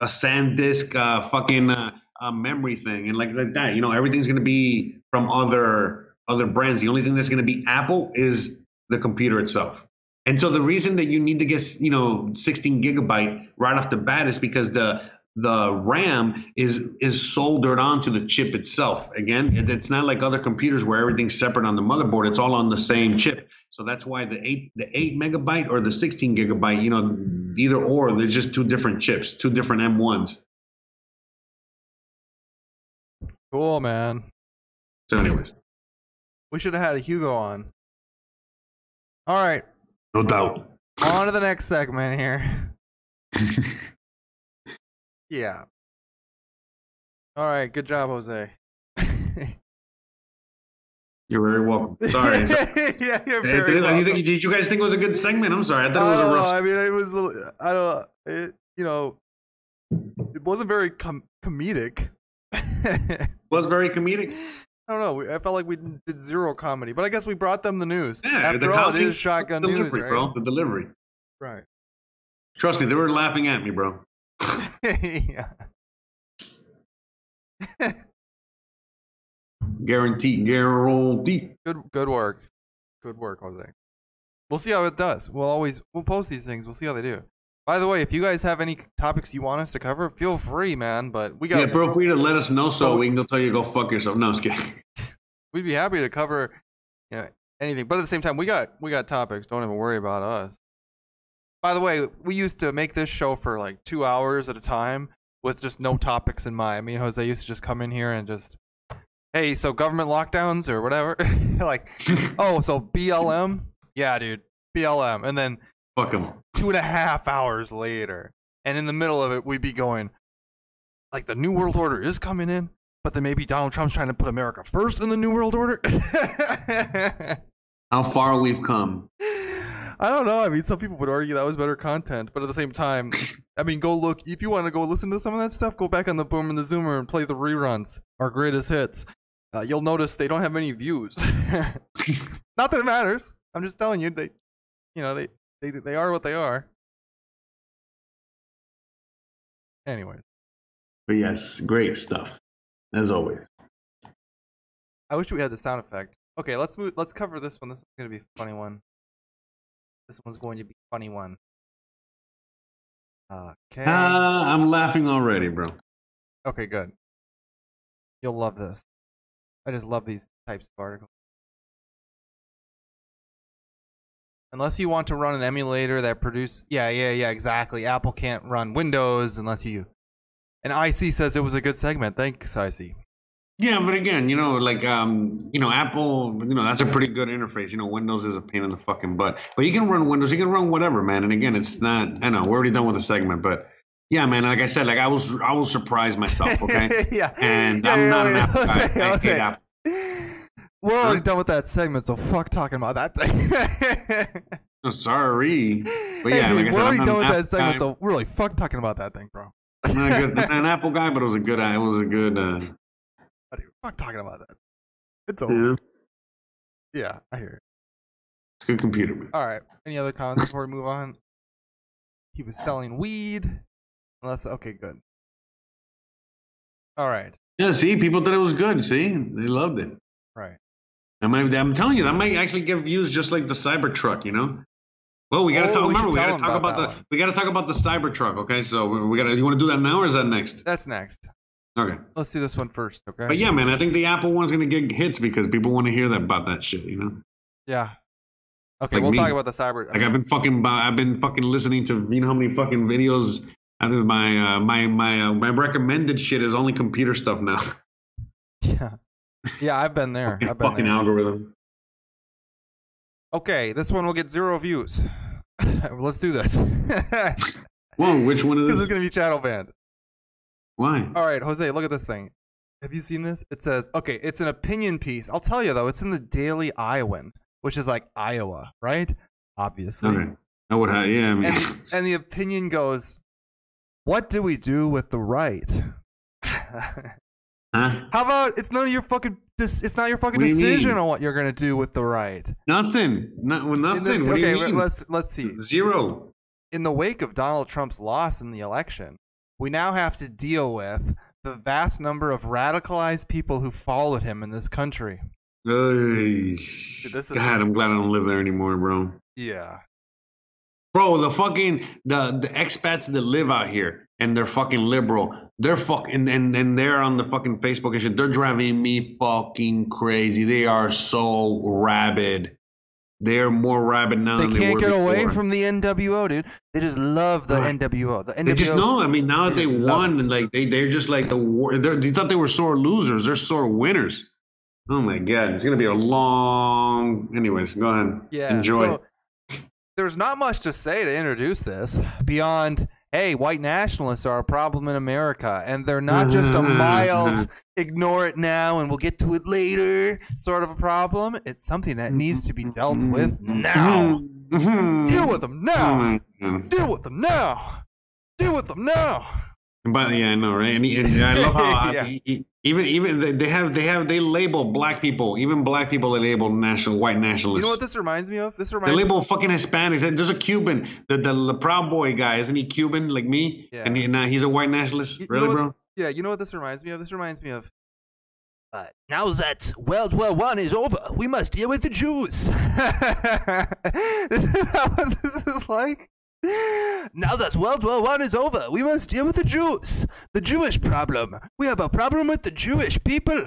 a SanDisk, uh, fucking uh, memory thing, and like like that. You know, everything's going to be from other other brands. The only thing that's going to be Apple is the computer itself. And so the reason that you need to get, you know, 16 gigabyte right off the bat is because the the RAM is is soldered onto the chip itself. Again, it's not like other computers where everything's separate on the motherboard. It's all on the same chip. So that's why the eight the eight megabyte or the 16 gigabyte, you know, either or, they're just two different chips, two different M1s. Cool, man. So, anyways, We should have had a Hugo on. All right, no doubt. on to the next segment here. [laughs] Yeah. All right, good job, Jose. [laughs] You're very welcome. Sorry. [laughs] yeah, you're Did, very did- welcome. you think- did you guys think it was a good segment? I'm sorry. I thought it was a don't know. rough. I mean, it was. little- I don't. It, you know, it wasn't very com- comedic. Was very comedic. Don't know. we- I felt like we did zero comedy, but I guess we brought them the news. Yeah, After the all, it is shotgun the news, delivery, right? bro. The delivery. Right. Trust me, they were laughing at me, bro. [laughs] yeah. [laughs] Guarantee, guarantee. Good. Good work. Good work, Jose. We'll see how it does. We'll always we'll post these things. We'll see how they do. By the way, if you guys have any topics you want us to cover, feel free, man. But we got Yeah, bro. feel free to let us know so we can go tell you to go fuck yourself. No, I'm kidding. [laughs] we'd be happy to cover you know, anything. But at the same time, we got we got topics. Don't even worry about us. By the way, we used to make this show for like two hours at a time with just no topics in mind. Me and Jose used to just come in here and just, hey, so government lockdowns or whatever. [laughs] like, [laughs] oh, so BLM? Yeah, dude, BLM. And then fuck them. two and a half hours later, and in the middle of it, we'd be going, like, the New World Order is coming in, but then maybe Donald Trump's trying to put America first in the New World Order. [laughs] How far we've come. I don't know. I mean, some people would argue that was better content, but at the same time, I mean, go look if you want to go listen to some of that stuff. Go back on the Boom and the Zoomer and play the reruns, our greatest hits. Uh, you'll notice they don't have many views. [laughs] Not that it matters. I'm just telling you, they, you know, they they they are what they are. Anyways, But yes, great stuff. As always. I wish we had the sound effect. Okay, let's move. Let's cover this one. This is gonna be a funny one. This one's going to be a funny one. Okay. Uh, I'm laughing already, bro. Okay, good. You'll love this. I just love these types of articles. Unless you want to run an emulator that produce yeah, yeah, yeah, exactly. Apple can't run Windows unless you and IC says it was a good segment. Thanks, IC. Yeah, but again, you know, like um, you know, Apple, you know, that's a pretty good interface. You know, Windows is a pain in the fucking butt. But you can run Windows, you can run whatever, man. And again, it's not I know, we're already done with the segment, but yeah, man, like I said, like I was I was surprised myself, okay? [laughs] yeah. And Yeah, I'm yeah, not an yeah, Apple guy. I Jose. hate Apple. We're already done with that segment, so fuck talking about that thing. [laughs] Oh, sorry. But Hey, dude, like we're said, already I'm done with that segment, guy. so we're really fuck talking about that thing, bro. I'm not, good, not an [laughs] Apple guy, but it was a good. It was a good. Uh, Dude, fuck talking about that. It's over. know, Yeah, I hear it. it's a good computer, man. All right. Any other comments before we move on? He was selling weed. Unless okay, good. All right. Yeah, see, people thought it was good. See, they loved it. Right. I might, I'm telling you, that might actually get views just like the Cybertruck. You know. Well, we got to Oh, talk. Remember, should we got to talk about about, the. We got to talk about the Cybertruck. Okay, so we, we got. to You want to do that now, or is that next? That's next. Okay. Let's do this one first, okay? But yeah, man, I think the Apple one's gonna get hits because people want to hear that about that shit. You know. Yeah. Okay, Like we'll me. talk about the cyber. Like I've been fucking, I've been fucking listening to you know how many fucking videos. I think my uh, my my uh, my recommended shit is only computer stuff now. [laughs] yeah. Yeah, I've been there. fucking I've been fucking there. algorithm. Okay, this one will get zero views. [laughs] Let's do this. [laughs] Whoa, which one is this? this? Is gonna be channel banned. Why? All right, Jose, look at this thing. Have you seen this? It says, okay, it's an opinion piece. I'll tell you though, it's in the Daily Iowan, which is like Iowa, right? Obviously. Okay. I would have. Yeah, I mean, And and the opinion goes, "What do we do with the right?" [laughs] huh? How about it's none of your fucking it's not your fucking What you decision mean? on what you're gonna do with the right. Nothing. In nothing. the- what okay, do you mean? let's let's see. Zero. In the wake of Donald Trump's loss in the election, we now have to deal with the vast number of radicalized people who followed him in this country. This is- God, I'm glad I don't live there anymore, bro. Yeah. Bro, the fucking the the expats that live out here and they're fucking liberal. They're fucking and and they're on the fucking Facebook and shit. They're driving me fucking crazy. They are so rabid. They're more rabid now They than they can't were get away before. from the NWO, dude. They just love the Right. NWO. The NWO. They just know. I mean, now that they they won, and like they they're just like the war. They thought they were sore losers. They're sore winners. Oh my god, it's gonna be a long. Anyways, go ahead. Yeah. Enjoy. so there's not much to say to introduce this beyond, hey, white nationalists are a problem in America, and they're not just a mm-hmm. mild mm-hmm. ignore it now and we'll get to it later sort of a problem. It's something that needs to be mm-hmm. dealt with now. Deal with them now. Deal with them now. Deal with them now. But yeah, I know, right? And, and I love how uh, [laughs] Yeah. e- e- even even they- they have they have they label black people, even black people they label national white nationalists. You know what this reminds me of? This reminds me they label fucking Hispanics. There's a Cuban, the, the the Proud Boy guy, isn't he Cuban like me? Yeah. And he, now he's a white nationalist. You- you know really, what- bro? Yeah, you know what this reminds me of? This reminds me of. Uh, now that World War One is over, we must deal with the Jews. Isn't that what this is like? Now that World War One is over, we must deal with the Jews. The Jewish problem. We have a problem with the Jewish people.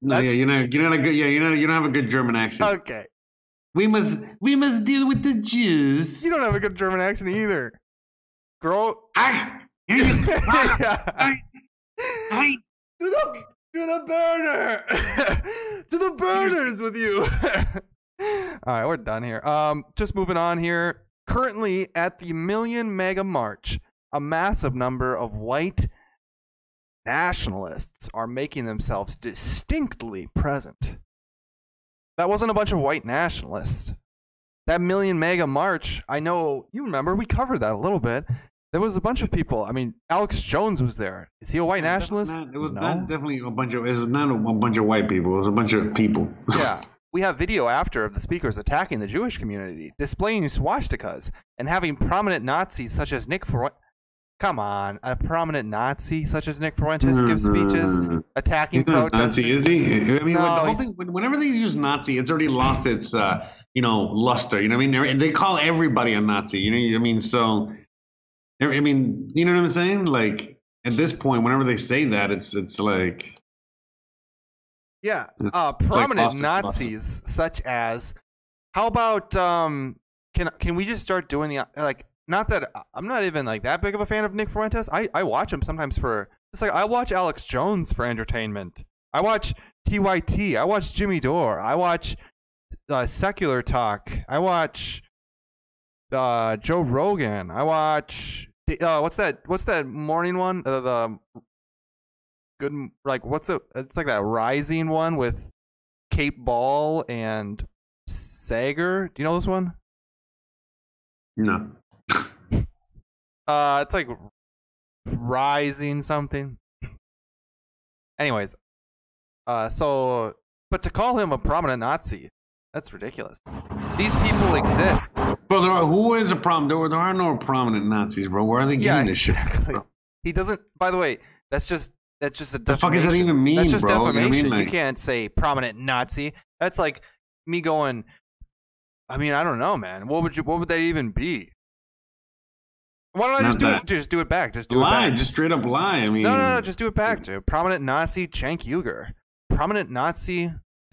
No, yeah, you're not. You're not a good. Yeah, you know. You don't have a good German accent. Okay. we must. We must deal with the Jews. You don't have a good German accent either. Girl. I, I, [laughs] to the to the burner [laughs] to the burners with you [laughs] all right we're done here um just moving on here currently at the million MAGA march a massive number of white nationalists are making themselves distinctly present that wasn't a bunch of white nationalists that million MAGA march i know you remember we covered that a little bit there was a bunch of people i mean alex jones was there is he a white nationalist Not, it was no. not definitely a bunch of. It was not a, a bunch of white people. It was a bunch of people. yeah. [laughs] We have video after of the speakers attacking the Jewish community, displaying swastikas, and having prominent Nazis such as Nick Fuentes. Come on, a prominent Nazi such as Nick Fuentes gives speeches attacking He's not a protesters. Nazi, is he? I mean, No, the thing. Whenever they use Nazi, it's already lost its, uh, you know, luster. You know what I mean? They call everybody a Nazi. You know, I mean, so. I mean, you know what I'm saying? Like at this point, whenever they say that, it's it's like Yeah, uh, prominent its luster. Nazis such as, how about um, can can we just start doing the like? Not that I'm not even like that big of a fan of Nick Fuentes. I I watch him sometimes for just like I watch Alex Jones for entertainment. I watch TYT. I watch Jimmy Dore. I watch uh, Secular Talk. I watch uh, Joe Rogan. I watch uh, what's that? What's that morning one? Uh, the good like what's it? It's like that rising one with Cape Ball and Saagar. Do you know this one? No. Uh, it's like rising something. Anyways, uh, so but to call him a prominent Nazi, that's ridiculous. These people exist. Bro, there are, who is a problem? There, there are no prominent Nazis, bro. Where are they getting Yeah, this shit? bro? He doesn't. By the way, that's just that's just a The fuck does that defamation. even mean, That's just bro? You know I mean? defamation. You can't say prominent Nazi. That's like me going. I mean, I don't know, man. What would you? What would that even be? Why don't I just do that. it? Just do it back. Just do Lie, it back. just straight up lie. I mean, no, no, no. Just do it back, dude. Prominent Nazi Cenk Uygur. Prominent Nazi. [laughs]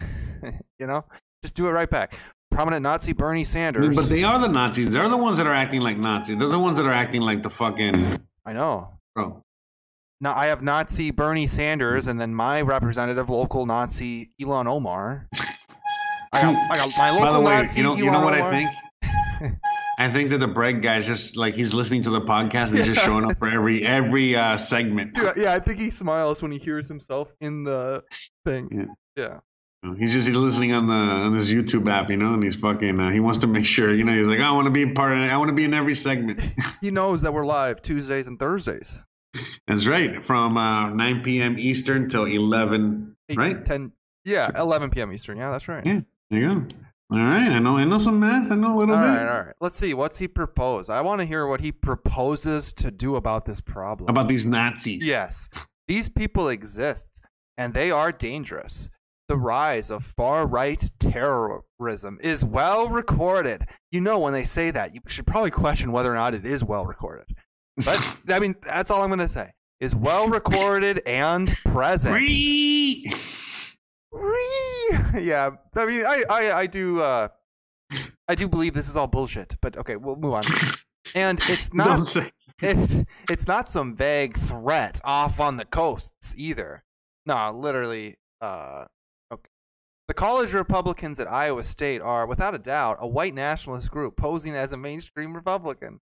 you know, just do it right back. Prominent Nazi Bernie I Sanders. mean, but they are the Nazis. They're the ones that are acting like Nazis. They're the ones that are acting like the fucking I know. bro. Now I have Nazi Bernie Sanders, and then my representative, local Nazi Ilhan Omar. I got, I got my local By the way, Nazi you know, you know what I think? I think that the Breg guy's just like he's listening to the podcast and he's just showing up for every every uh, segment. Yeah, yeah, I think he smiles when he hears himself in the thing. Yeah. Yeah. He's just he's listening on the on this YouTube app, you know, and he's fucking uh, he wants to make sure, you know, he's like, I want to be a part of it. I want to be in every segment. [laughs] He knows that we're live Tuesdays and Thursdays. That's right, from uh, 9 p.m. Eastern till 11. Eight, Right? 10, yeah, 11 p.m. Eastern. Yeah, that's right. Yeah. There you go. All right, I know I know some math. I know a little All bit right, all right. Let's see. What's he propose? I want to hear what he proposes to do about this problem. about these Nazis. Yes, these people exist, and they are dangerous. The rise of far right terrorism is well recorded. You know, when they say that, you should probably question whether or not it is well recorded. But, I mean, that's all I'm going to say. Is well recorded and present. Free. Whee! [laughs] Yeah, I mean, I, I, I do, uh, I do believe this is all bullshit. But okay, we'll move on. And it's [laughs] not Don't say. it's it's not some vague threat off on the coasts either. No, literally. Uh, okay. The college Republicans at Iowa State are, without a doubt, a white nationalist group posing as a mainstream Republican.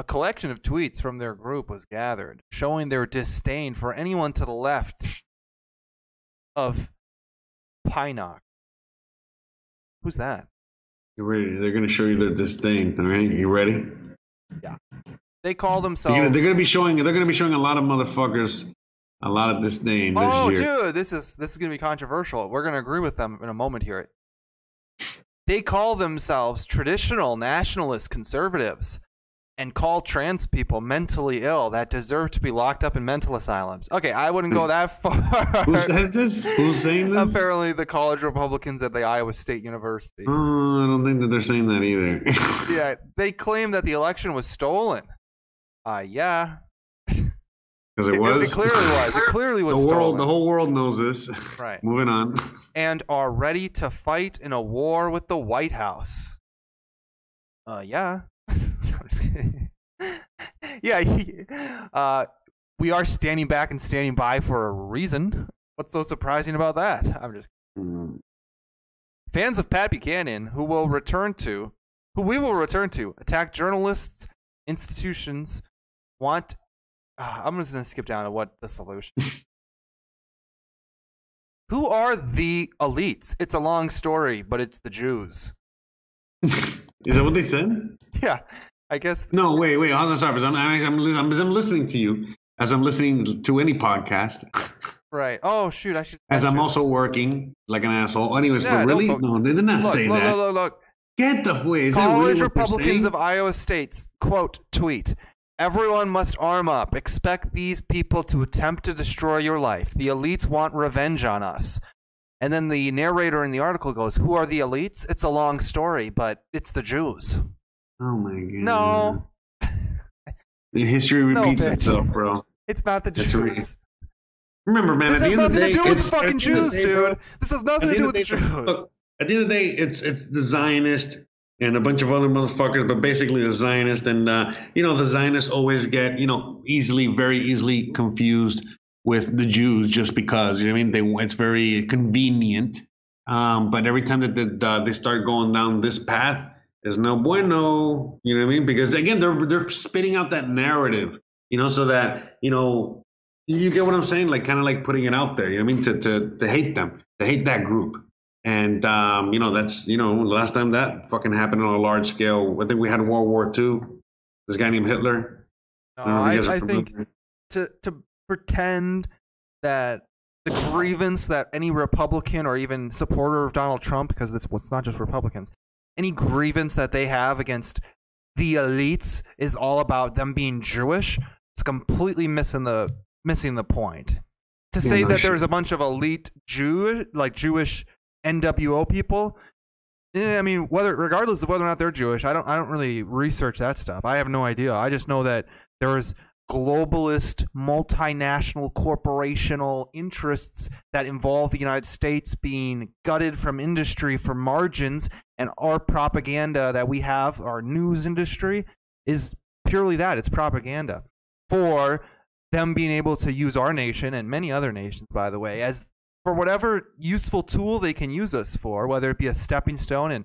A collection of tweets from their group was gathered, showing their disdain for anyone to the left of Pinock. Who's that? You ready? They're gonna show you their disdain. All right, you ready? Yeah. They call They're themselves. they're gonna be showing. They're gonna be showing a lot of motherfuckers a lot of disdain this oh, year. dude, this is this is gonna be controversial. We're gonna agree with them in a moment here. They call themselves traditional nationalist conservatives and call trans people mentally ill that deserve to be locked up in mental asylums. Okay, I wouldn't go that far. Who says this? Who's saying this? Apparently, the college Republicans at the Iowa State University. Oh, I don't think that they're saying that either. [laughs] Yeah, they claim that the election was stolen. Uh, yeah, Because it it, was. it clearly was. It clearly was the world, stolen. the whole world knows this. Right. [laughs] Moving on. and are ready to fight in a war with the White House. Uh, yeah. I'm just kidding. yeah, he- uh, we are standing back and standing by for a reason. What's so surprising about that? I'm just Mm. fans of Pat Buchanan, who will return to, who we will return to, attack journalists, institutions, want. Uh, I'm just gonna skip down to what the solution. [laughs] who are the elites? It's a long story, but it's the Jews. [laughs] Is that what they said? Yeah, I guess. No, wait, wait. Hold on, sorry. because I'm, I'm, I'm, I'm, listening to you as I'm listening to any podcast. [laughs] Right. Oh shoot! I should. As I'm mention- also working like an asshole. Anyways, Yeah, but really? No, they did not Look, say look, that. look, look, look. Get the way. Is that really College Republicans of Iowa State's quote tweet. Everyone must arm up. Expect these people to attempt to destroy your life. The elites want revenge on us. And then the narrator in the article goes, Who are the elites? It's a long story, but it's the Jews. Oh my god. No, The history [laughs] repeats bitch. itself, bro. it's not the Jews. right. Remember, man. This at has the end of the day, to do with it's the fucking at the end of Jews, the day, bro, dude. This has nothing to do with the Jews. look, at the end of the day, it's it's the Zionist and a bunch of other motherfuckers, but basically the Zionist and uh, you know the Zionists always get you know easily, very easily confused with the Jews just because you know what I mean. They it's very convenient, um, but every time that the, uh, they start going down this path, is no bueno. You know what I mean? Because again, they're they're spitting out that narrative, you know, so that you know you get what I'm saying, like kind of like putting it out there. You know what I mean? To to to hate them, to hate that group. And um, you know that's you know the last time that fucking happened on a large scale. I think we had World War II. This guy named Hitler. No, I, are I think to to pretend that the grievance that any Republican or even supporter of Donald Trump, because it's, well, it's not just Republicans, any grievance that they have against the elites is all about them being Jewish. It's completely missing the missing the point. To say that there's a bunch of elite Jew like Jewish NWO people. eh, I mean, whether regardless of whether or not they're Jewish, I don't I don't really research that stuff. I have no idea. I just know that there is globalist, multinational, corporational interests that involve the United States being gutted from industry for margins, and our propaganda that we have, our news industry, is purely that. It's propaganda for them being able to use our nation and many other nations, by the way, as for whatever useful tool they can use us for, whether it be a stepping stone, and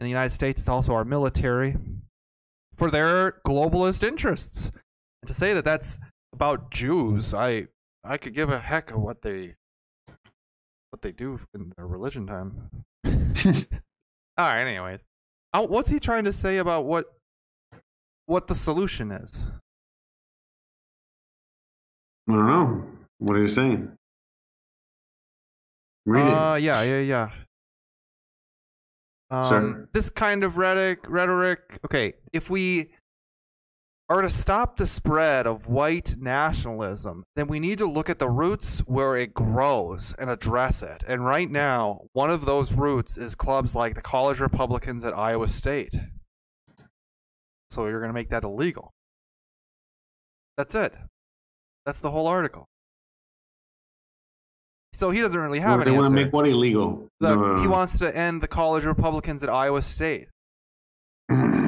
in the United States, it's also our military for their globalist interests. And to say that that's about Jews, I I could give a heck of what they what they do in their religion time. [laughs] All right, anyways, Uh, what's he trying to say about what what the solution is? I don't know. What are you saying? Read Uh, yeah, yeah, yeah. Um, this kind of rhetoric, rhetoric. Okay, if we are to stop the spread of white nationalism, then we need to look at the roots where it grows and address it. And right now, one of those roots is clubs like the College Republicans at Iowa State. So you're going to make that illegal. That's it. That's the whole article. So he doesn't really have Well, an they want to make what illegal? The- The- he wants to end the college Republicans at Iowa State. [clears throat]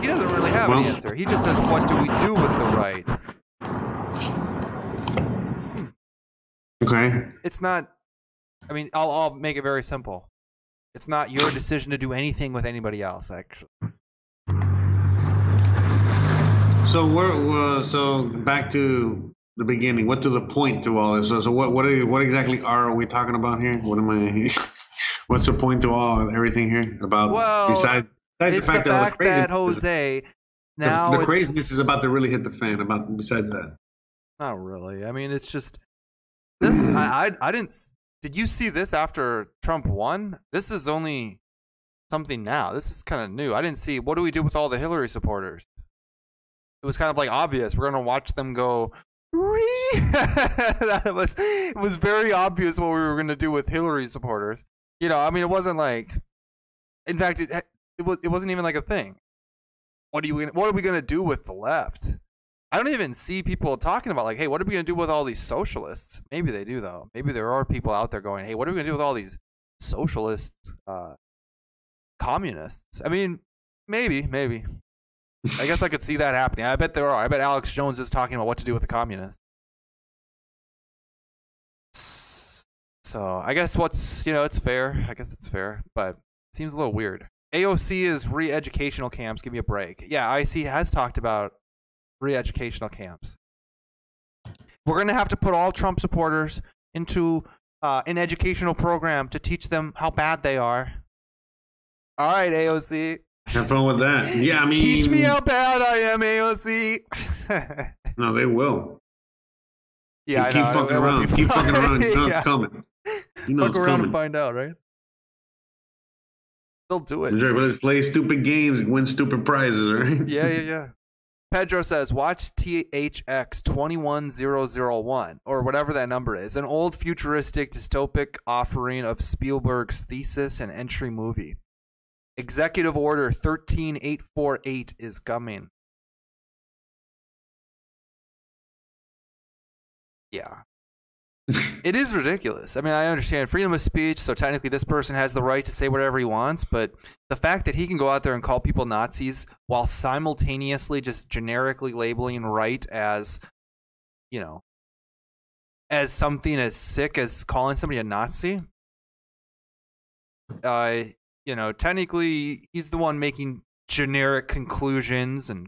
He doesn't really have an answer. He just says, "What do we do with the right?" okay. It's not. I mean, I'll I'll make it very simple. It's not your decision to do anything with anybody else. Actually, So we're uh, so back to the beginning. What to the point to all this? So, so what what are, what exactly are we talking about here? What am I? [laughs] What's the point to all everything here about? Well, besides, besides it's the fact, that, the that Jose now the, it's- craziness is about to really hit the fan. About besides that, Not really. I mean, it's just this. I, I I didn't. Did you see this after Trump won? This is only something now. This is kind of new. I didn't see. What do we do with all the Hillary supporters? It was kind of like obvious. We're gonna watch them go. [laughs] That was it was very obvious what we were gonna do with Hillary supporters. You know, I mean, it wasn't like. In fact, it it was it wasn't even like a thing. What are you gonna, What are we gonna do with the left? I don't even see people talking about like, hey, what are we gonna do with all these socialists? Maybe they do though. Maybe there are people out there going, hey, what are we gonna do with all these socialists, uh, communists? I mean, maybe, maybe. I guess I could see that happening. I bet there are. I bet Alex Jones is talking about what to do with the communists. So I guess what's you know it's fair. I guess it's fair, but it seems a little weird. AOC is re-educational camps. Give me a break. Yeah, IC has talked about re-educational camps. We're gonna have to put all Trump supporters into uh, an educational program to teach them how bad they are. All right, AOC, have fun with that. Yeah, I mean, [laughs] teach me how bad I am, AOC. [laughs] No, they will. yeah, I keep know. fucking it won't around. Keep fucking around. [laughs] You know yeah. it's coming. You know Fuck it's around coming. and find out, right? They'll do it. Right, but let's play stupid games, win stupid prizes, right? [laughs] Yeah, yeah, yeah. [laughs] Pedro says, watch THX 21001, or whatever that number is, an old futuristic dystopic offering of Spielberg's thesis and entry movie. Executive Order 13848 is coming. Yeah. It is ridiculous. I mean, I understand freedom of speech, so technically this person has the right to say whatever he wants, but the fact that he can go out there and call people Nazis while simultaneously just generically labeling right as, you know, as something as sick as calling somebody a Nazi, uh, you know, technically he's the one making generic conclusions and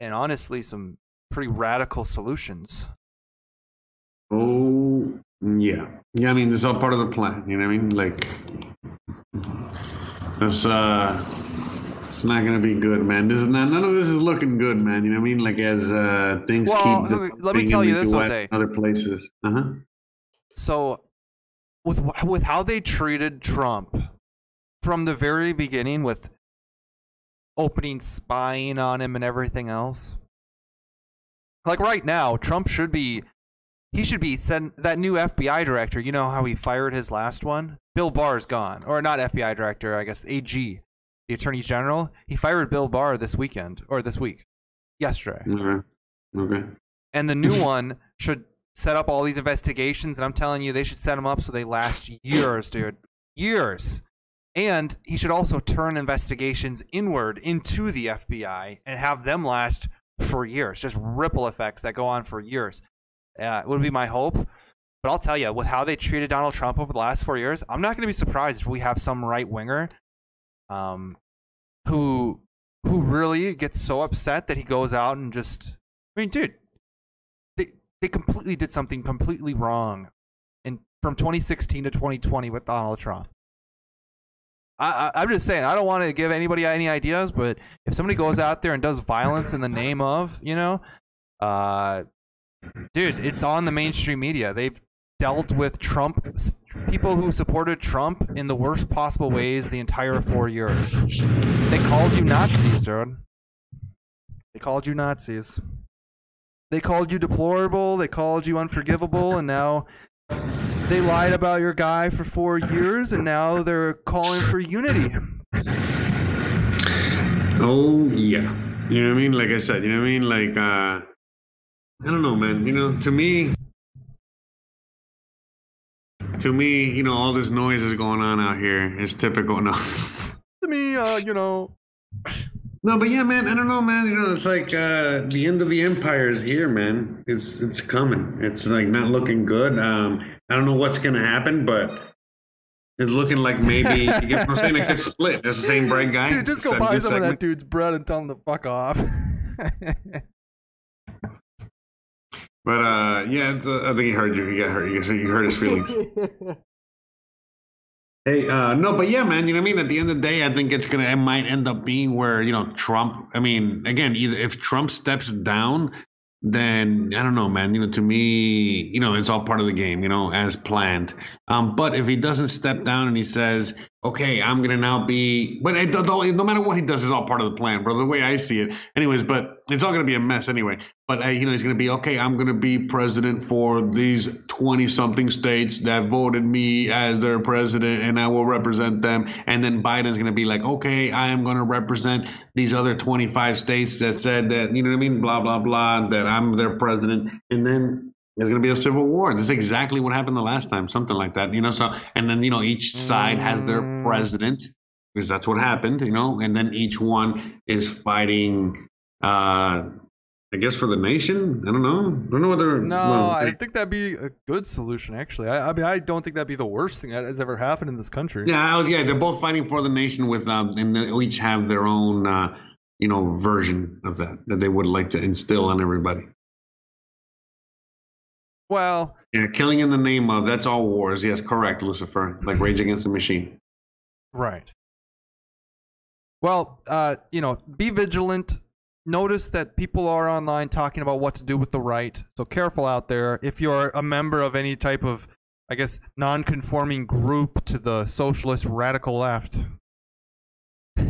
and honestly some pretty radical solutions. Oh Yeah, yeah. I mean, it's all part of the plan. You know what I mean? Like, it's uh, it's not gonna be good, man. This is not. None of this is looking good, man. You know what I mean? Like as uh things Well, keep. me- let me tell you this, Jose. Other places. Uh huh. So, with with how they treated Trump from the very beginning, with opening spying on him and everything else, like right now, Trump should be he should be sent that new FBI director. You know how he fired his last one? Bill Barr's gone, or not FBI director, I guess AG, the Attorney General. He fired Bill Barr this weekend or this week, yesterday Okay. Okay. and the new [laughs] one should set up all these investigations and i'm telling you they should set them up so they last years dude years and he should also turn investigations inward into the fbi and have them last for years just ripple effects that go on for years uh, it would be my hope but i'll tell you with how they treated donald trump over the last four years i'm not going to be surprised if we have some right winger um, who who really gets so upset that he goes out and just i mean dude they they completely did something completely wrong in from 2016 to 2020 with Donald Trump. I, I I'm just saying I don't want to give anybody any ideas, but if somebody goes out there and does violence in the name of, you know, uh, dude, it's on the mainstream media. They've dealt with Trump people who supported Trump in the worst possible ways the entire four years. They called you Nazis, dude. They called you Nazis. They called you deplorable, they called you unforgivable, and now they lied about your guy for four years, and now they're calling for unity. Oh yeah. You know what I mean? Like I said, you know what I mean? Like uh I don't know, man. You know, to me to me, you know, all this noise is going on out here. It's typical. [laughs] No. To me, uh, you know, No, but yeah, man, I don't know, man. You know, it's like uh, the end of the empire is here, man. It's it's coming. It's like not looking good. Um, I don't know what's gonna happen, but it's looking like maybe you get what I'm saying. It could split. That's the same bright guy. dude, just go buy some of that dude's bread and tell him to fuck off. [laughs] But uh, yeah, it's, uh, I think he heard you. He got hurt. You you hurt his feelings. [laughs] Hey, uh, no, but yeah, man, you know what I mean? At the end of the day, I think it's to, it might end up being where, you know, Trump, I mean, again, either if Trump steps down, then I don't know, man, you know, to me, you know, it's all part of the game, you know, as planned. Um, but if he doesn't step down and he says, okay, I'm going to now be, but it, no matter what he does, is all part of the plan, bro, the way I see it. Anyways, but it's all going to be a mess anyway. But, uh, you know, he's going to be, okay, I'm going to be president for these 20 something states that voted me as their president and I will represent them. And then Biden's going to be like, okay, I am going to represent these other 25 states that said that, you know what I mean? Blah, blah, blah, that I'm their president. And then there's going to be a civil war. This is exactly what happened the last time, something like that, you know? So, and then, you know, each side has their Mm. president because that's what happened, you know? And then each one is fighting, uh, I guess for the nation. I don't know. I don't know whether. no, well, I think that'd be a good solution, actually. I, I mean, I don't think that'd be the worst thing that has ever happened in this country. Yeah, yeah, they're both fighting for the nation with, um, and they each have their own, uh, you know, version of that that they would like to instill on everybody. Well, Yeah, killing in the name of that's all wars. Yes, correct, Lucifer. Like Rage Against the Machine. Right. Well, uh, you know, be vigilant. Notice that people are online talking about what to do with the right. So careful out there. If you're a member of any type of, I guess, non-conforming group to the socialist radical left. [laughs]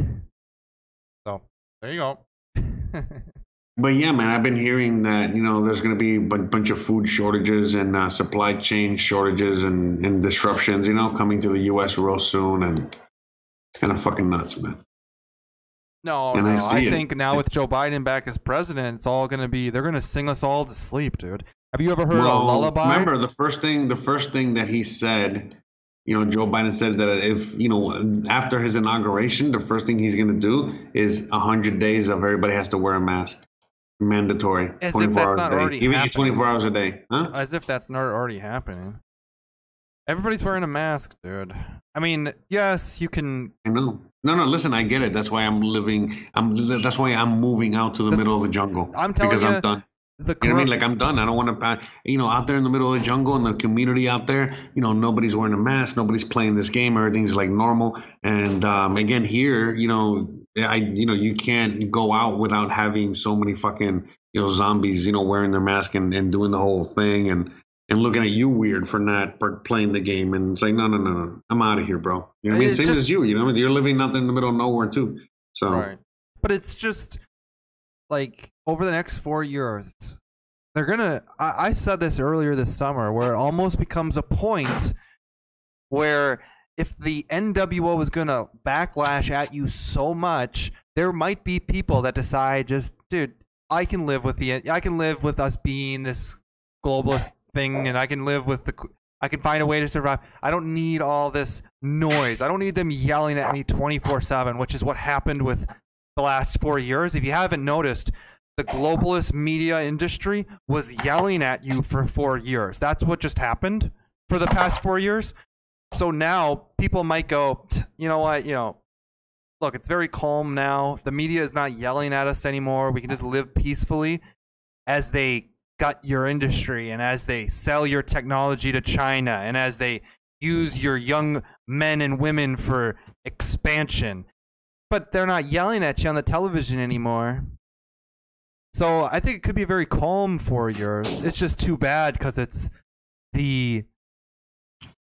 So there you go. [laughs] But yeah, man, I've been hearing that you know there's going to be a bunch of food shortages and uh, supply chain shortages and, and disruptions, you know, coming to the U.S. real soon, and it's kind of fucking nuts, man. no, And I no, I it. think now with Joe Biden back as president, it's all gonna be. They're gonna sing us all to sleep, dude. Have you ever heard a lullaby? Remember the first thing the first thing that he said, you know, Joe Biden said that if you know after his inauguration, the first thing he's going to do is hundred days of everybody has to wear a mask, mandatory, As if twenty four that's hours not a day, already even happening. twenty four hours a day, huh? as if that's not already happening. Everybody's wearing a mask, dude. I mean, yes, you can. I know. No, no. Listen, I get it. That's why I'm living. I'm. That's why I'm moving out to the That's- middle of the jungle. I'm telling because you, I'm done. The You know what I mean? Like I'm done. I don't want to, you know, out there in the middle of the jungle in the community out there, you know, nobody's wearing a mask, nobody's playing this game, everything's like normal. And um, again, here, you know, I, you know, you can't go out without having so many fucking, you know, zombies, you know, wearing their mask and, and doing the whole thing and and looking at you weird for not playing the game. And it's like, no, no, no, no, I'm out of here, bro. You know what I mean? It's Same just- as you. You know, you're living out there in the middle of nowhere too. So Right. But it's just like over the next four years, they're gonna. I, I said this earlier this summer, where it almost becomes a point where if the NWO is gonna backlash at you so much, there might be people that decide, just dude, I can live with the. I can live with us being this globalist thing, and I can live with the. I can find a way to survive. I don't need all this noise. I don't need them yelling at me 24 7, which is what happened with the last four years. If you haven't noticed, the globalist media industry was yelling at you for four years. That's what just happened for the past four years. So now people might go, you know what, you know, look, it's very calm now. The media is not yelling at us anymore. We can just live peacefully as they gut your industry and as they sell your technology to China and as they use your young men and women for expansion. But they're not yelling at you on the television anymore. So I think it could be very calm for yours. It's just too bad because it's the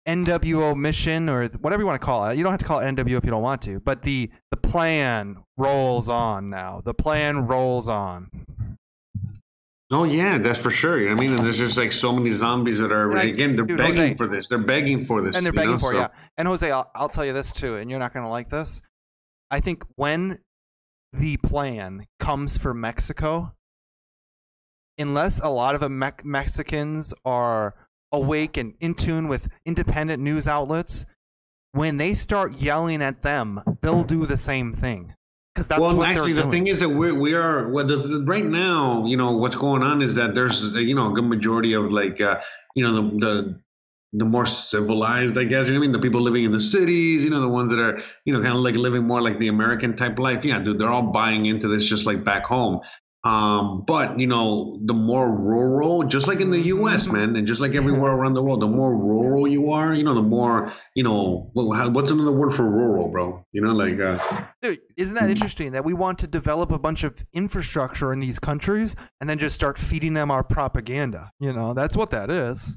NWO mission or whatever you want to call it. You don't have to call it NWO if you don't want to, but the the plan rolls on now. The plan rolls on. Oh yeah, that's for sure. You know what I mean? And there's just like so many zombies that are I- again they're dude, begging Jose- for this. They're begging for this. and they're you know? begging for it, So- yeah. And Jose, I'll, I'll tell you this too, and you're not going to like this. I think when the plan comes for Mexico, unless a lot of the Me- Mexicans are awake and in tune with independent news outlets, when they start yelling at them, they'll do the same thing. Because that's well, what actually, the doing. thing is that we we are well, the, the, right now. You know what's going on is that there's you know a good majority of like uh, you know the the the more civilized, I guess. You know what I mean? The people living in the cities, you know, the ones that are, you know, kind of like living more like the American type life. Yeah, dude, they're all buying into this just like back home. Um, but you know, the more rural, just like in the U.S., man, and just like everywhere [laughs] around the world, the more rural you are, you know, the more, you know, well, how, what's another word for rural, bro? You know, like, uh, Dude, isn't that interesting that we want to develop a bunch of infrastructure in these countries and then just start feeding them our propaganda? You know, that's what that is.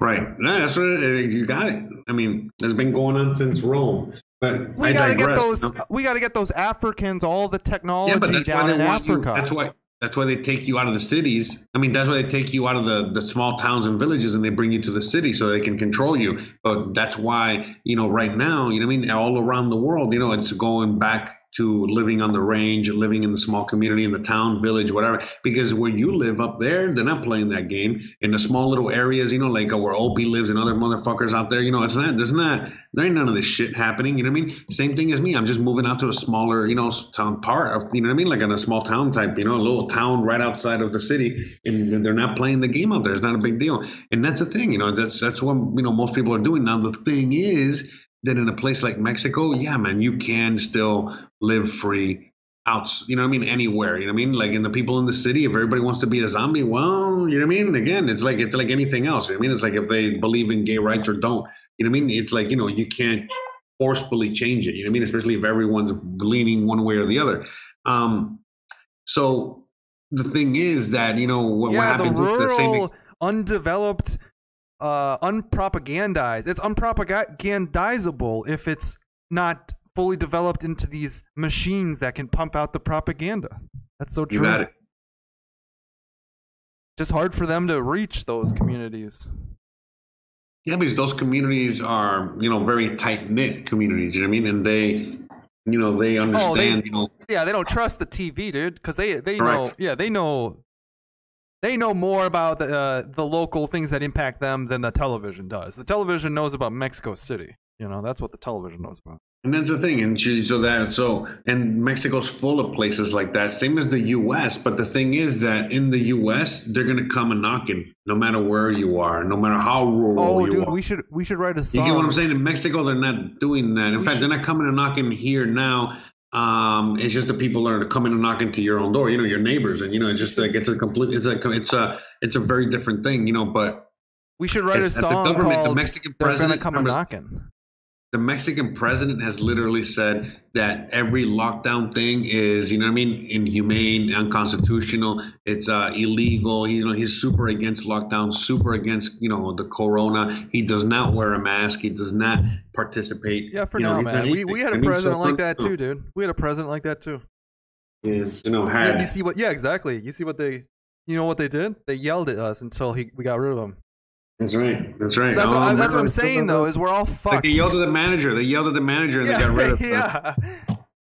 Right? Yeah, that's what it, you got it. I mean, it's been going on since Rome. But We gotta get those. you know? We gotta get those Africans all the technology Yeah, but that's why down in Africa. you. That's why. That's why they take you out of the cities. I mean, that's why they take you out of the, the small towns and villages and they bring you to the city so they can control you. But that's why, you know, right now, you know I mean? All around the world, you know, it's going back to living on the range, living in the small community, in the town, village, whatever. Because where you live up there, they're not playing that game. In the small little areas, you know, like where Opie lives and other motherfuckers out there, you know, it's not, there's not, there ain't none of this shit happening. You know what I mean? Same thing as me. I'm just moving out to a smaller, you know, town part of, you know what I mean? Like in a small town type, you know, a little town right outside of the city. And they're not playing the game out there. It's not a big deal. And that's the thing, you know, that's, that's what, you know, most people are doing. Now, the thing is, that in a place like Mexico, yeah, man, you can still live free out, you know what I mean, anywhere. You know what I mean? Like in the people in the city, if everybody wants to be a zombie, well, you know what I mean? Again, it's like it's like anything else. You know what I mean? It's like if they believe in gay rights or don't. You know what I mean? It's like, you know, you can't forcefully change it. You know what I mean? Especially if everyone's leaning one way or the other. Um, so the thing is that, you know, what, what yeah, the happens is the same rural, undeveloped, uh, unpropagandized. It's unpropagandizable if it's not fully developed into these machines that can pump out the propaganda. That's so you true. got it. Just hard for them to reach those communities. Yeah, because those communities are, you know, very tight knit communities. You know what I mean? And they, you know, they understand. you know, Yeah, they don't trust the TV, dude, because they they know. Yeah, they know. They know more about the uh, the local things that impact them than the television does. The television knows about Mexico City. You know, that's what the television knows about. and that's the thing. And so that so and Mexico's full of places like that. Same as the U.S. But the thing is that in the U.S. they're gonna come a knocking, no matter where you are, no matter how rural you are. Oh, dude, are. we should we should write a song. You get what I'm saying? In Mexico, they're not doing that. In We fact, should- they're not coming and knocking here now. Um, it's just the people are coming and knocking to your own door. You know, your neighbors, and you know, it's just like it's a complete. It's a it's a it's a very different thing. You know, but We should write a that the song government, the Mexican "They're Gonna president- Come remember- Knocking." The Mexican president has literally said that every lockdown thing is, you know what I mean, inhumane, unconstitutional. It's uh, illegal. You know, he's super against lockdown, super against, you know, the corona. He does not wear a mask. He does not participate. Yeah, for you now, he's not man. We, we had a president like that too, dude. We had a president like that too. Yeah, you know, Yeah, you see what? Yeah, exactly. You see what they? You know what they did? They yelled at us until he we got rid of him. That's right. That's right. So that's, Oh, what, that's what I'm saying though. Is we're all Like fucked. they yelled at the manager. They yelled at the manager and they got rid of [laughs] him. yeah.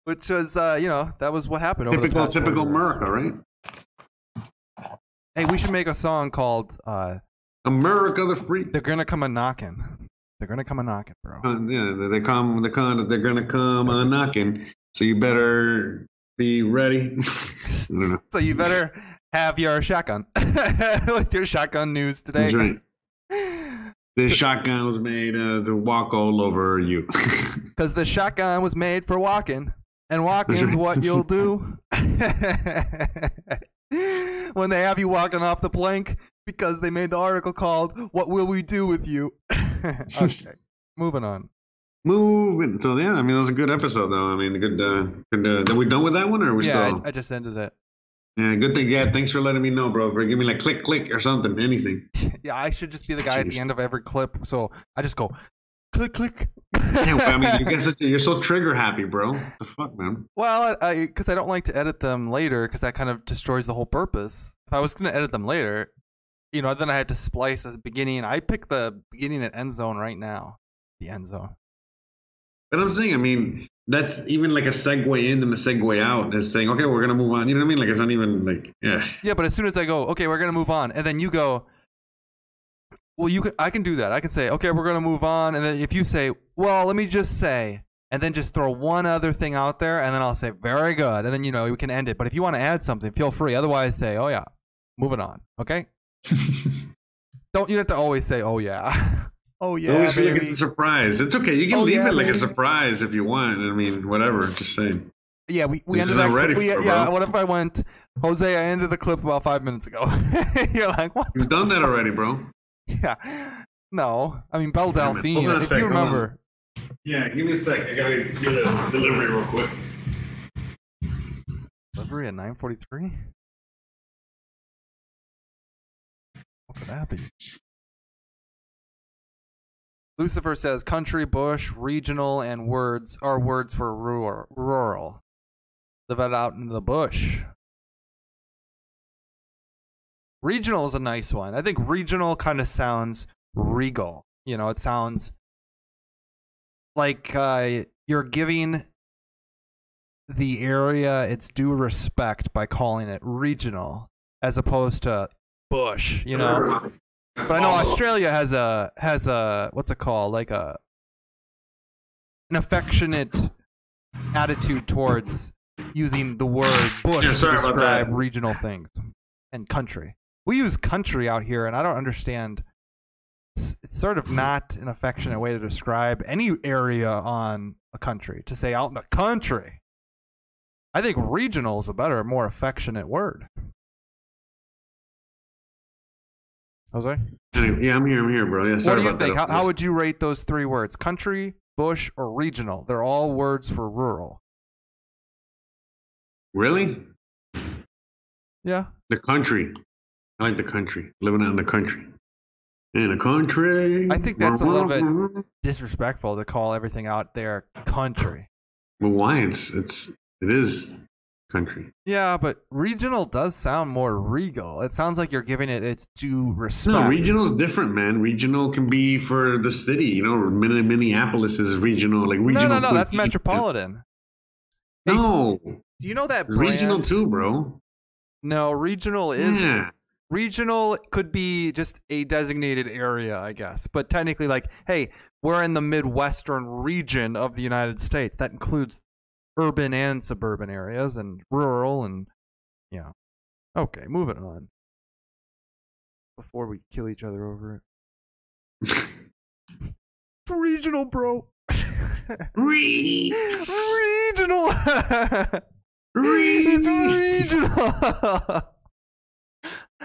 Which was, uh, you know, that was what happened over the Typical, typical. America, right? Hey, we should make a song called uh, America the free. "They're Gonna Come a Knocking." They're gonna come a knocking, bro. Uh, yeah, they, they come. They come. They're gonna come a knocking. So you better be ready. [laughs] I don't know. [laughs] So you better have your shotgun with your shotgun news today. That's right. This shotgun was made uh, to walk all over you. [laughs] Because the shotgun was made for walking, and walking's what you'll do [laughs] when they have you walking off the plank because they made the article called "What Will We Do with You." [laughs] okay, moving on. Moving. So yeah, I mean, it was a good episode, though. I mean, good. Uh, good. Uh, are we done with that one, or are we Yeah, still? I, I just ended it. Yeah, good thing. Yeah, thanks for letting me know, bro. For give me like click, click, or something, anything. Yeah, I should just be the guy at the end of every clip, so I just go click, click. Yeah, well, I mean, you guys, [laughs] you're so trigger happy, bro. The fuck, man. Well, I because I, don't like to edit them later because that kind of destroys the whole purpose. If I was going to edit them later, you know, then I had to splice a beginning. I pick the beginning and end zone right now. The end zone. But I'm saying, I mean, that's even like a segue in and a segue out. Is saying, okay, we're gonna move on. You know what I mean? Like it's not even like, yeah. Yeah, but as soon as I go, okay, we're gonna move on, and then you go, well, you can, I can do that. I can say, okay, we're gonna move on, and then if you say, well, let me just say, and then just throw one other thing out there, and then I'll say, very good, and then you know we can end it. But if you want to add something, feel free. Otherwise, say, oh yeah, moving on. Okay. [laughs] Don't you have to always say, oh yeah, [laughs] oh yeah, always feel like it's a surprise. It's okay. You can Oh, leave yeah, it like baby. a surprise if you want. I mean, whatever. Just saying. Yeah, we, we ended that. ready we, yeah, what if I went, Jose? I ended the clip about five minutes ago. [laughs] You're like, what? You've done that already, bro. Yeah. No, I mean Belle minute. Delphine. Hold on a If sec, you remember, Yeah, give me a sec. I gotta get a delivery real quick. delivery at nine forty-three. What could that be? Lucifer says country, bush, regional, and words are words for rural. Live out in the bush. Regional is a nice one. I think regional kind of sounds regal. You know, it sounds like uh, you're giving the area its due respect by calling it regional as opposed to bush. You know, but I know Australia has a has a what's it called like a an affectionate attitude towards using the word bush Yeah, to describe regional things and country. We use country out here, and I don't understand. It's, it's sort of not an affectionate way to describe any area on a country. To say out in the country, I think regional is a better, more affectionate word. Jose, Anyway, yeah, I'm here. I'm here, bro. Yeah, sorry what do you about that. think? How, how would you rate those three words? Country, bush, or regional? They're all words for rural. really? Yeah. The country. I like the country. Living out in the country. In the country. I think that's a little bit- Disrespectful to call everything out there country. Well, why? It's it's it is country. Yeah, but regional does sound more regal. It sounds like you're giving it its due respect. No, regional is different, man. Regional can be for the city. You know, Min- Minneapolis is regional. Like regional. no, no. no, That's metropolitan. No, Do you know that brand? regional too, bro. No, regional is yeah. regional could be just a designated area, I guess. But technically, like, hey, we're in the midwestern region of the United States. That includes urban and suburban areas and rural and yeah. Okay, moving on. Before we kill each other over it. [laughs] Regional, bro. Re- [laughs] regional. it's regional.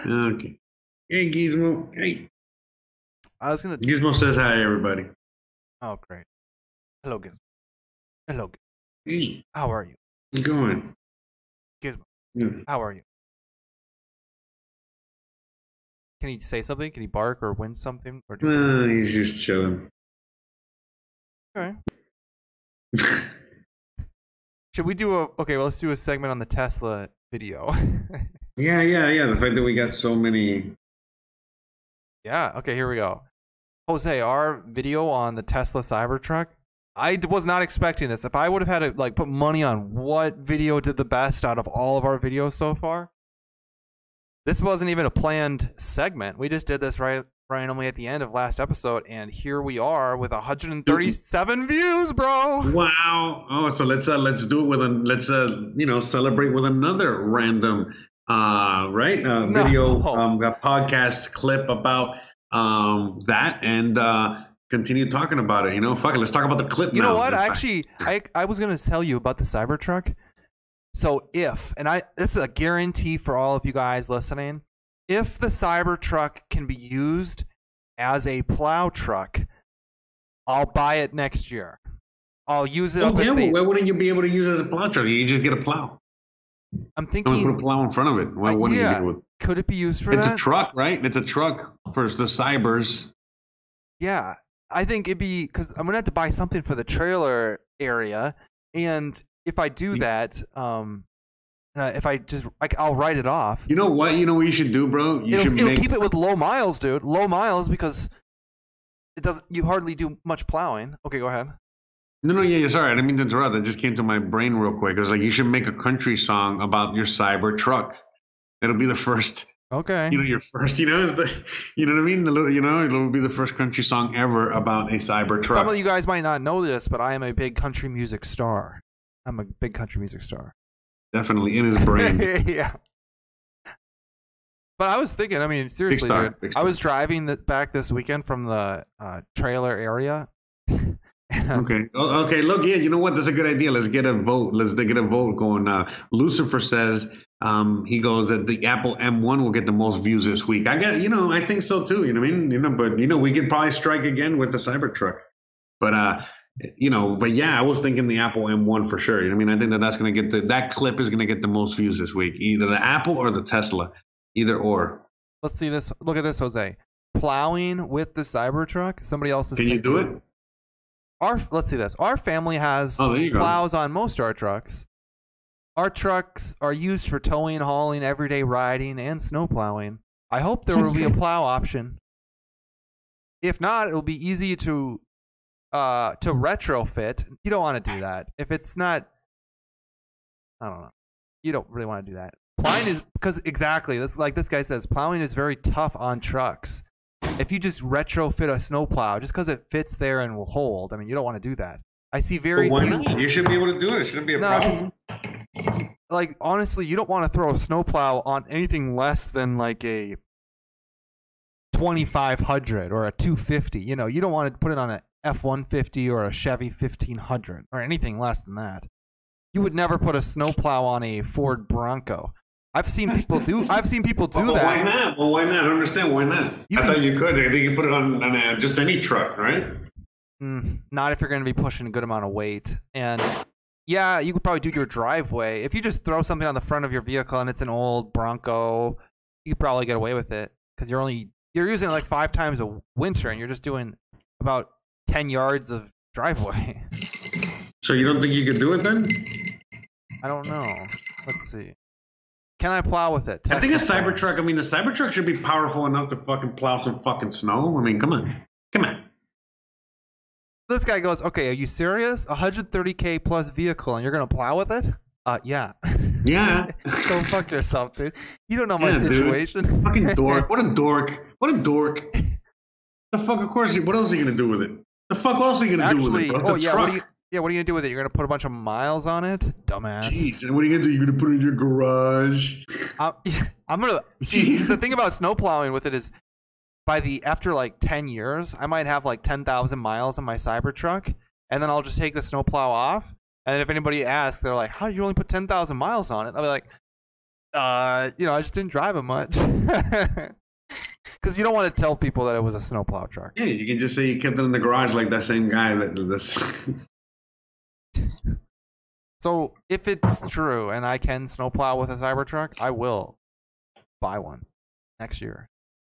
okay. Hey, Gizmo. Hey. I was gonna. Gizmo says hi, everybody. Oh, great. Hello, Gizmo. Hello. Gizmo. Hey, How are you, you going? Gizmo? Yeah. Mm. How are you? Can he say something? Can he bark or win something? Or just Nah, he's just chilling. okay. [laughs] Should we do a okay? Well, let's do a segment on the Tesla video. [laughs] yeah, yeah, yeah. The fact that we got so many. yeah. Okay. Here we go. Jose, our video on the Tesla Cybertruck. I was not expecting this. If I would have had to like put money on what video did the best out of all of our videos so far, this wasn't even a planned segment. We just did this right randomly at the end of last episode, and here we are with 137 views, bro. Wow. Oh, so let's uh, let's do it with a let's uh you know celebrate with another random uh right uh, No. video um a podcast clip about um that and uh continue talking about it. You know, fuck it. Let's talk about the clip. You now. know what? Actually, I I was gonna tell you about the Cybertruck. So if and I this is a guarantee for all of you guys listening, if the Cybertruck can be used as a plow truck, I'll buy it next year. I'll use it Oh, yeah, the, why wouldn't you be able to use it as a plow truck? You just get a plow. I'm want to put thinking, a plow in front of it. Why wouldn't yeah. you it? could it be used for It's that? a truck, right? It's a truck for the cybers. Yeah, I think it'd be because I'm gonna have to buy something for the trailer area, and if I do that, um, uh, if I just like I, will write it off. You know what? You know what you should do, bro? You it'll, should it'll make keep it with low miles, dude. Low miles because it doesn't. You hardly do much plowing. Okay, go ahead. No, no, yeah, yeah. Sorry, I didn't mean to interrupt. That just came to my brain real quick. It was like you should make a country song about your cyber truck. It'll be the [laughs] first, Okay. you know, your first, you know, it's the, you know what I mean? The little, you know, it'll be the first country song ever about a cyber truck. Some of you guys might not know this, but I am a big country music star. I'm a big country music star. Definitely in his brain. [laughs] yeah. But I was thinking, I mean, seriously, star, dude. I was driving the, back this weekend from the uh, trailer area. [laughs] Okay. Oh, okay. Look, yeah. You know what? That's a good idea. Let's get a vote. Let's get a vote going. Uh, Lucifer says um, he goes that the Apple M1 will get the most views this week. I got, you know, I think so too. You know what I mean? You know, but you know, we could probably strike again with the Cybertruck. But uh, you know, but yeah, I was thinking the Apple M1 for sure. You know I mean? I think that that's going to get the that clip is going to get the most views this week. Either the Apple or the Tesla. Either or. Let's see this. Look at this, Jose. Plowing with the Cybertruck. Somebody else's. Can you do it? Our let's see this. Our family has Oh, plows on most of our trucks. Our trucks are used for towing, hauling, everyday riding, and snow plowing. I hope there will be a [laughs] plow option. If not, it'll be easy to uh to retrofit. You don't want to do that. If it's not I don't know. You don't really want to do that. Plowing is because exactly this like this guy says, plowing is very tough on trucks. If you just retrofit a snowplow just because it fits there and will hold, I mean, you don't want to do that. I see very few. You should be able to do it. It shouldn't be a No, problem. Like honestly, you don't want to throw a snowplow on anything less than like a 2500 or a 250. You know, you don't want to put it on a F150 or a Chevy 1500 or anything less than that. You would never put a snowplow on a Ford Bronco. I've seen people do. [laughs] I've seen people do well, Why that. not? Well, why not? I don't understand. Why not? You I can- thought you could. I think you put it on, on a, just any truck, right? Mm, not if you're going to be pushing a good amount of weight. And yeah, you could probably do your driveway. If you just throw something on the front of your vehicle and it's an old Bronco, you probably get away with it because you're only you're using it like five times a winter and you're just doing about ten yards of driveway. [laughs] So you don't think you could do it then? I don't know. Let's see. Can I plow with it? Test I think a Cybertruck. I mean, the Cybertruck should be powerful enough to fucking plow some fucking snow. I mean, come on, come on. This guy goes, "Okay, are you serious? 130k plus vehicle and you're gonna plow with it?" Uh, yeah. Yeah. [laughs] Go fuck yourself, dude. You don't know my Yeah, dude. situation. fucking [laughs] dork. What a dork. What a dork. The fuck? Of course. What else are you gonna do with it? The fuck what else are you gonna do with it? Bro? Oh yeah, truck. what are you? Yeah, what are you gonna do with it? You're gonna put a bunch of miles on it, dumbass. Jeez, and what are you gonna do? You're gonna put it in your garage? I'm, [laughs] I'm gonna see. the thing about snowplowing with it is, by the after like ten years, I might have like ten thousand miles on my Cybertruck, and then I'll just take the snowplow off. And if anybody asks, they're like, "How did you only put ten thousand miles on it?" I'll be like, "Uh, you know, I just didn't drive it much." [laughs] Because you don't want to tell people that it was a snowplow truck. Yeah, you can just say you kept it in the garage like that same guy that this. [laughs] So if it's true and I can snowplow with a Cybertruck, I will buy one next year.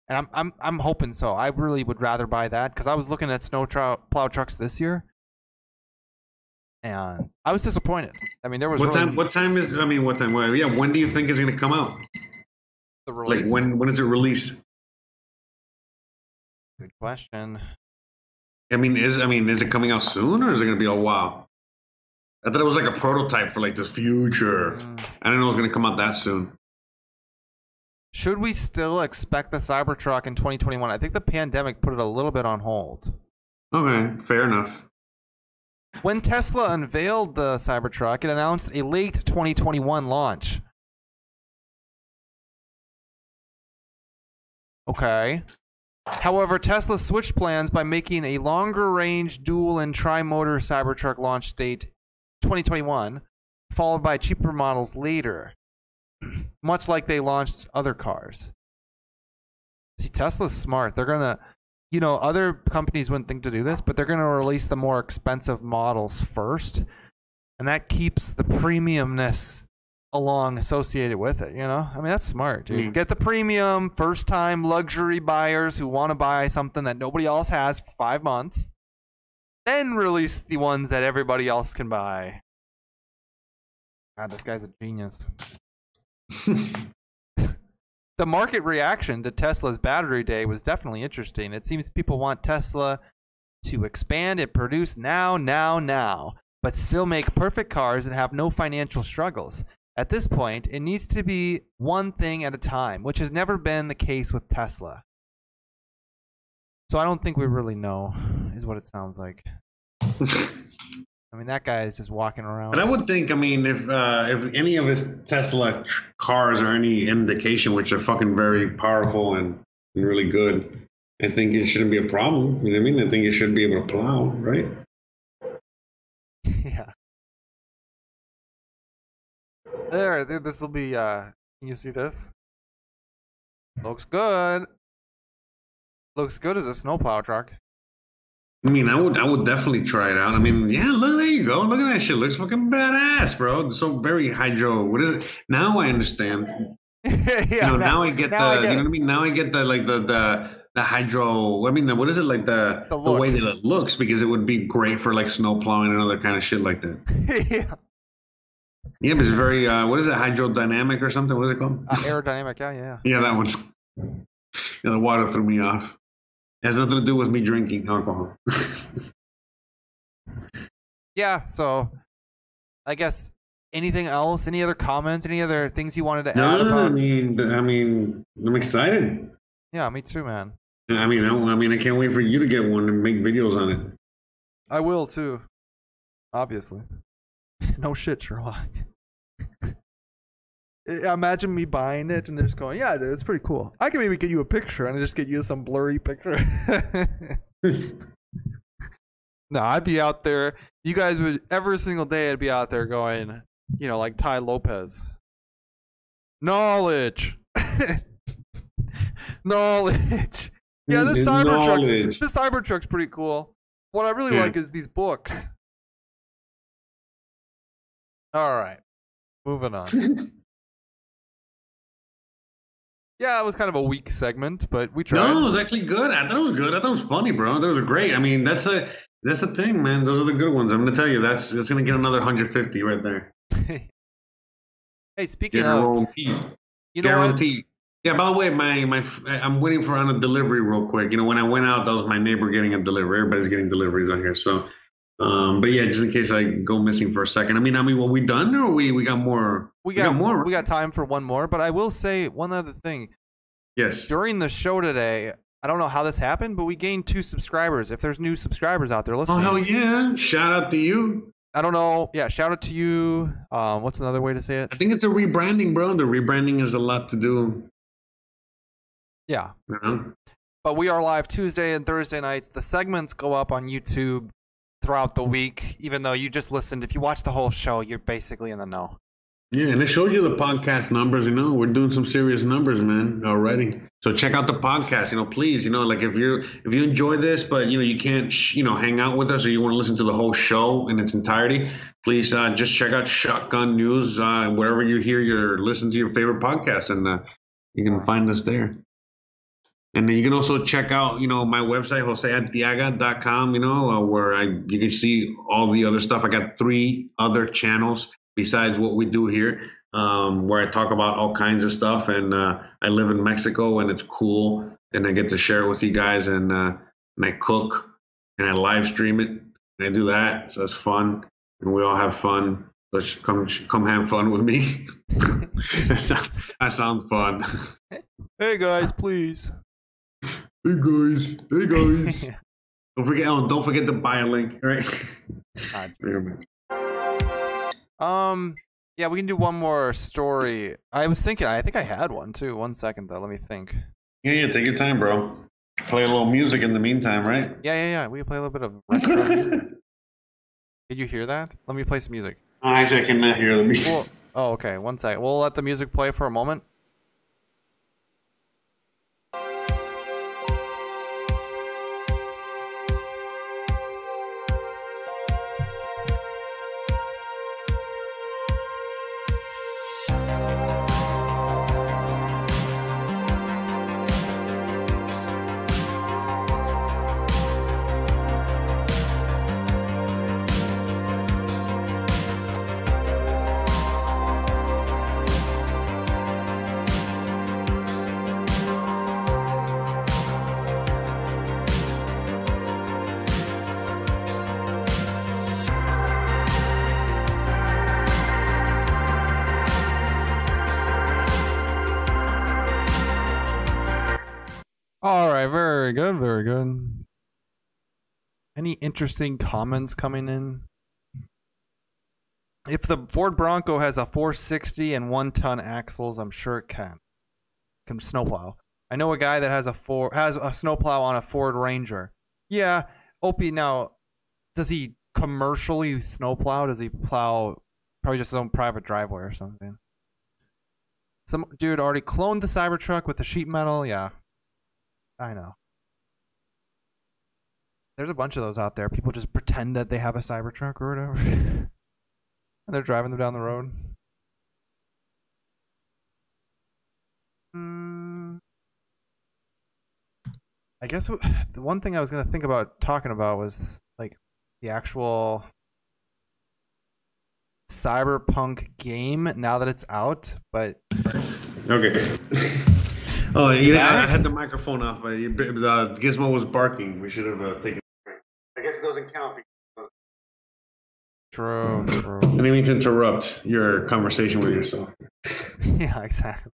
And I'm I'm I'm hoping so. I really would rather buy that because I was looking at snow trou- plow trucks this year, and I was disappointed. I mean, there was what really time what time is I mean what time well, yeah, when do you think it's gonna come out? the release. Like when when is it released? Good question. I mean, is I mean, is it coming out soon or is it gonna be a while? I thought it was like a prototype for like this future. Mm. I didn't know it's gonna come out that soon. Should we still expect the Cybertruck in 2021? I think the pandemic put it a little bit on hold. Okay, fair enough. When Tesla unveiled the Cybertruck, it announced a late 2021 launch. Okay. However, Tesla switched plans by making a longer range dual and tri motor Cybertruck launch date 2021, followed by cheaper models later, [clears throat] much like they launched other cars. See, Tesla's smart. They're going to, you know, other companies wouldn't think to do this, but they're going to release the more expensive models first. And that keeps the premiumness along associated with it, you know? I mean, that's smart, dude. Mm. Get the premium first time luxury buyers who want to buy something that nobody else has for five months. Then release the ones that everybody else can buy. God, this guy's a genius. The market reaction to Tesla's battery day was definitely interesting. It seems people want Tesla to expand and produce now, now, now, but still make perfect cars and have no financial struggles. At this point, it needs to be one thing at a time, which has never been the case with Tesla. So I don't think we really know, is what it sounds like. [laughs] I mean, that guy is just walking around. And I would think, I mean, if uh, if any of his Tesla cars are any indication, which are fucking very powerful and, and really good, I think it shouldn't be a problem. You know what I mean? I think you should be able to plow, right? [laughs] yeah. There, this will be. uh Can you see this? Looks good. Looks good as a snowplow truck. I mean, I would I would definitely try it out. I mean, yeah, look, there you go. Look at that shit. Looks fucking badass, bro. It's so very hydro. What is it? Now I understand. [laughs] yeah. you know, now, I get now I the. get you know what I mean? Now I get the like the the the hydro. I mean, what is it like the The the, way that it looks? Because it would be great for like snow plowing and other kind of shit like that. [laughs] yeah. Yeah, but it's very. Uh, what is it? Hydrodynamic or something? What is it called? Uh, aerodynamic, yeah, yeah. Yeah, [laughs] that one's. Yeah, the water threw me off. It has nothing to do with me drinking alcohol. [laughs] Yeah, so I guess anything else? Any other comments? Any other things you wanted to add no, I mean, I mean, I'm excited. Yeah, me too, man. I mean, I, I mean, I can't wait for you to get one and make videos on it. I will too. Obviously. [laughs] no shit, Sherlock. Imagine me buying it and they're just going, yeah, dude, it's pretty cool. I can maybe get you a picture and I just get you some blurry picture. [laughs] no, I'd be out there. You guys would every single day. I'd be out there going, you know, like Tai Lopez. Knowledge, [laughs] knowledge. Yeah, this Cybertruck's Knowledge. this Cybertruck's pretty cool. What I really Yeah. like is these books. All right, moving on. [laughs] Yeah, it was kind of a weak segment, but we tried. No, it was actually good. I thought it was good. I thought it was funny, bro. I thought it was great. I mean, that's a that's the thing, man. Those are the good ones. I'm gonna tell you, that's that's gonna get another 150 right there. [laughs] hey, speaking of, you know what? Guaranteed. Yeah. By the way, my my I'm waiting for on a delivery real quick. You know, when I went out, that was my neighbor getting a delivery. Everybody's getting deliveries on here, so. Um, but yeah, just in case I go missing for a second. I mean, I mean, were we done or we we got more? We got, more. We got time for one more, but I will say one other thing. yes. During the show today, I don't know how this happened, but we gained two subscribers. If there's new subscribers out there listen. Oh hell yeah! Shout out to you. I don't know. Yeah, shout out to you. Um, what's another way to say it? I think it's a rebranding, bro. The rebranding is a lot to do. Yeah, but we are live Tuesday and Thursday nights. The segments go up on YouTube throughout the week, even though you just listened. If you watch the whole show, you're basically in the know. Yeah, and it showed you the podcast numbers. You know, we're doing some serious numbers, man, already. So check out the podcast. You know, please. You know, like if you if you enjoy this, but you know you can't, sh- you know, hang out with us, or you want to listen to the whole show in its entirety, please uh, just check out Shotgun News uh, wherever you hear your listen to your favorite podcast, and uh, you can find us there. And then you can also check out, you know, my website, joseantiaga.com, you know, uh, where I you can see all the other stuff. I got three other channels besides what we do here, um, where I talk about all kinds of stuff. And uh, I live in Mexico, and it's cool. And I get to share it with you guys, and uh, and I cook, and I live stream it, and I do that, so it's fun, and we all have fun. So come come have fun with me. [laughs] that, sounds, that sounds fun. Hey guys, please. Hey guys, hey guys. [laughs] don't forget, oh, don't forget to buy a link, right? God. Wait a minute. Um, yeah, we can do one more story. I was thinking, I think I had one too. One second though, let me think. Yeah, yeah, take your time, bro. Play a little music in the meantime, right? Yeah, yeah, yeah. We can play a little bit of [laughs] retro music. Did you hear that? Let me play some music. Actually, I cannot hear the music. Well, oh, okay. One second. We'll let the music play for a moment. Any interesting comments coming in? If the Ford Bronco has a 460 and one ton axles, I'm sure it can. Can snowplow. I know a guy that has a four has a snowplow on a Ford Ranger. Yeah, Opie. Now, does he commercially snowplow? Does he plow probably just his own private driveway or something? Some dude already cloned the Cybertruck with the sheet metal. Yeah, I know. There's a bunch of those out there. People just pretend that they have a Cybertruck or whatever. and [laughs] they're driving them down the road. Mm. I guess [sighs] the one thing I was going to think about talking about was like the actual cyberpunk game now that it's out, but Okay. [laughs] oh, yeah, I had the microphone off, but you, uh, Gizmo was barking. We should have uh, taken. I doesn't count. true, hmm. true. I didn't mean to interrupt your conversation with yourself. [laughs] yeah, exactly.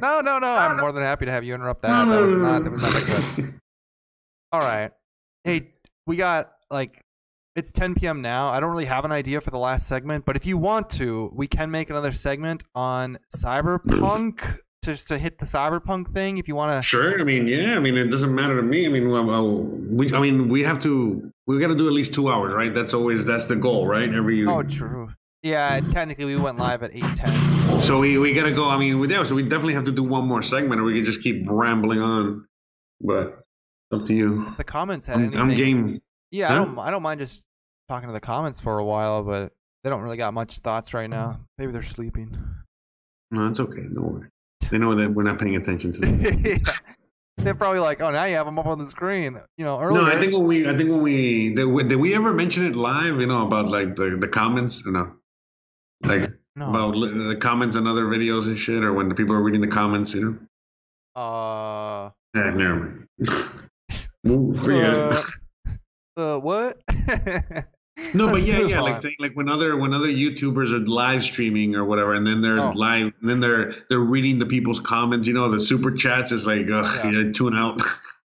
No, no, no. I'm more than happy to have you interrupt that. That was not. That was not good. [laughs] All right. Hey, we got like it's 10 p.m. now. I don't really have an idea for the last segment, but if you want to, we can make another segment on cyberpunk just to hit the cyberpunk thing. If you want to, Sure. I mean, yeah. I mean, it doesn't matter to me. I mean, we. I mean, we have to. We got to do at least two hours, right? That's always that's the goal, right? Every. oh, true. Yeah, technically we went live at 8:10. So we, we gotta go. I mean, we yeah, so we definitely have to do one more segment, or we could just keep rambling on. But up to you. If the comments had I'm, anything, I'm game. yeah, I don't, I don't mind just talking to the comments for a while, but they don't really got much thoughts right now. Maybe they're sleeping. No, it's okay. Don't worry. They know that we're not paying attention to them. [laughs] Yeah. They're probably like, oh, now you have them up on the screen. You know, earlier. No, I think when we, I think when we, did we, did we ever mention it live? You know about like the the comments, you know, like no. about the comments on other videos and shit, or when the people are reading the comments, you know. Uh, Eh, never mind. [laughs] Well, forget it. [laughs] uh, uh, what? No, but yeah, yeah, on. like saying like when other when other YouTubers are live streaming or whatever, and then they're Oh. live, and then they're they're reading the people's comments. You know, the super chats is like, ugh, Yeah. [laughs] yeah, tune out.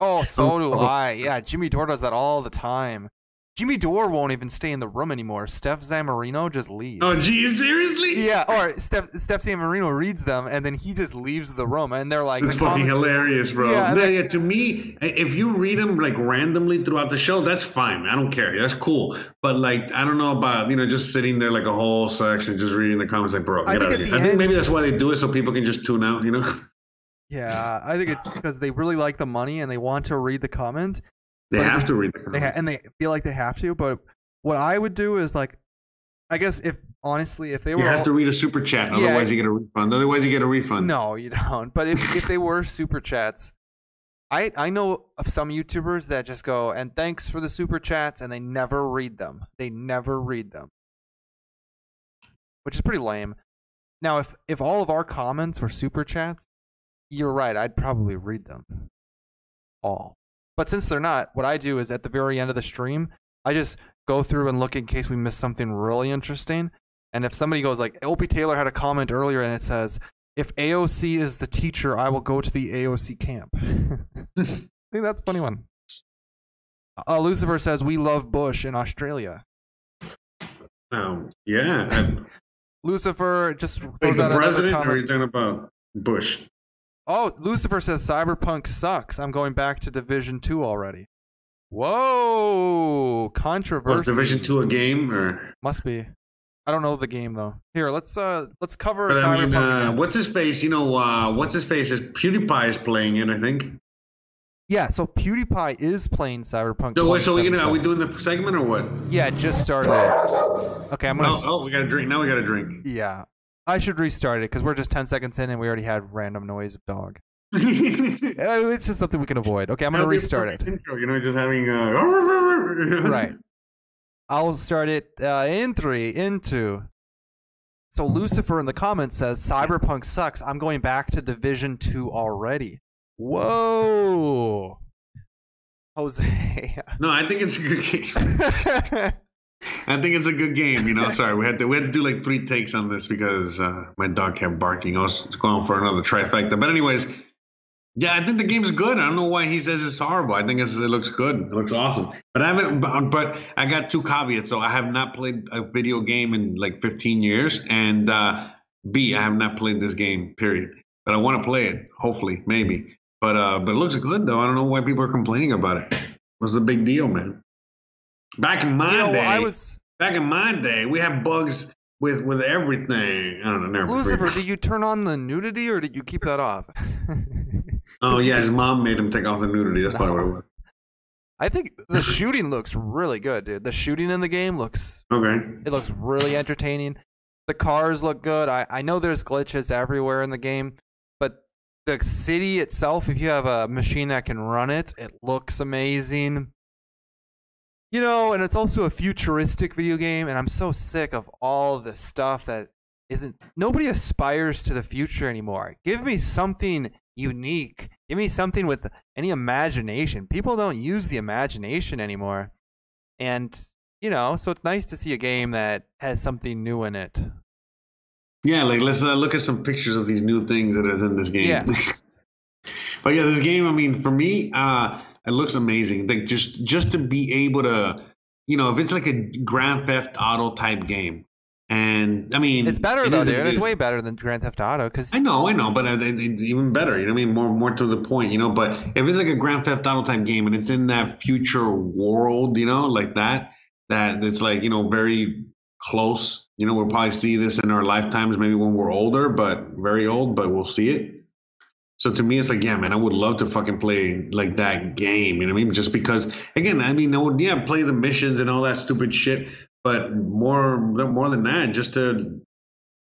Oh, [laughs] so oh. do Oh. I. Yeah, Jimmy Dore does that all the time. Jimmy Dore won't even stay in the room anymore. Stef Zamorano just leaves. Oh, geez, seriously? Yeah, or Steph Stef Zamorano reads them and then he just leaves the room and they're like It's the fucking hilarious, bro. Yeah, Yeah, yeah, to me, if you read them like randomly throughout the show, that's fine. I don't care. That's cool. But like, I don't know about you know just sitting there like a whole section, just reading the comments. Like, bro, I get think out of here. I think maybe that's why they do it so people can just tune out. You know, [laughs] Yeah, I think it's because they really like the money and they want to read the comment. They have to read the They comments. ha- and they feel like they have to. But what I would do is like, I guess if honestly, if they were you have all- to read a super chat, Yeah. otherwise you get a refund. Otherwise you get a refund. No, you don't. But if, if they [laughs] were super chats, I I know of some YouTubers that just go and thanks for the super chats and they never read them. They never read them. Which is pretty lame. Now if if all of our comments were super chats, you're right, I'd probably read them. All. But since they're not, what I do is at the very end of the stream, I just go through and look in case we miss something really interesting. And if somebody goes like Opie Taylor had a comment earlier and it says, if AOC is the teacher, I will go to the AOC camp. [laughs] I think that's a funny one. Uh, Lucifer says we love Bush in Australia. Um, yeah. [laughs] Lucifer just Like the president, or are you talking about Bush? Oh, Lucifer says Cyberpunk sucks. I'm going back to Division Two already. Whoa, controversy. Was Division Two a game or? Must be. I don't know the game though. Here, let's uh let's cover But I Cyberpunk. mean, uh, what's his face? You know, uh, what's his face? Is PewDiePie is playing it? I think. Yeah, so PewDiePie is playing Cyberpunk. So, wait, so we gonna, are we doing the segment or what? Yeah, it just started. Okay, I'm gonna. Oh, oh, we got to drink. Now we got to drink. Yeah, I should restart it because we're just ten seconds in and we already had random noise of dog. [laughs] It's just something we can avoid. Okay, I'm gonna That'll restart it. Intro, you know, just having uh, [laughs] Right. I'll start it uh, in three, in two. So Lucifer in the comments says Cyberpunk sucks. I'm going back to Division Two already. Whoa, Jose. No, I think it's a good game. [laughs] I think it's a good game. You know, [laughs] sorry, we had to we had to do like three takes on this because uh, my dog kept barking. I was going for another trifecta. But anyways, yeah, I think the game's good. I don't know why he says it's horrible. I think it's, it looks good. It looks awesome. But I haven't. But, but I got two caveats. So I have not played a video game in like 15 years, and uh, B, I have not played this game. Period. But I want to play it. Hopefully, maybe. But uh, but it looks good though. I don't know why people are complaining about it. What's the big deal, man? Back in my you know, day, I was back in my day, we had bugs with with everything. I don't know. Never Lucifer. Did you turn on the nudity or did you keep that off? [laughs] Oh yeah, his mom made him take off the nudity. That's probably what it was. I think the shooting looks really good, dude. The shooting in the game looks Okay. it looks really entertaining. The cars look good. I, I know there's glitches everywhere in the game, but the city itself, if you have a machine that can run it, it looks amazing. You know, and it's also a futuristic video game, and I'm so sick of all the stuff that isn't nobody aspires to the future anymore. Give me something unique. Give me something with any imagination. People don't use the imagination anymore. And, you know, so it's nice to see a game that has something new in it. Yeah, like let's uh, look at some pictures of these new things that is in this game. Yes. [laughs] but yeah, this game. I mean, for me, uh, it looks amazing. Like just just to be able to, you know, if it's like a Grand Theft Auto type game, and I mean, It's better it though, is- dude. it It's is- way better than Grand Theft Auto because I know, I know, but uh, it- it's even better. You know what I mean? More, more to the point. You know, but if it's like a Grand Theft Auto type game and it's in that future world, you know, like that, that it's like you know very close. You know, we'll probably see this in our lifetimes, maybe when we're older, but very old, but we'll see it. So to me, it's like, yeah, man, I would love to fucking play like that game. You know what I mean? Just because, again, I mean, I would, yeah, play the missions and all that stupid shit, but more, more than that, just to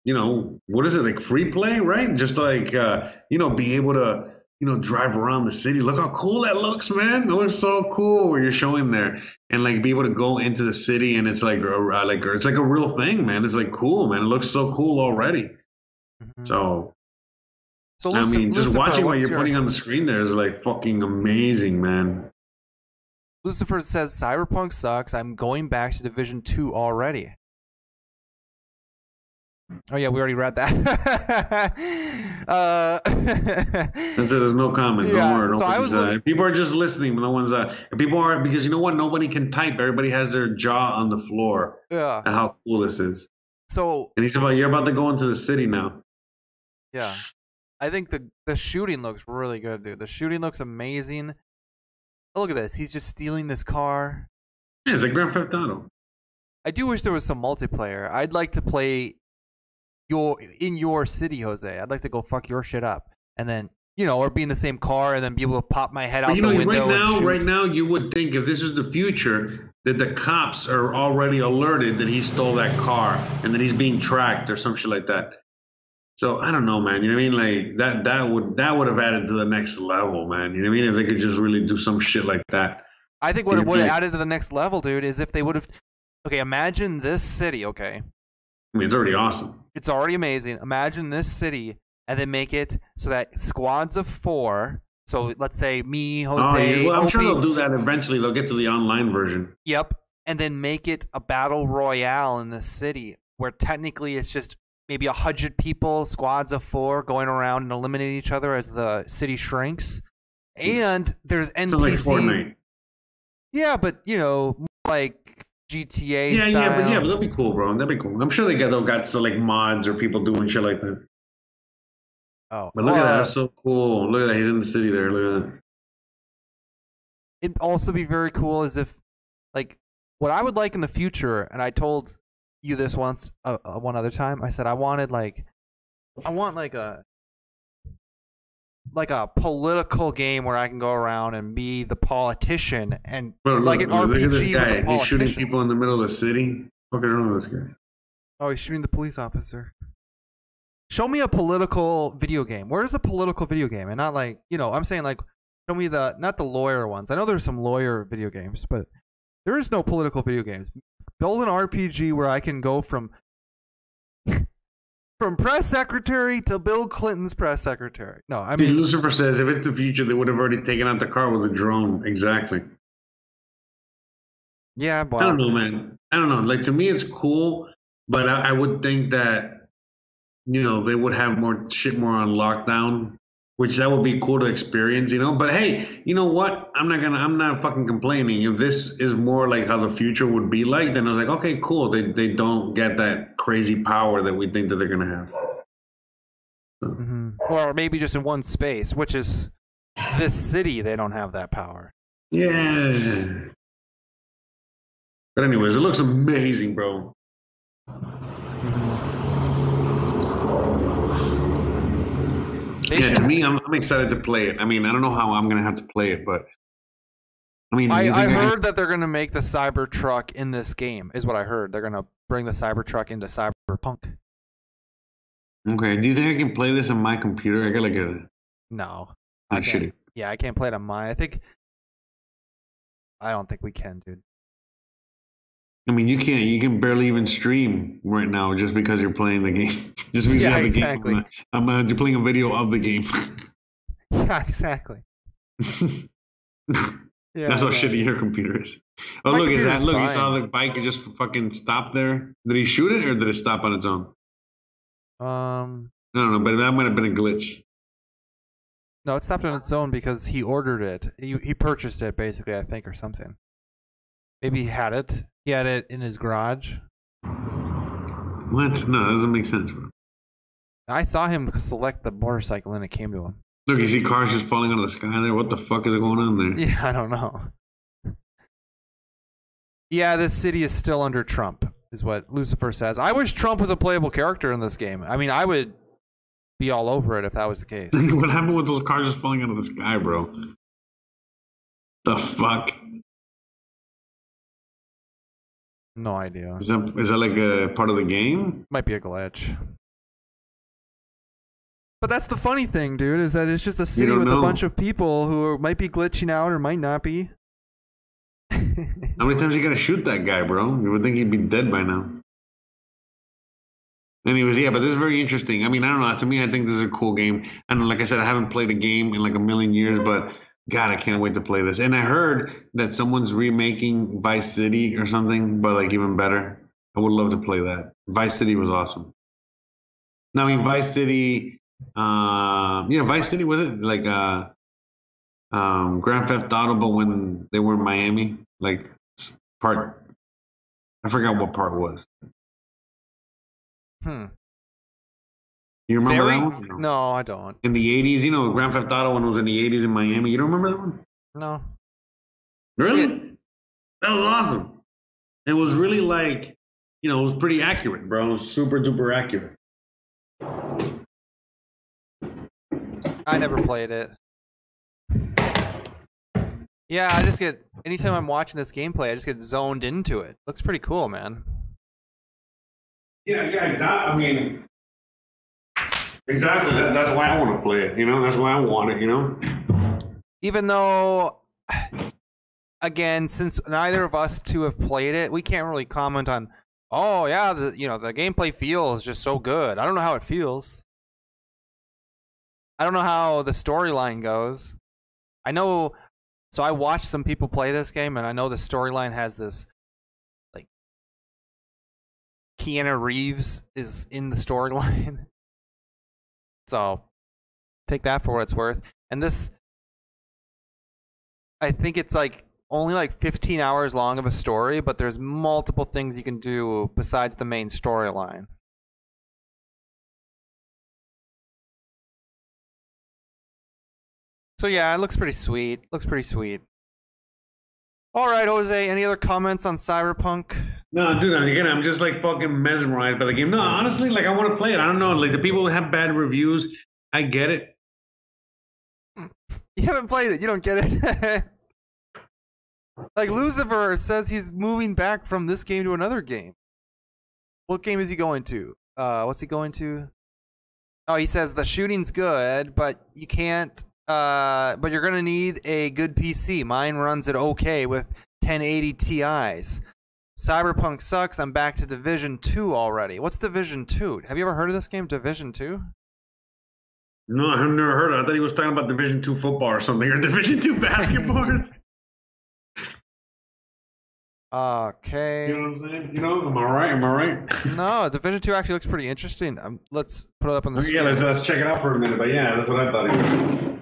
you know, what is it like free play, right? Just like uh, you know, be able to you know drive around the city. Look how cool that looks, man. It looks so cool when you're showing there, and like be able to go into the city and it's like uh, like it's like a real thing, man. It's like cool, man. It looks so cool already. So so I mean, just Lucifer, watching what you're your- putting on the screen there is like fucking amazing, man. Lucifer says Cyberpunk sucks. I'm going back to Division Two already. Oh yeah, we already read that. [laughs] uh, [laughs] That's it. There's no comments. Yeah, Don't worry. so I was uh, look- people are just listening. but No one's. Uh, people are because you know what? Nobody can type. Everybody has their jaw on the floor. yeah. At how cool this is. So And he's about. You're about to go into the city now. yeah, I think the the shooting looks really good, dude. The shooting looks amazing. Look at this. He's just stealing this car. Yeah, it's like Grand Theft Auto. I do wish there was some multiplayer. I'd like to play your in your city, Jose. I'd like to go fuck your shit up, and then you know, or be in the same car, and then be able to pop my head out you the know, window. right now, right now, you would think if this is the future, that the cops are already alerted that he stole that car and that he's being tracked or some shit like that. So I don't know, man. You know what I mean? Like that, that would that would have added to the next level, man. You know what I mean? If they could just really do some shit like that. I think what it You'd have added to the next level, dude, is if they would have. Okay, imagine this city. Okay, I mean, it's already awesome. it's already amazing. Imagine this city, and then make it so that squads of four. So let's say me, oh, Jose. Oh, yeah. Well, I'm sure they'll do that eventually. They'll get to the online version. Yep, and then make it a battle royale in the city, where technically it's just maybe a hundred people, squads of four, going around and eliminating each other as the city shrinks. And there's NPC. Sounds like Yeah, but you know, like GTA. Yeah, yeah, but style. yeah, but that'd be cool, bro. That'd be cool. I'm sure they get they'll got so like mods or people doing shit like that. Oh, But look at that, uh, that's so cool. Look at that, he's in the city there. Look at that. it'd also be very cool as if like what i would like in the future and i told you this once uh, uh, one other time. I said i wanted like i want like a like a political game where i can go around and be the politician and look, like an look, rpg look at this guy. He's shooting people in the middle of the city. Fucking wrong with this guy. oh he's shooting the police officer. Show me a political video game. Where's a political video game? And not like you know i'm saying like show me the not the lawyer ones. I know there's some lawyer video games but there is no political video games build an rpg where i can go from [laughs] from press secretary to bill clinton's press secretary no i mean Lucifer says if it's the future, they would have already taken out the car with a drone. Exactly. yeah I don't know, man. I don't know. Like to me, it's cool, but I, I would think that you know they would have more shit more on lockdown, which that would be cool to experience, you know. But hey, you know what? I'm not gonna. I'm not fucking complaining. If this is more like how the future would be like, then I was like, okay, cool. They they don't get that crazy power that we think that they're gonna have. mhm. or maybe just in one space which is this city they don't have that power Yeah. But anyways, it looks amazing, bro. They yeah, to me, I'm, I'm excited to play it. I mean, I don't know how I'm gonna have to play it, but I mean, I, I heard that they're gonna make the Cybertruck in this game. Is what I heard. They're gonna bring the Cybertruck into Cyberpunk. Okay, do you think I can play this on my computer? I gotta get it. No, Ah, I shitty. Yeah, I can't play it on mine. I think. I don't think we can, dude. I mean, you can't. You can barely even stream right now just because you're playing the game. [laughs] just because Yeah, you have the exactly. game. I'm uh, you're playing a video of the game. [laughs] Yeah, exactly. [laughs] Yeah, That's how shitty your computer is. Oh, My look, is that look? You saw the bike just fucking stop there. Did he shoot it or did it stop on its own? Um, I don't know, but that might have been a glitch. no, it stopped on its own because he ordered it. He he purchased it basically, I think, or something. Maybe he had it. He had it in his garage. What? No, that doesn't make sense, bro. I saw him select the motorcycle and it came to him. Look, you see cars just falling out of the sky there. What the fuck is going on there? Yeah, I don't know. Yeah, this city is still under Trump, is what Lucifer says. I wish Trump was a playable character in this game. I mean, I would be all over it if that was the case. [laughs] what happened with those cars just falling out of the sky, bro? The fuck? No idea. Is that is that like a part of the game? Might be a glitch. But that's the funny thing, dude, is that it's just a city with a bunch of people who are, might be glitching out or might not be. How many times you gotta shoot that guy, bro? You would think he'd be dead by now. Anyways, yeah, but this is very interesting. I mean, I don't know. To me, I think this is a cool game. And like I said, I haven't played a game in like a million years, but God, I can't wait to play this. And I heard that someone's remaking Vice City or something, but like even better. I would love to play that. Vice City was awesome. No, I mean Vice City. Um, yeah, Vice City was it like uh, um, Grand Theft Auto, but when they were in Miami, like part. I forgot what part was. Hmm. You remember Very? that one? No, I don't. In the '80s, you know, Grand Theft Auto when it was in the '80s in Miami. You don't remember that one? No. Really? That was awesome. It was really like, you know, it was pretty accurate, bro. It was super duper accurate. I never played it. Yeah, I just get anytime I'm watching this gameplay, I just get zoned into it. Looks pretty cool, man. Yeah, yeah, exactly. I mean, exactly. That, that's why I want to play it. You know, that's why I want it. You know. Even though, again, since neither of us two have played it, we can't really comment on. Oh yeah, the you know the gameplay feels just so good. I don't know how it feels. I don't know how the storyline goes. I know. So I watched some people play this game, and I know the storyline has this like Keanu Reeves is in the storyline. [laughs] so take that for what it's worth. And this I think it's like only like 15 hours long of a story, but there's multiple things you can do besides the main storyline. So yeah, it looks pretty sweet. Looks pretty sweet. All right, Jose. Any other comments on Cyberpunk? No, dude. Again, I'm just like fucking mesmerized by the game. No, honestly, like I want to play it. I don't know. Like the people who have bad reviews, I get it. You haven't played it. You don't get it. [laughs] like Lucifer says he's moving back from this game to another game. What game is he going to? Uh, what's he going to? Oh, he says the shooting's good, but you can't. Uh, but you're gonna need a good PC. Mine runs it okay with 1080 Ti's. Cyberpunk sucks. I'm back to Division 2 already. What's Division 2? Have you ever heard of this game, Division 2? No, I've never heard. Of it. I thought he was talking about Division Two football or something, or [laughs] Division Two basketball. [laughs] Okay. You know what I'm saying? You know, am I right? Am I right? [laughs] No, Division Two actually looks pretty interesting. Um, let's put it up on the Okay, screen. yeah, let's, let's check it out for a minute. But yeah, that's what I thought.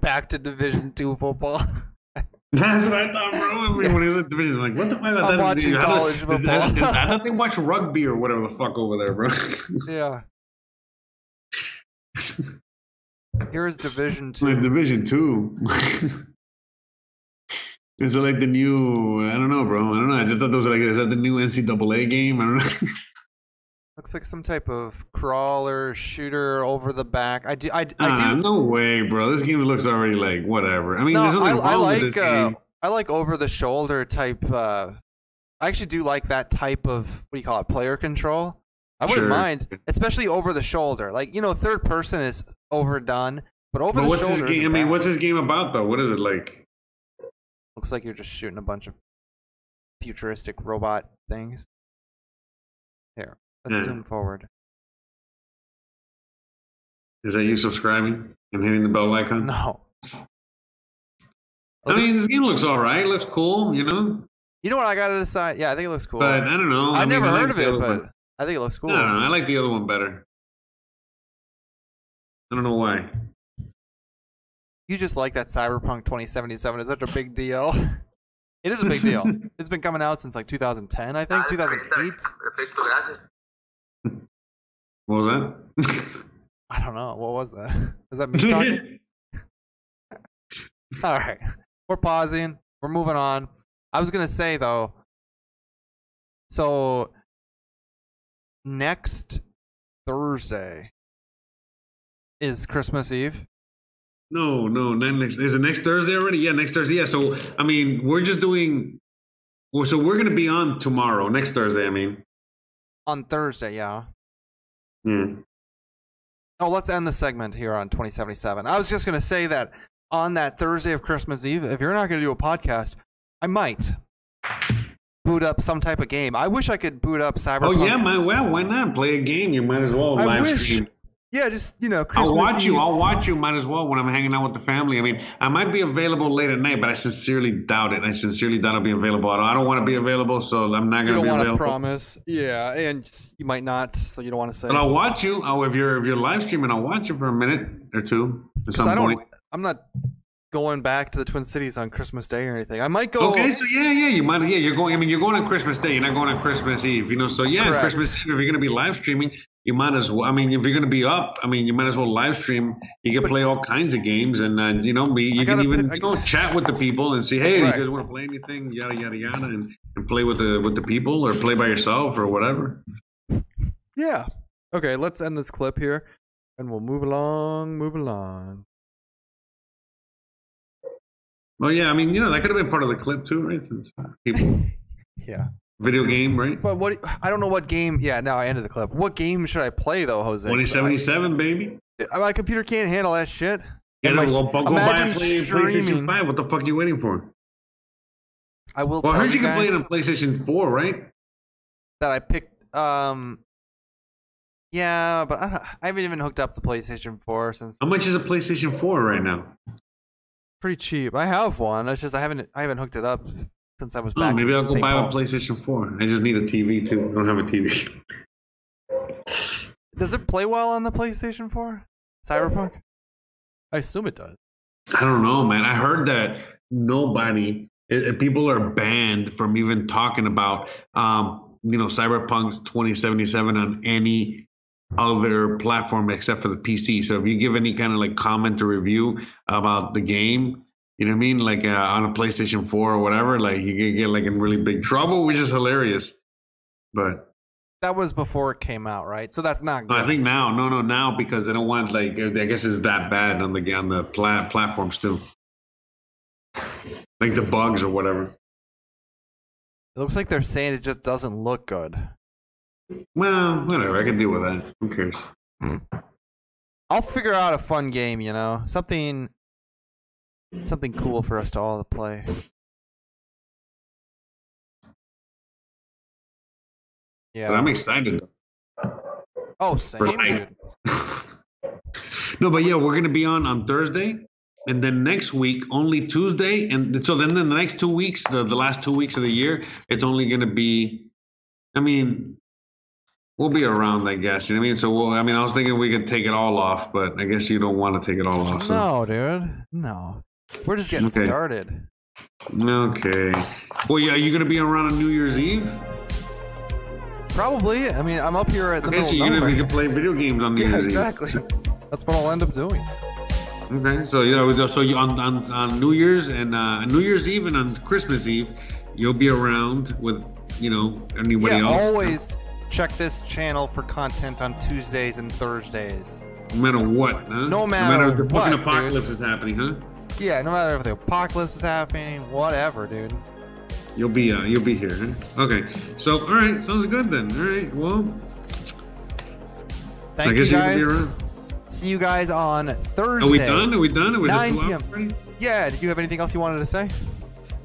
Back to Division Two football. [laughs] That's what I thought, bro. When he was at Division, I'm like, what the fuck? I thought- watching how college does- football. is- is- I thought they watch rugby or whatever the fuck over there, bro. [laughs] yeah. Here's Division [laughs] like Two. Division Two. Is it like the new? I don't know, bro. I don't know. I just thought those were like, is that the new NCAA game? I don't know. Looks like some type of crawler shooter over the back. I do. I, I Ah, do. no way, bro. This game looks already like whatever. I mean, no, there's I, nothing I wrong like. with this Uh, game. I like over the shoulder type. Uh, I actually do like that type of what do you call it? Player control. I wouldn't Sure. mind, especially over the shoulder. Like you know, third person is overdone, but over But the what's shoulder. this game? I mean, bad. what's this game about though? What is it like? Looks like you're just shooting a bunch of futuristic robot things. Here, let's Yeah. zoom forward. Is that you subscribing and hitting the bell icon? No. I mean, this game looks all right. Looks cool, you know. you know what I gotta decide? Yeah, I think it looks cool. But I don't know. I I've mean, never I like heard of it, but one. I think it looks cool. I don't know. I like the other one better. I don't know why. You just like that Cyberpunk 2077 is such a big deal. [laughs] it is a big deal. [laughs] it's been coming out since like 2010, I think, 2008. What was that? I don't know. What was that? [laughs] Was that me talking? [laughs] [laughs] All right. We're pausing. We're moving on. I was going to say, though, so next Thursday is Christmas Eve. no, no, not next. Is it next Thursday already? Yeah, next Thursday. Yeah. So I mean, we're just doing. Well, so we're gonna be on tomorrow, next Thursday. I mean. On Thursday, yeah. Yeah. Oh, let's end the segment here on 2077. I was just going to say that on that Thursday of Christmas Eve, if you're not going to do a podcast, I might boot up some type of game. I wish I could boot up Cyberpunk. Oh yeah, my well, why not play a game? You might as well I live wish- stream. Yeah, just you know, Christmas I'll watch you. I'll watch you. Might as well when I'm hanging out with the family. I mean, I might be available late at night, but I sincerely doubt it. I sincerely doubt I'll be available. I don't, I don't want to be available, so I'm not going to don't be want to available. promise. Yeah, and just- you might not, so you don't want to say. But I'll watch you. Oh, if you're if you're live streaming, I'll watch you for a minute or two at 'Cause some I don't. point. I'm not going back to the Twin Cities on Christmas Day or anything. I might go. Okay, so yeah, yeah, you might, yeah, you're going. I mean, you're going on Christmas Day. You're not going on Christmas Eve, you know. So yeah, Christmas Eve. If you're going to be live streaming, you might as well. I mean, if you're going to be up, I mean, you might as well live stream. You can play all kinds of games, and uh, you know, be, you can even I you know chat with the people and say, hey, do you guys want to play anything? Yada yada yada, and, and play with the with the people, or play by yourself, or whatever. Yeah. Okay, let's end this clip here, and we'll move along. Move along. Well, yeah, I mean, you know, that could have been part of the clip too, right? Since uh, people [laughs] Yeah. Video game, right? But what? I don't know what game. Yeah. Now I ended the clip. What game should I play though, Jose? 2077, baby. My computer can't handle that shit. And my- well, go buy imagine a play, streaming. PlayStation 5. What the fuck are you waiting for? I will Well, I heard you can play it on PlayStation 4, right? that I picked. Um. Yeah, but I, I haven't even hooked up the PlayStation 4 since. How much is a PlayStation 4 right now? Pretty cheap. I have one. It's just I haven't I haven't hooked it up since I was Oh, maybe I'll go buy Paul. a PlayStation 4. I just need a TV too. I don't have a TV. Does it play well on the PlayStation 4? Cyberpunk? I assume it does. I don't know, man. I heard that nobody, eh, eh, people are banned from even talking about, um, you know, Cyberpunk's 2077 on any other platform except for the PC. So if you give any kind of like comment or review about the game, you know what I mean? Like uh, on a PlayStation 4 or whatever, like you can get like in really big trouble, which is hilarious. But That was before it came out, right? So that's not good. I think now, no, no, now because they don't want like I guess it's that bad on the on the pla- platforms too, like the bugs or whatever. it looks like they're saying it just doesn't look good. Well, whatever, I can deal with that. Who cares? I'll figure out a fun game, you know, something, something cool for us to all to play. Yeah. But I'm excited. oh, same, Right. [laughs] no, but yeah, we're gonna be on on Thursday, and then next week only Tuesday, and so then in the next two weeks, the the last two weeks of the year, it's only gonna be. I mean, we'll be around, I guess. You know what I mean? So, we'll, I mean, I was thinking we could take it all off, but I guess you don't want to take it all off. So. No, dude. No. We're just getting Okay. started. Okay. Well, yeah, are you gonna be around on New Year's Eve? Probably. I mean, I'm up here at the Okay, middle so you're gonna be play video games on [laughs] New Yeah, Year's exactly. That's what I'll end up doing. Okay, so yeah, we go- so you on, on on New Year's and uh, New Year's Eve and on Christmas Eve, you'll be around with you know anybody yeah, else. always check this channel for content on Tuesdays and Thursdays. No matter what, huh? No no matter matter if the fucking dude. apocalypse is happening, huh? Yeah, no matter if the apocalypse is happening, whatever, dude. You'll be uh, you'll be here, huh? Okay, so all right, sounds good then. All right, well, Thank I guess you guys. be. See you guys on Thursday. Are we done? Are we done? Are we just 9 two hours p.m. Yeah, did you have anything else you wanted to say?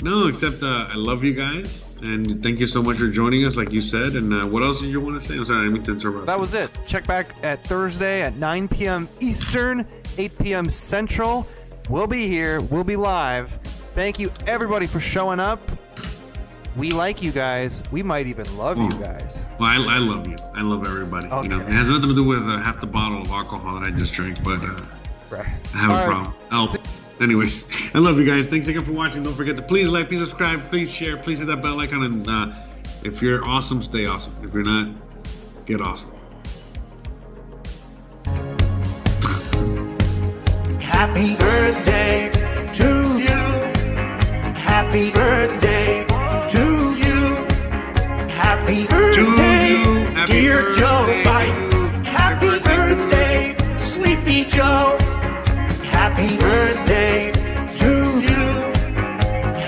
No, except uh, I love you guys, and thank you so much for joining us, like you said. And uh, what else did you want to say? I'm sorry, I didn't mean to interrupt. That was it. Check back at Thursday at 9 p.m. Eastern, 8 p.m. Central. We'll be here. We'll be live. Thank you, everybody, for showing up. We like you guys. We might even love you Oh. guys. Well, I, I love you. I love everybody. You know, it has nothing to do with uh, half the bottle of alcohol that I just drank, but uh, Right. I have All a right. problem. Oh, anyways, [laughs] I love you guys. Thanks again for watching. Don't forget to please like, please subscribe, please share, please hit that bell icon, and uh, if you're awesome, stay awesome. If you're not, get awesome. Happy birthday to you. Happy birthday to you. Happy birthday. Happy dear birthday Joe Biden. Happy birthday, Sleepy Joe. Happy birthday to you.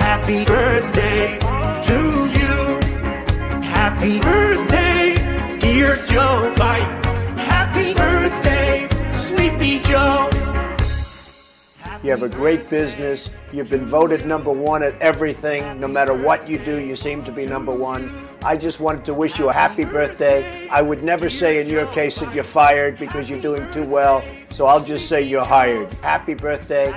Happy birthday to you. Happy birthday, dear Joe Biden. Happy birthday, Sleepy Joe. You have a great business. You've been voted number one at everything. No matter what you do, you seem to be number one. I just wanted to wish you a happy birthday. I would never say in your case that you're fired because you're doing too well. So I'll just say you're hired. Happy birthday.